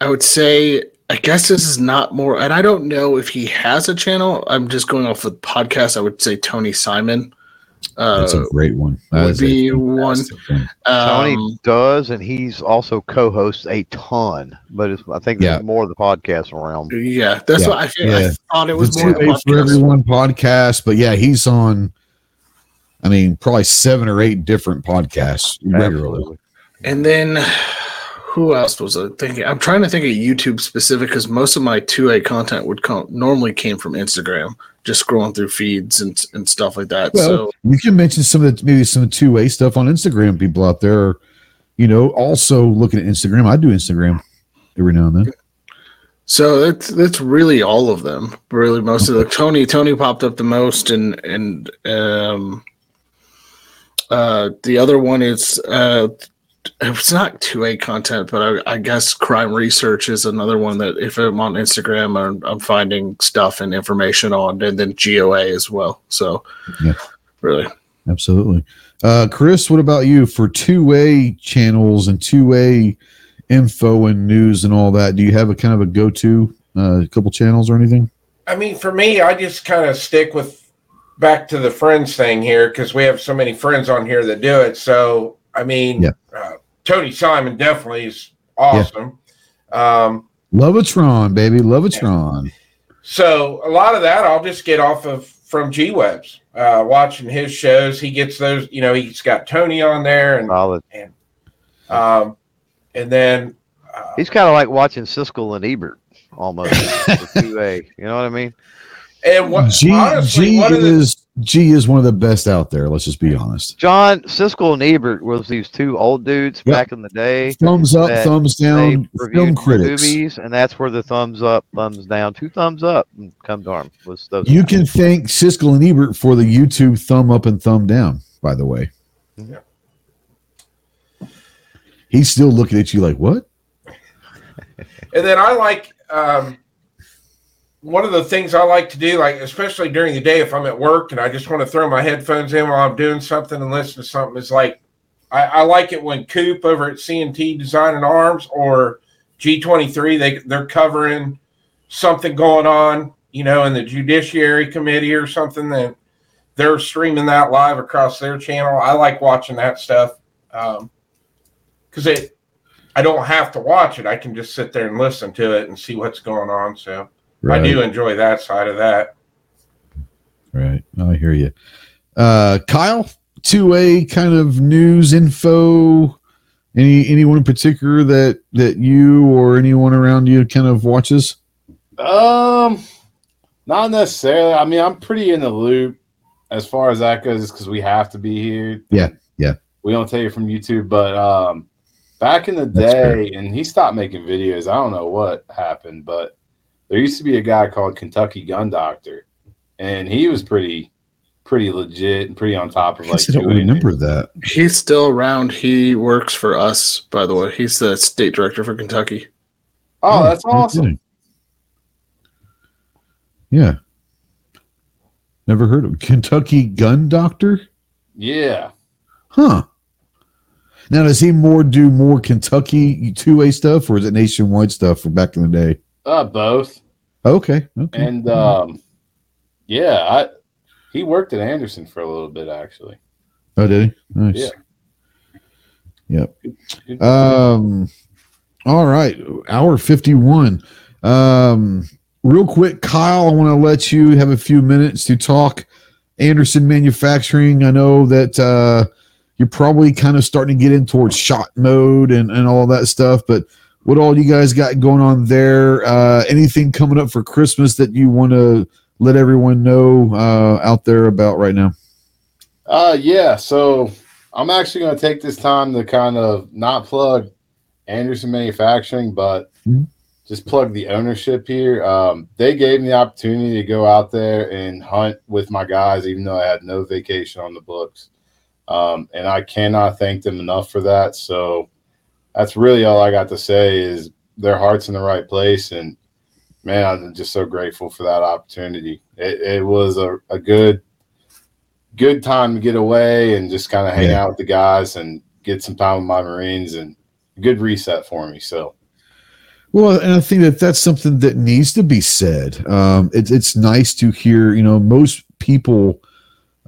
I would say, I guess this is not more, and I don't know if he has a channel. I'm just going off the podcast. I would say Tony Simon. Uh, That's a great one. That would be one. one. Tony um, does, and he's also co-hosts a ton, but it's, I think Yeah. more of the podcast realm. yeah, that's Yeah, what I feel. yeah. I thought it The was more two the for everyone podcast, but yeah, he's on. I mean, probably seven or eight different podcasts regularly. Absolutely. And then who else was I thinking? I'm trying to think of YouTube specific because most of my 2A content would come normally came from Instagram, just scrolling through feeds and, and stuff like that. Well, so You can mention some of the maybe some two A stuff on Instagram. People out there, are, you know, also looking at Instagram. I do Instagram every now and then. So that's that's really all of them. Really, most of the Tony Tony popped up the most, and and um, uh, the other one is uh, it's not two A content, but I, I guess crime research is another one that if I'm on Instagram, I'm, I'm finding stuff and information on, and then GOA as well. So Yeah. really, Absolutely. Uh, Chris, what about you for two A channels and two A info and news and all that? Do you have a kind of a go to uh, couple channels or anything? I mean, for me, I just kind of stick with back to the friends thing here because we have so many friends on here that do it. So, I mean, Yeah. uh, Tony Simon definitely is awesome. Um, Lovatron, baby, Lovatron. so a lot of that I'll just get off of from G Webs, uh, watching his shows. He gets those, you know, he's got Tony on there, and Solid. um, and then uh, He's kind of like watching Siskel and Ebert almost. for 2A. You know what I mean? and what G, honestly, G one of the is G is one of the best out there. Let's just be honest. John Siskel and Ebert was these two old dudes Yep. back in the day. Thumbs up, thumbs down. Film critics. movies, and that's where the thumbs up, thumbs down, two thumbs up and come to arm was those. You guys. can thank Siskel and Ebert for the YouTube thumb up and thumb down. By the way, Yeah. he's still looking at you like what? And then I like um, one of the things I like to do, like especially during the day if I'm at work and I just want to throw my headphones in while I'm doing something and listen to something. Is like I, I like it when Coop over at CNT Design and Arms or G23, they they're covering something going on, you know, in the Judiciary Committee or something that they're streaming that live across their channel. I like watching that stuff because um, it. I don't have to watch it. I can just sit there and listen to it and see what's going on. So right. I do enjoy that side of that. Right. I hear you. Uh, Kyle, 2A kind of news info. Any anyone in particular that that you or anyone around you kind of watches? Um, not necessarily. I mean, I'm pretty in the loop as far as that goes, because we have to be here. Yeah, yeah. We don't take it from YouTube, but um, back in the day, and he stopped making videos. I don't know what happened, but there used to be a guy called Kentucky Gun Doctor, and he was pretty pretty legit and pretty on top of like. I don't remember that. He's still around. He works for us, by the way. He's the state director for Kentucky. Oh, oh that's awesome. Yeah. Never heard of Kentucky Gun Doctor. Yeah. Huh. Now, does he more do more Kentucky two A stuff, or is it nationwide stuff from back in the day? Uh, both. Okay. Okay. And um, yeah, I he worked at Anderson for a little bit actually. Oh, did he? Nice. Yeah. Yep. Um. All right. Hour fifty one. Um real quick, Kyle, I want to let you have a few minutes to talk Anderson Manufacturing. I know that uh, you're probably kind of starting to get in towards shot mode and, and all that stuff, but what all you guys got going on there? Uh, anything coming up for Christmas that you want to let everyone know uh, out there about right now? Uh, yeah. So I'm actually going to take this time to kind of not plug Anderson Manufacturing, but mm-hmm just plug the ownership here. Um, they gave me the opportunity to go out there and hunt with my guys, even though I had no vacation on the books. Um, and I cannot thank them enough for that. So that's really all I got to say is their heart's in the right place. And man, I'm just so grateful for that opportunity. It, it was a, a, good, good time to get away and just kind of hang yeah. out with the guys and get some time with my Marines and good reset for me. So well, and I think that that's something that needs to be said. Um, it, it's nice to hear, you know, most people,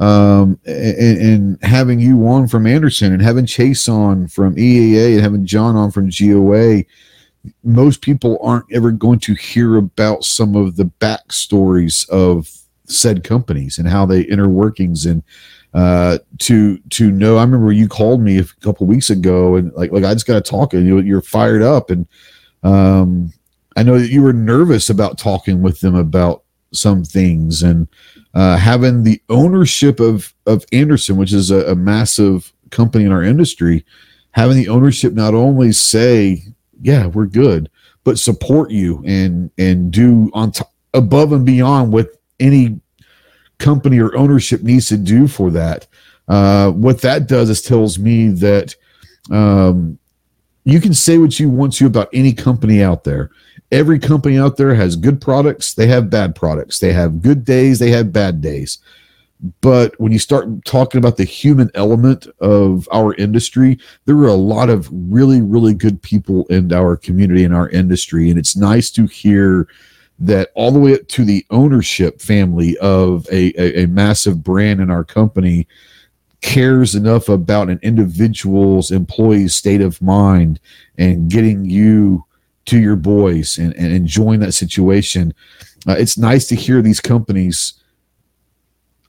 um, and, and, having you on from Anderson and having Chase on from EAA and having John on from GOA, most people aren't ever going to hear about some of the backstories of said companies and how they inner workings and uh, to to know. I remember you called me a couple weeks ago and like like I just got to talk and you you're fired up and um, I know that you were nervous about talking with them about some things and uh, having the ownership of of Anderson, which is a, a, massive company in our industry, having the ownership not only say, "Yeah, we're good," but support you and and do on top above and beyond what any company or ownership needs to do for that. Uh, what that does is tells me that um, you can say what you want to about any company out there. Every company out there has good products, they have bad products. They have good days, they have bad days. But when you start talking about the human element of our industry, there are a lot of really, really good people in our community in our industry. And it's nice to hear that all the way up to the ownership family of a, a, a massive brand in our company cares enough about an individual's employee's state of mind and getting you to your boys and, and enjoying that situation. Uh, it's nice to hear these companies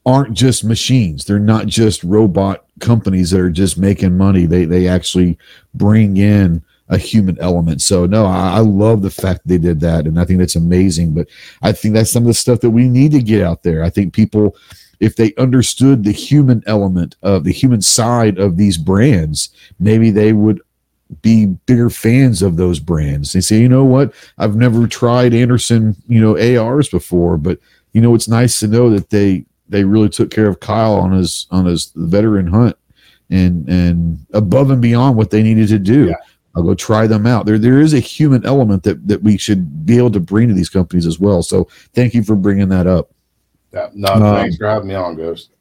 aren't just machines. They're not just robot companies that are just making money. They they actually bring in a human element. So no, I, I, love the fact they did that, and I think that's amazing. But I think that's some of the stuff that we need to get out there. I think people if they understood the human element of the human side of these brands, maybe they would be bigger fans of those brands. They say, you know what, I've never tried Anderson, you know, ARs before, but you know, it's nice to know that they they really took care of Kyle on his on his veteran hunt and and above and beyond what they needed to do. Yeah. I'll go try them out. There, there is a human element that that we should be able to bring to these companies as well. So, thank you for bringing that up. Yeah, no, um, thanks for having me on, Ghost.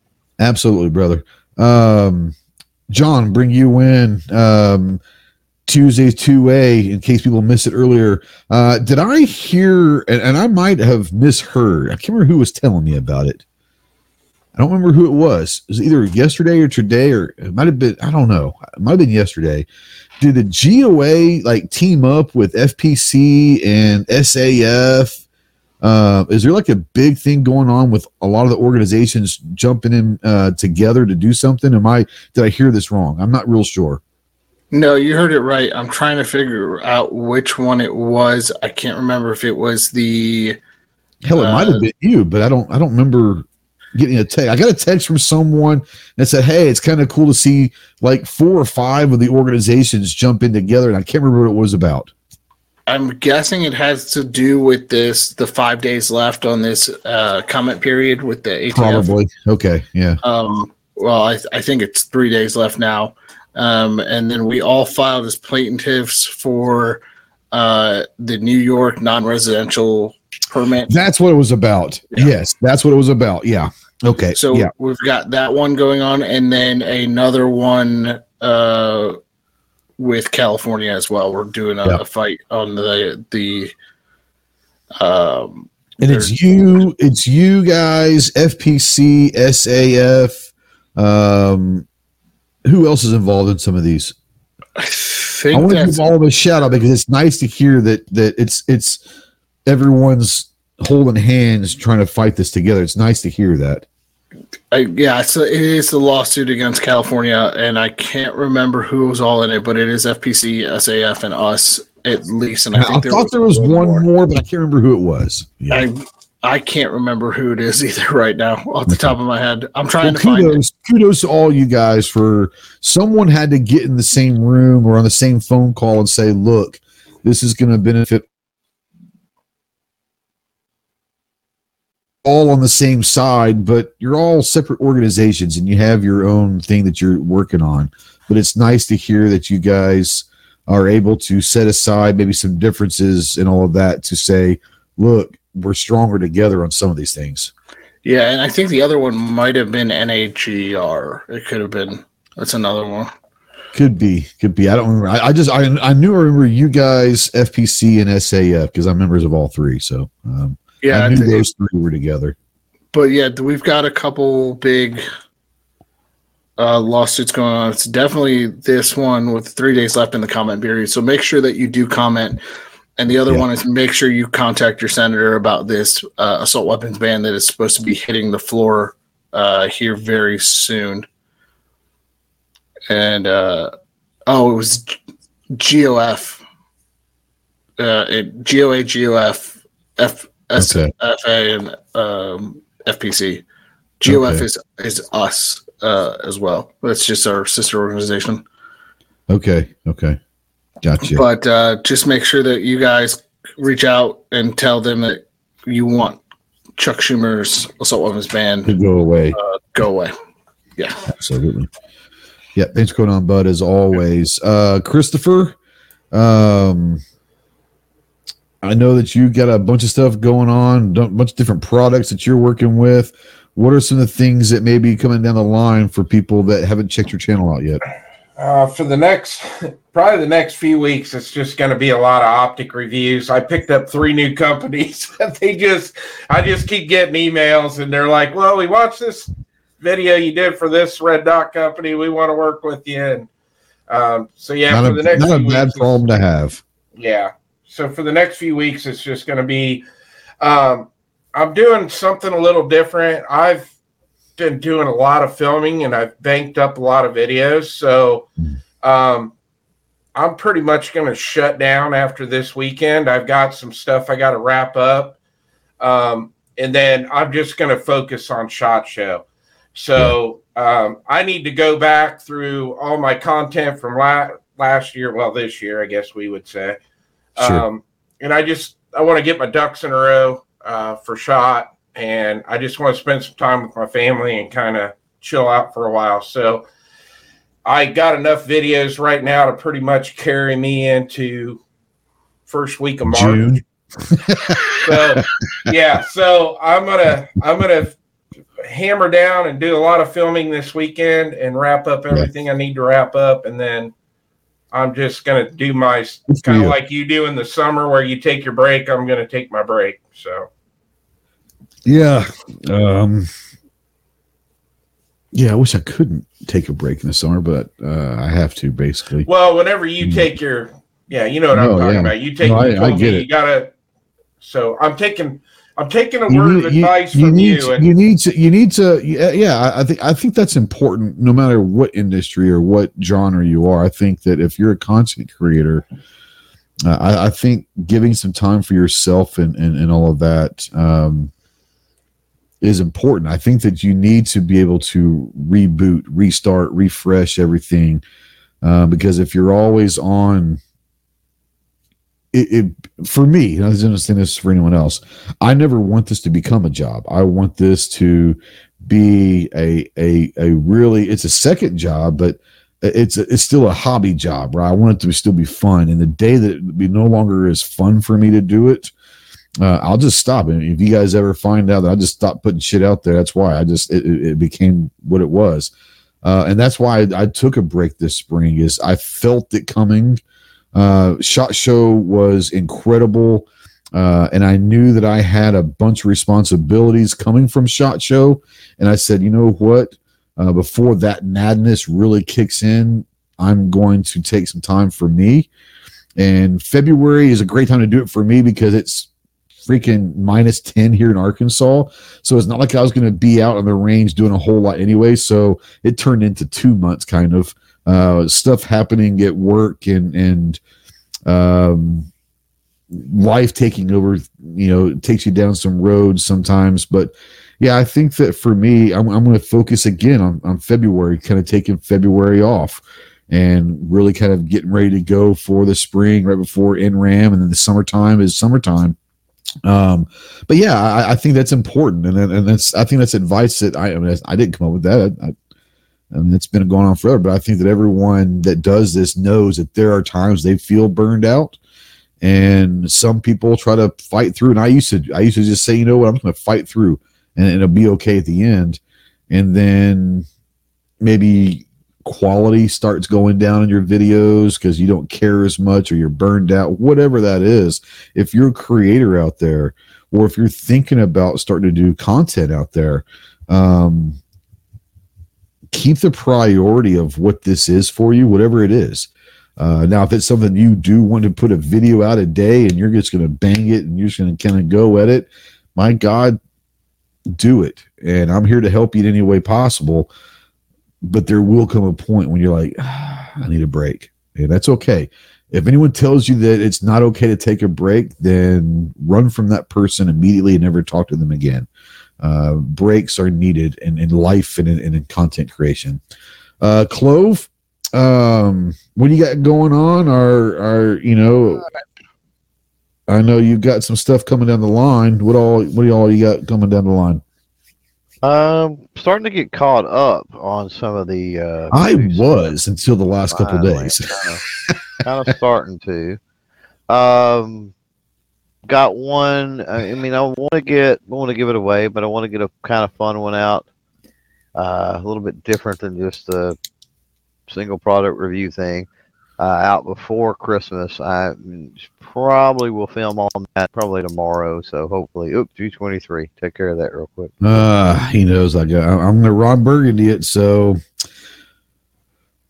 Absolutely, brother. Um, John, bring you in. Um, Tuesday's two A. In case people missed it earlier, uh, did I hear? And, and I might have misheard. I can't remember who was telling me about it. I don't remember who it was. It was either yesterday or today, or it might have been. I don't know. It might have been yesterday. Did the GOA like team up with FPC and SAF? Uh, is there like a big thing going on with a lot of the organizations jumping in uh, together to do something? Am I did I hear this wrong? I'm not real sure. No, you heard it right. I'm trying to figure out which one it was. I can't remember if it was the Hell, it might Uh, have been you, but I don't. I don't remember getting a text. I got a text from someone that said, "Hey, it's kind of cool to see like four or five of the organizations jump in together," and I can't remember what it was about. I'm guessing it has to do with this the five days left on this uh, comment period with the ATF. Probably. Okay. Yeah. Um, well, I, I think it's three days left now. Um, and then we all filed as plaintiffs for uh, the New York non-residential permit. That's what it was about. Yeah. Yes, that's what it was about. Yeah. Okay. So yeah. we've got that one going on, and then another one uh, with California as well. We're doing a, Yeah. a fight on the the. Um, And it's you, it's you guys, FPC, SAF. Um, who else is involved in some of these? I I want to give all of a shout out because it's nice to hear that that it's it's everyone's holding hands trying to fight this together. It's nice to hear that. I, yeah, it's a, it is the lawsuit against California, and I can't remember who was all in it, but it is FPC, SAF, and us at least. And I I, thought there was one more. but I can't remember who it was. Yeah. I I can't remember who it is either right now off the top of my head. I'm trying Well, to find it. kudos, kudos to all you guys for someone had to get in the same room or on the same phone call and say, look, this is going to benefit all on the same side, but you're all separate organizations and you have your own thing that you're working on. But it's nice to hear that you guys are able to set aside maybe some differences and all of that to say, look, we're stronger together on some of these things. Yeah, and I think the other one might have been NAGR. It could have been. That's another one. Could be, could be. I don't remember. I, I just I I knew I remember you guys, FPC and SAF, because I'm members of all three. So um, Yeah, I knew it- those three were together. but yeah, we've got a couple big uh, lawsuits going on. It's definitely this one with three days left in the comment period. So make sure that you do comment. And the other Yeah. one is make sure you contact your senator about this uh, assault weapons ban that is supposed to be hitting the floor uh, here very soon. And uh, oh, it was G- GOF, uh, it, GOA, GOF, F, S, Okay. And um, FPC. GOF Okay. is is us uh, as well. That's just our sister organization. Okay, okay, gotcha. But uh, just make sure that you guys reach out and tell them that you want Chuck Schumer's assault weapons ban to go away. go away. Yeah. Absolutely. Yeah, thanks for going on, Bud, as always. Uh Christopher, um I know that you got a bunch of stuff going on, a bunch of different products that you're working with. What are some of the things that may be coming down the line for people that haven't checked your channel out yet? Uh, for the next, probably the next few weeks, it's just going to be a lot of optic reviews. I picked up three new companies. they just, I just keep getting emails, and they're like, "Well, we watched this video you did for this red dot company. We want to work with you." And um, so, yeah, not for a, the next not a bad weeks, problem to have. yeah. So for the next few weeks, it's just going to be. Um, I'm doing something a little different. I've been doing a lot of filming and I've banked up a lot of videos. So um, I'm pretty much going to shut down after this weekend. I've got some stuff I got to wrap up. Um, and then I'm just going to focus on Shot Show. So um, I need to go back through all my content from la- last year. Well, this year, I guess we would say. Sure. Um, and I just I want to get my ducks in a row uh, for shot, and I just want to spend some time with my family and kind of chill out for a while. So I got enough videos right now to pretty much carry me into first week of March. June. So yeah, so I'm gonna I'm gonna hammer down and do a lot of filming this weekend and wrap up everything I need to wrap up, and then I'm just gonna do my kind of like you do in the summer where you take your break. I'm gonna take my break. So Yeah. Um, yeah, I wish I couldn't take a break in the summer, but uh, I have to basically. well, whenever you Mm. take your yeah, you know what No, I'm talking yeah. about. You take No, I- you I get me it. you gotta. So I'm taking I'm taking a You word need, of advice you from need you, and you need to you need to yeah, yeah I- I think I think that's important no matter what industry or what genre you are. I think that if you're a content creator, uh, I, I think giving some time for yourself and and, and all of that um, is important. I think that you need to be able to reboot, restart, refresh everything uh, because if you're always on. It, it for me, I don't understand this for anyone else. I never want this to become a job. I want this to be a a a really it's a second job, but it's it's still a hobby job, right? I want it to still be fun. And the day that it be no longer is fun for me to do it, uh, I'll just stop. And if you guys ever find out that I just stopped putting shit out there, that's why I just it, it became what it was. Uh, and that's why I, I took a break this spring. Is I felt it coming. Uh, Shot Show was incredible. Uh, and I knew that I had a bunch of responsibilities coming from Shot Show. And I said, you know what? Uh, before that madness really kicks in, I'm going to take some time for me. And February is a great time to do it for me because it's freaking minus 10 here in Arkansas. So it's not like I was going to be out on the range doing a whole lot anyway. So it turned into two months kind of uh, stuff happening at work and, and, um, life taking over you know takes you down some roads sometimes but yeah i think that for me i'm, I'm going to focus again on, on february kind of taking february off and really kind of getting ready to go for the spring right before NRAAM and then the summertime is summertime um but yeah i, I think that's important and, and that's i think that's advice that i I, mean, I didn't come up with that I, I, mean, it's been going on forever, but I think that everyone that does this knows that there are times they feel burned out, and some people try to fight through. And I used to, I used to just say, you know what, I'm going to fight through, and it'll be okay at the end. And then maybe quality starts going down in your videos because you don't care as much or you're burned out, whatever that is. If you're a creator out there, or if you're thinking about starting to do content out there, um, keep the priority of what this is for you, whatever it is. Uh, now, if it's something you do want to put a video out a day and you're just going to bang it and you're just going to kind of go at it, my God, do it. And I'm here to help you in any way possible. But there will come a point when you're like, ah, I need a break. And that's okay. If anyone tells you that it's not okay to take a break, then run from that person immediately and never talk to them again uh, breaks are needed in, in life and in, and in content creation. Uh, Clove, um, what do you got going on? Are are you know? I know you've got some stuff coming down the line. What all? What all you got coming down the line? Um, starting to get caught up on some of the. Uh, I was until the last couple days. kind of starting to. Um, got one. I I mean, I want to get, I want to give it away, but I want to get a kind of fun one out. Uh, a little bit different than just a single product review thing. Uh, out before Christmas. I probably will film on that probably tomorrow. So hopefully, oop, 223. Take care of that real quick. Uh, he knows I got. I'm gonna Ron Burgundy it. So.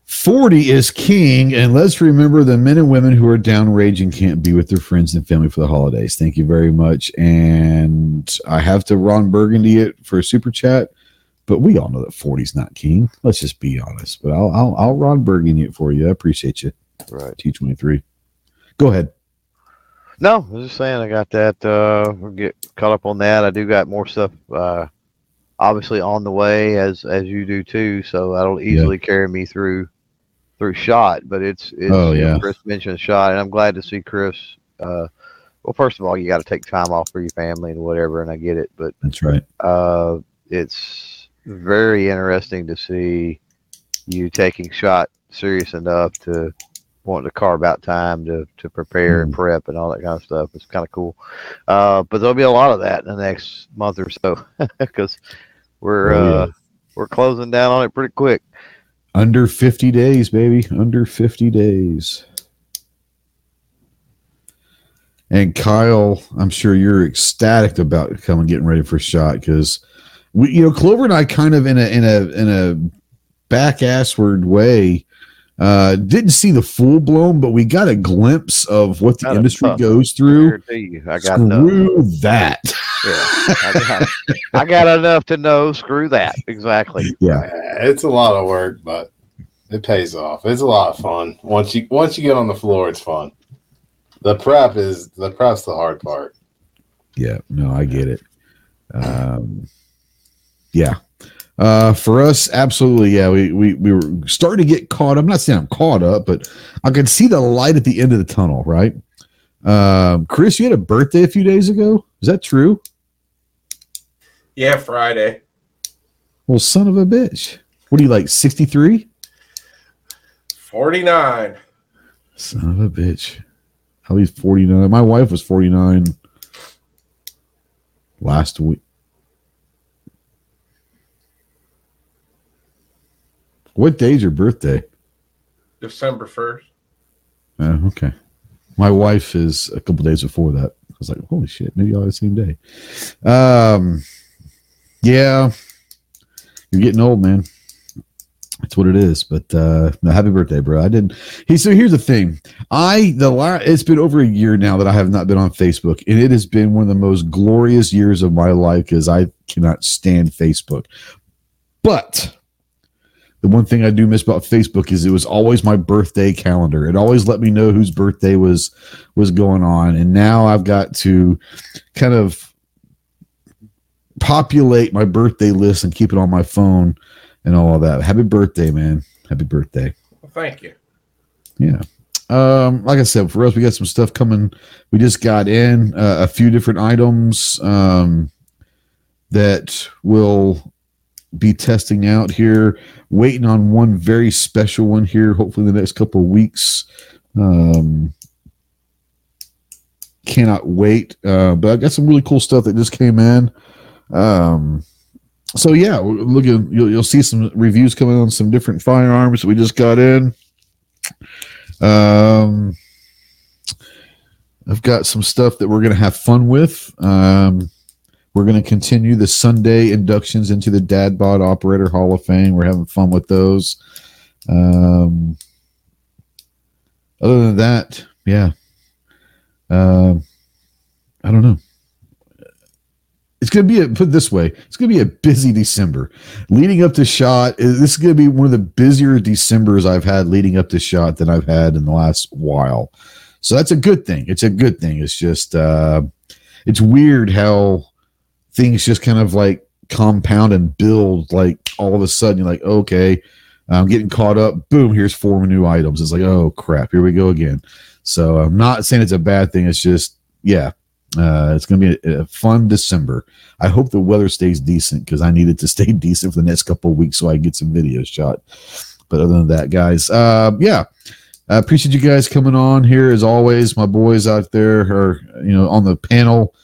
40 is king, and let's remember the men and women who are downrange and can't be with their friends and family for the holidays. Thank you very much. And I have to Ron Burgundy it for a super chat, but we all know that 40 is not king. Let's just be honest. But I'll I'll, I'll Ron Burgundy it for you. I appreciate you. Right. T23. Go ahead. No, I was just saying I got that. Uh, we'll get caught up on that. I do got more stuff, uh, obviously on the way as as you do too. So that'll easily carry me through through shot. But it's it's Oh, yeah. Chris mentioned shot, and I'm glad to see Chris. Uh, well, first of all, you got to take time off for your family and whatever, and I get it. But That's right. uh, it's very interesting to see you taking shot serious enough to wanting to carve out time to, to prepare and prep and all that kind of stuff. It's kind of cool. Uh, but there'll be a lot of that in the next month or so because we're Oh, yeah. uh, we're closing down on it pretty quick. Under 50 days, baby. Under 50 days. And Kyle, I'm sure you're ecstatic about coming getting ready for a shot because we, you know, Clover and I kind of in a in a in a back assward way uh didn't see the full blown, but we got a glimpse of what the Got industry puff. goes through. Guarantee I got enough. Screw that. Yeah, I got, I got enough to know. Screw that. Exactly. Yeah. Yeah, it's a lot of work, but it pays off. It's a lot of fun. Once you once you get on the floor, it's fun. The prep is the prep's the hard part. Yeah, no, I get it. Um, yeah, uh, for us, absolutely. Yeah, we, we we were starting to get caught. I'm not saying I'm caught up, but I could see the light at the end of the tunnel. Right, um, Chris, you had a birthday a few days ago. Is that true? Yeah, Friday. Well, son of a bitch. What are you like? 63? 49. Son of a bitch. At least 49. My wife was 49 last week. What day's your birthday? December 1st. Uh, okay. My wife is a couple days before that. I was like, holy shit, maybe all the same day. Um, yeah, you're getting old, man. That's what it is. But uh, no, happy birthday, bro. I didn't. He so here's the thing. I the la- it's been over a year now that I have not been on Facebook, and it has been one of the most glorious years of my life because I cannot stand Facebook. But the one thing I do miss about Facebook is it was always my birthday calendar. It always let me know whose birthday was was going on, and now I've got to kind of populate my birthday list and keep it on my phone and all of that. Happy birthday, man! Happy birthday. Well, thank you. Yeah. Um, like I said, for us, we got some stuff coming. We just got in uh, a few different items um, that will be testing out here. Waiting on one very special one here. Hopefully, the next couple weeks. Um, cannot wait. Uh, but I got some really cool stuff that just came in. Um, so yeah, looking. You'll, you'll see some reviews coming on some different firearms that we just got in. Um, I've got some stuff that we're to have fun with. Um, we're going to continue the Sunday inductions into the Dadbod Operator Hall of Fame. We're having fun with those. Um, other than that, yeah. Um, I don't know. It's going to be a, put this way. It's going to be a busy December leading up to shot. uh, This is going to be one of the busier Decembers I've had leading up to shot than I've had in the last while. So that's a good thing. It's a good thing. It's just, uh, it's weird how things just kind of like compound and build. Like all of a sudden, you're like, okay, I'm getting caught up. Boom, here's four new items. It's like, oh crap, here we go again. So I'm not saying it's a bad thing. It's just, yeah, uh, it's going to be a, a fun December. I hope the weather stays decent because I need it to stay decent for the next couple weeks so I get some videos shot. But other than that, guys, uh, yeah, I appreciate you guys coming on here as always. My boys out there are, you know, on the panel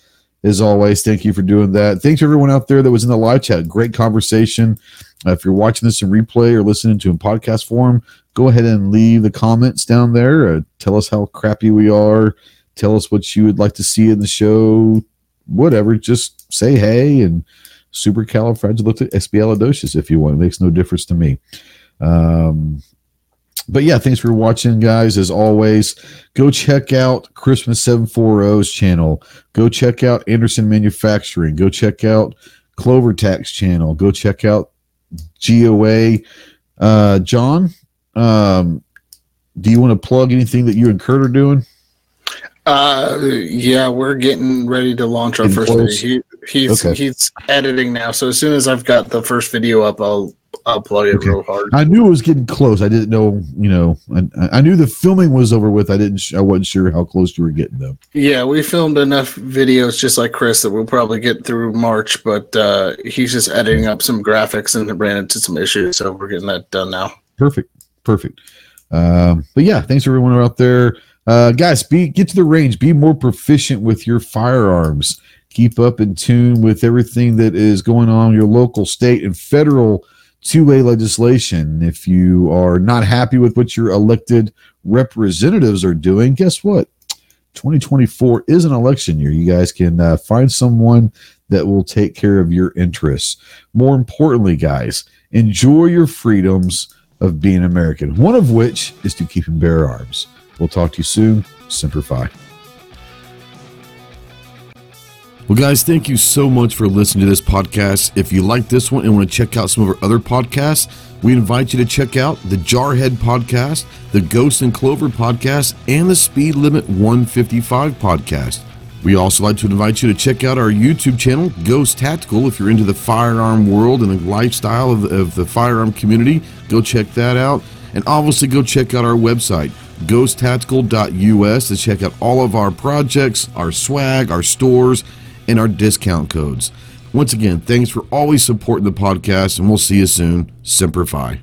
as always. Thank you for doing that. Thanks to everyone out there that was in the live chat. Great conversation. Uh, if you're watching this in replay or listening to in podcast form, go ahead and leave the comments down there. Uh, tell us how crappy we are. Tell us what you would like to see in the show. Whatever. Just say hey and supercalifragilisticexpialidocious if you want. It makes no difference to me. Um, but yeah, thanks for watching, guys. As always, go check out Christmas 740's channel. Go check out Anderson Manufacturing. Go check out Clover Tax channel. Go check out GOA. Uh, John, um, do you want to plug anything that you and Kurt are doing? Uh, yeah, we're getting ready to launch our Getting first close? video. He, he's Okay. he's editing now, so as soon as I've got the first video up, I'll I'll plug it Okay. real hard. I knew it was getting close. I didn't know, you know, I, I knew the filming was over with. I didn't, I wasn't sure how close you were getting though. Yeah, we filmed enough videos just like Chris that we'll probably get through March, but uh, he's just editing up some graphics and ran into some issues, so we're getting that done now. Perfect. Perfect. Um, but yeah, thanks everyone out there. Uh, guys, be get to the range, be more proficient with your firearms. Keep up in tune with everything that is going on in your local, state, and federal two A legislation. If you are not happy with what your elected representatives are doing, guess what? 2024 is an election year. You guys can uh, find someone that will take care of your interests. More importantly, guys, enjoy your freedoms of being American, one of which is to keep and bear arms. We'll talk to you soon. Semper Well, guys, thank you so much for listening to this podcast. If you like this one and want to check out some of our other podcasts, we invite you to check out the Jarhead podcast, the Ghost and Clover podcast, and the Speed Limit 155 podcast. We also like to invite you to check out our YouTube channel, Ghost Tactical, if you're into the firearm world and the lifestyle of, of the firearm community. Go check that out. And obviously, go check out our website, ghosttactical.us, to check out all of our projects, our swag, our stores, and our discount codes. Once again, thanks for always supporting the podcast, and we'll see you soon. Semper Fi.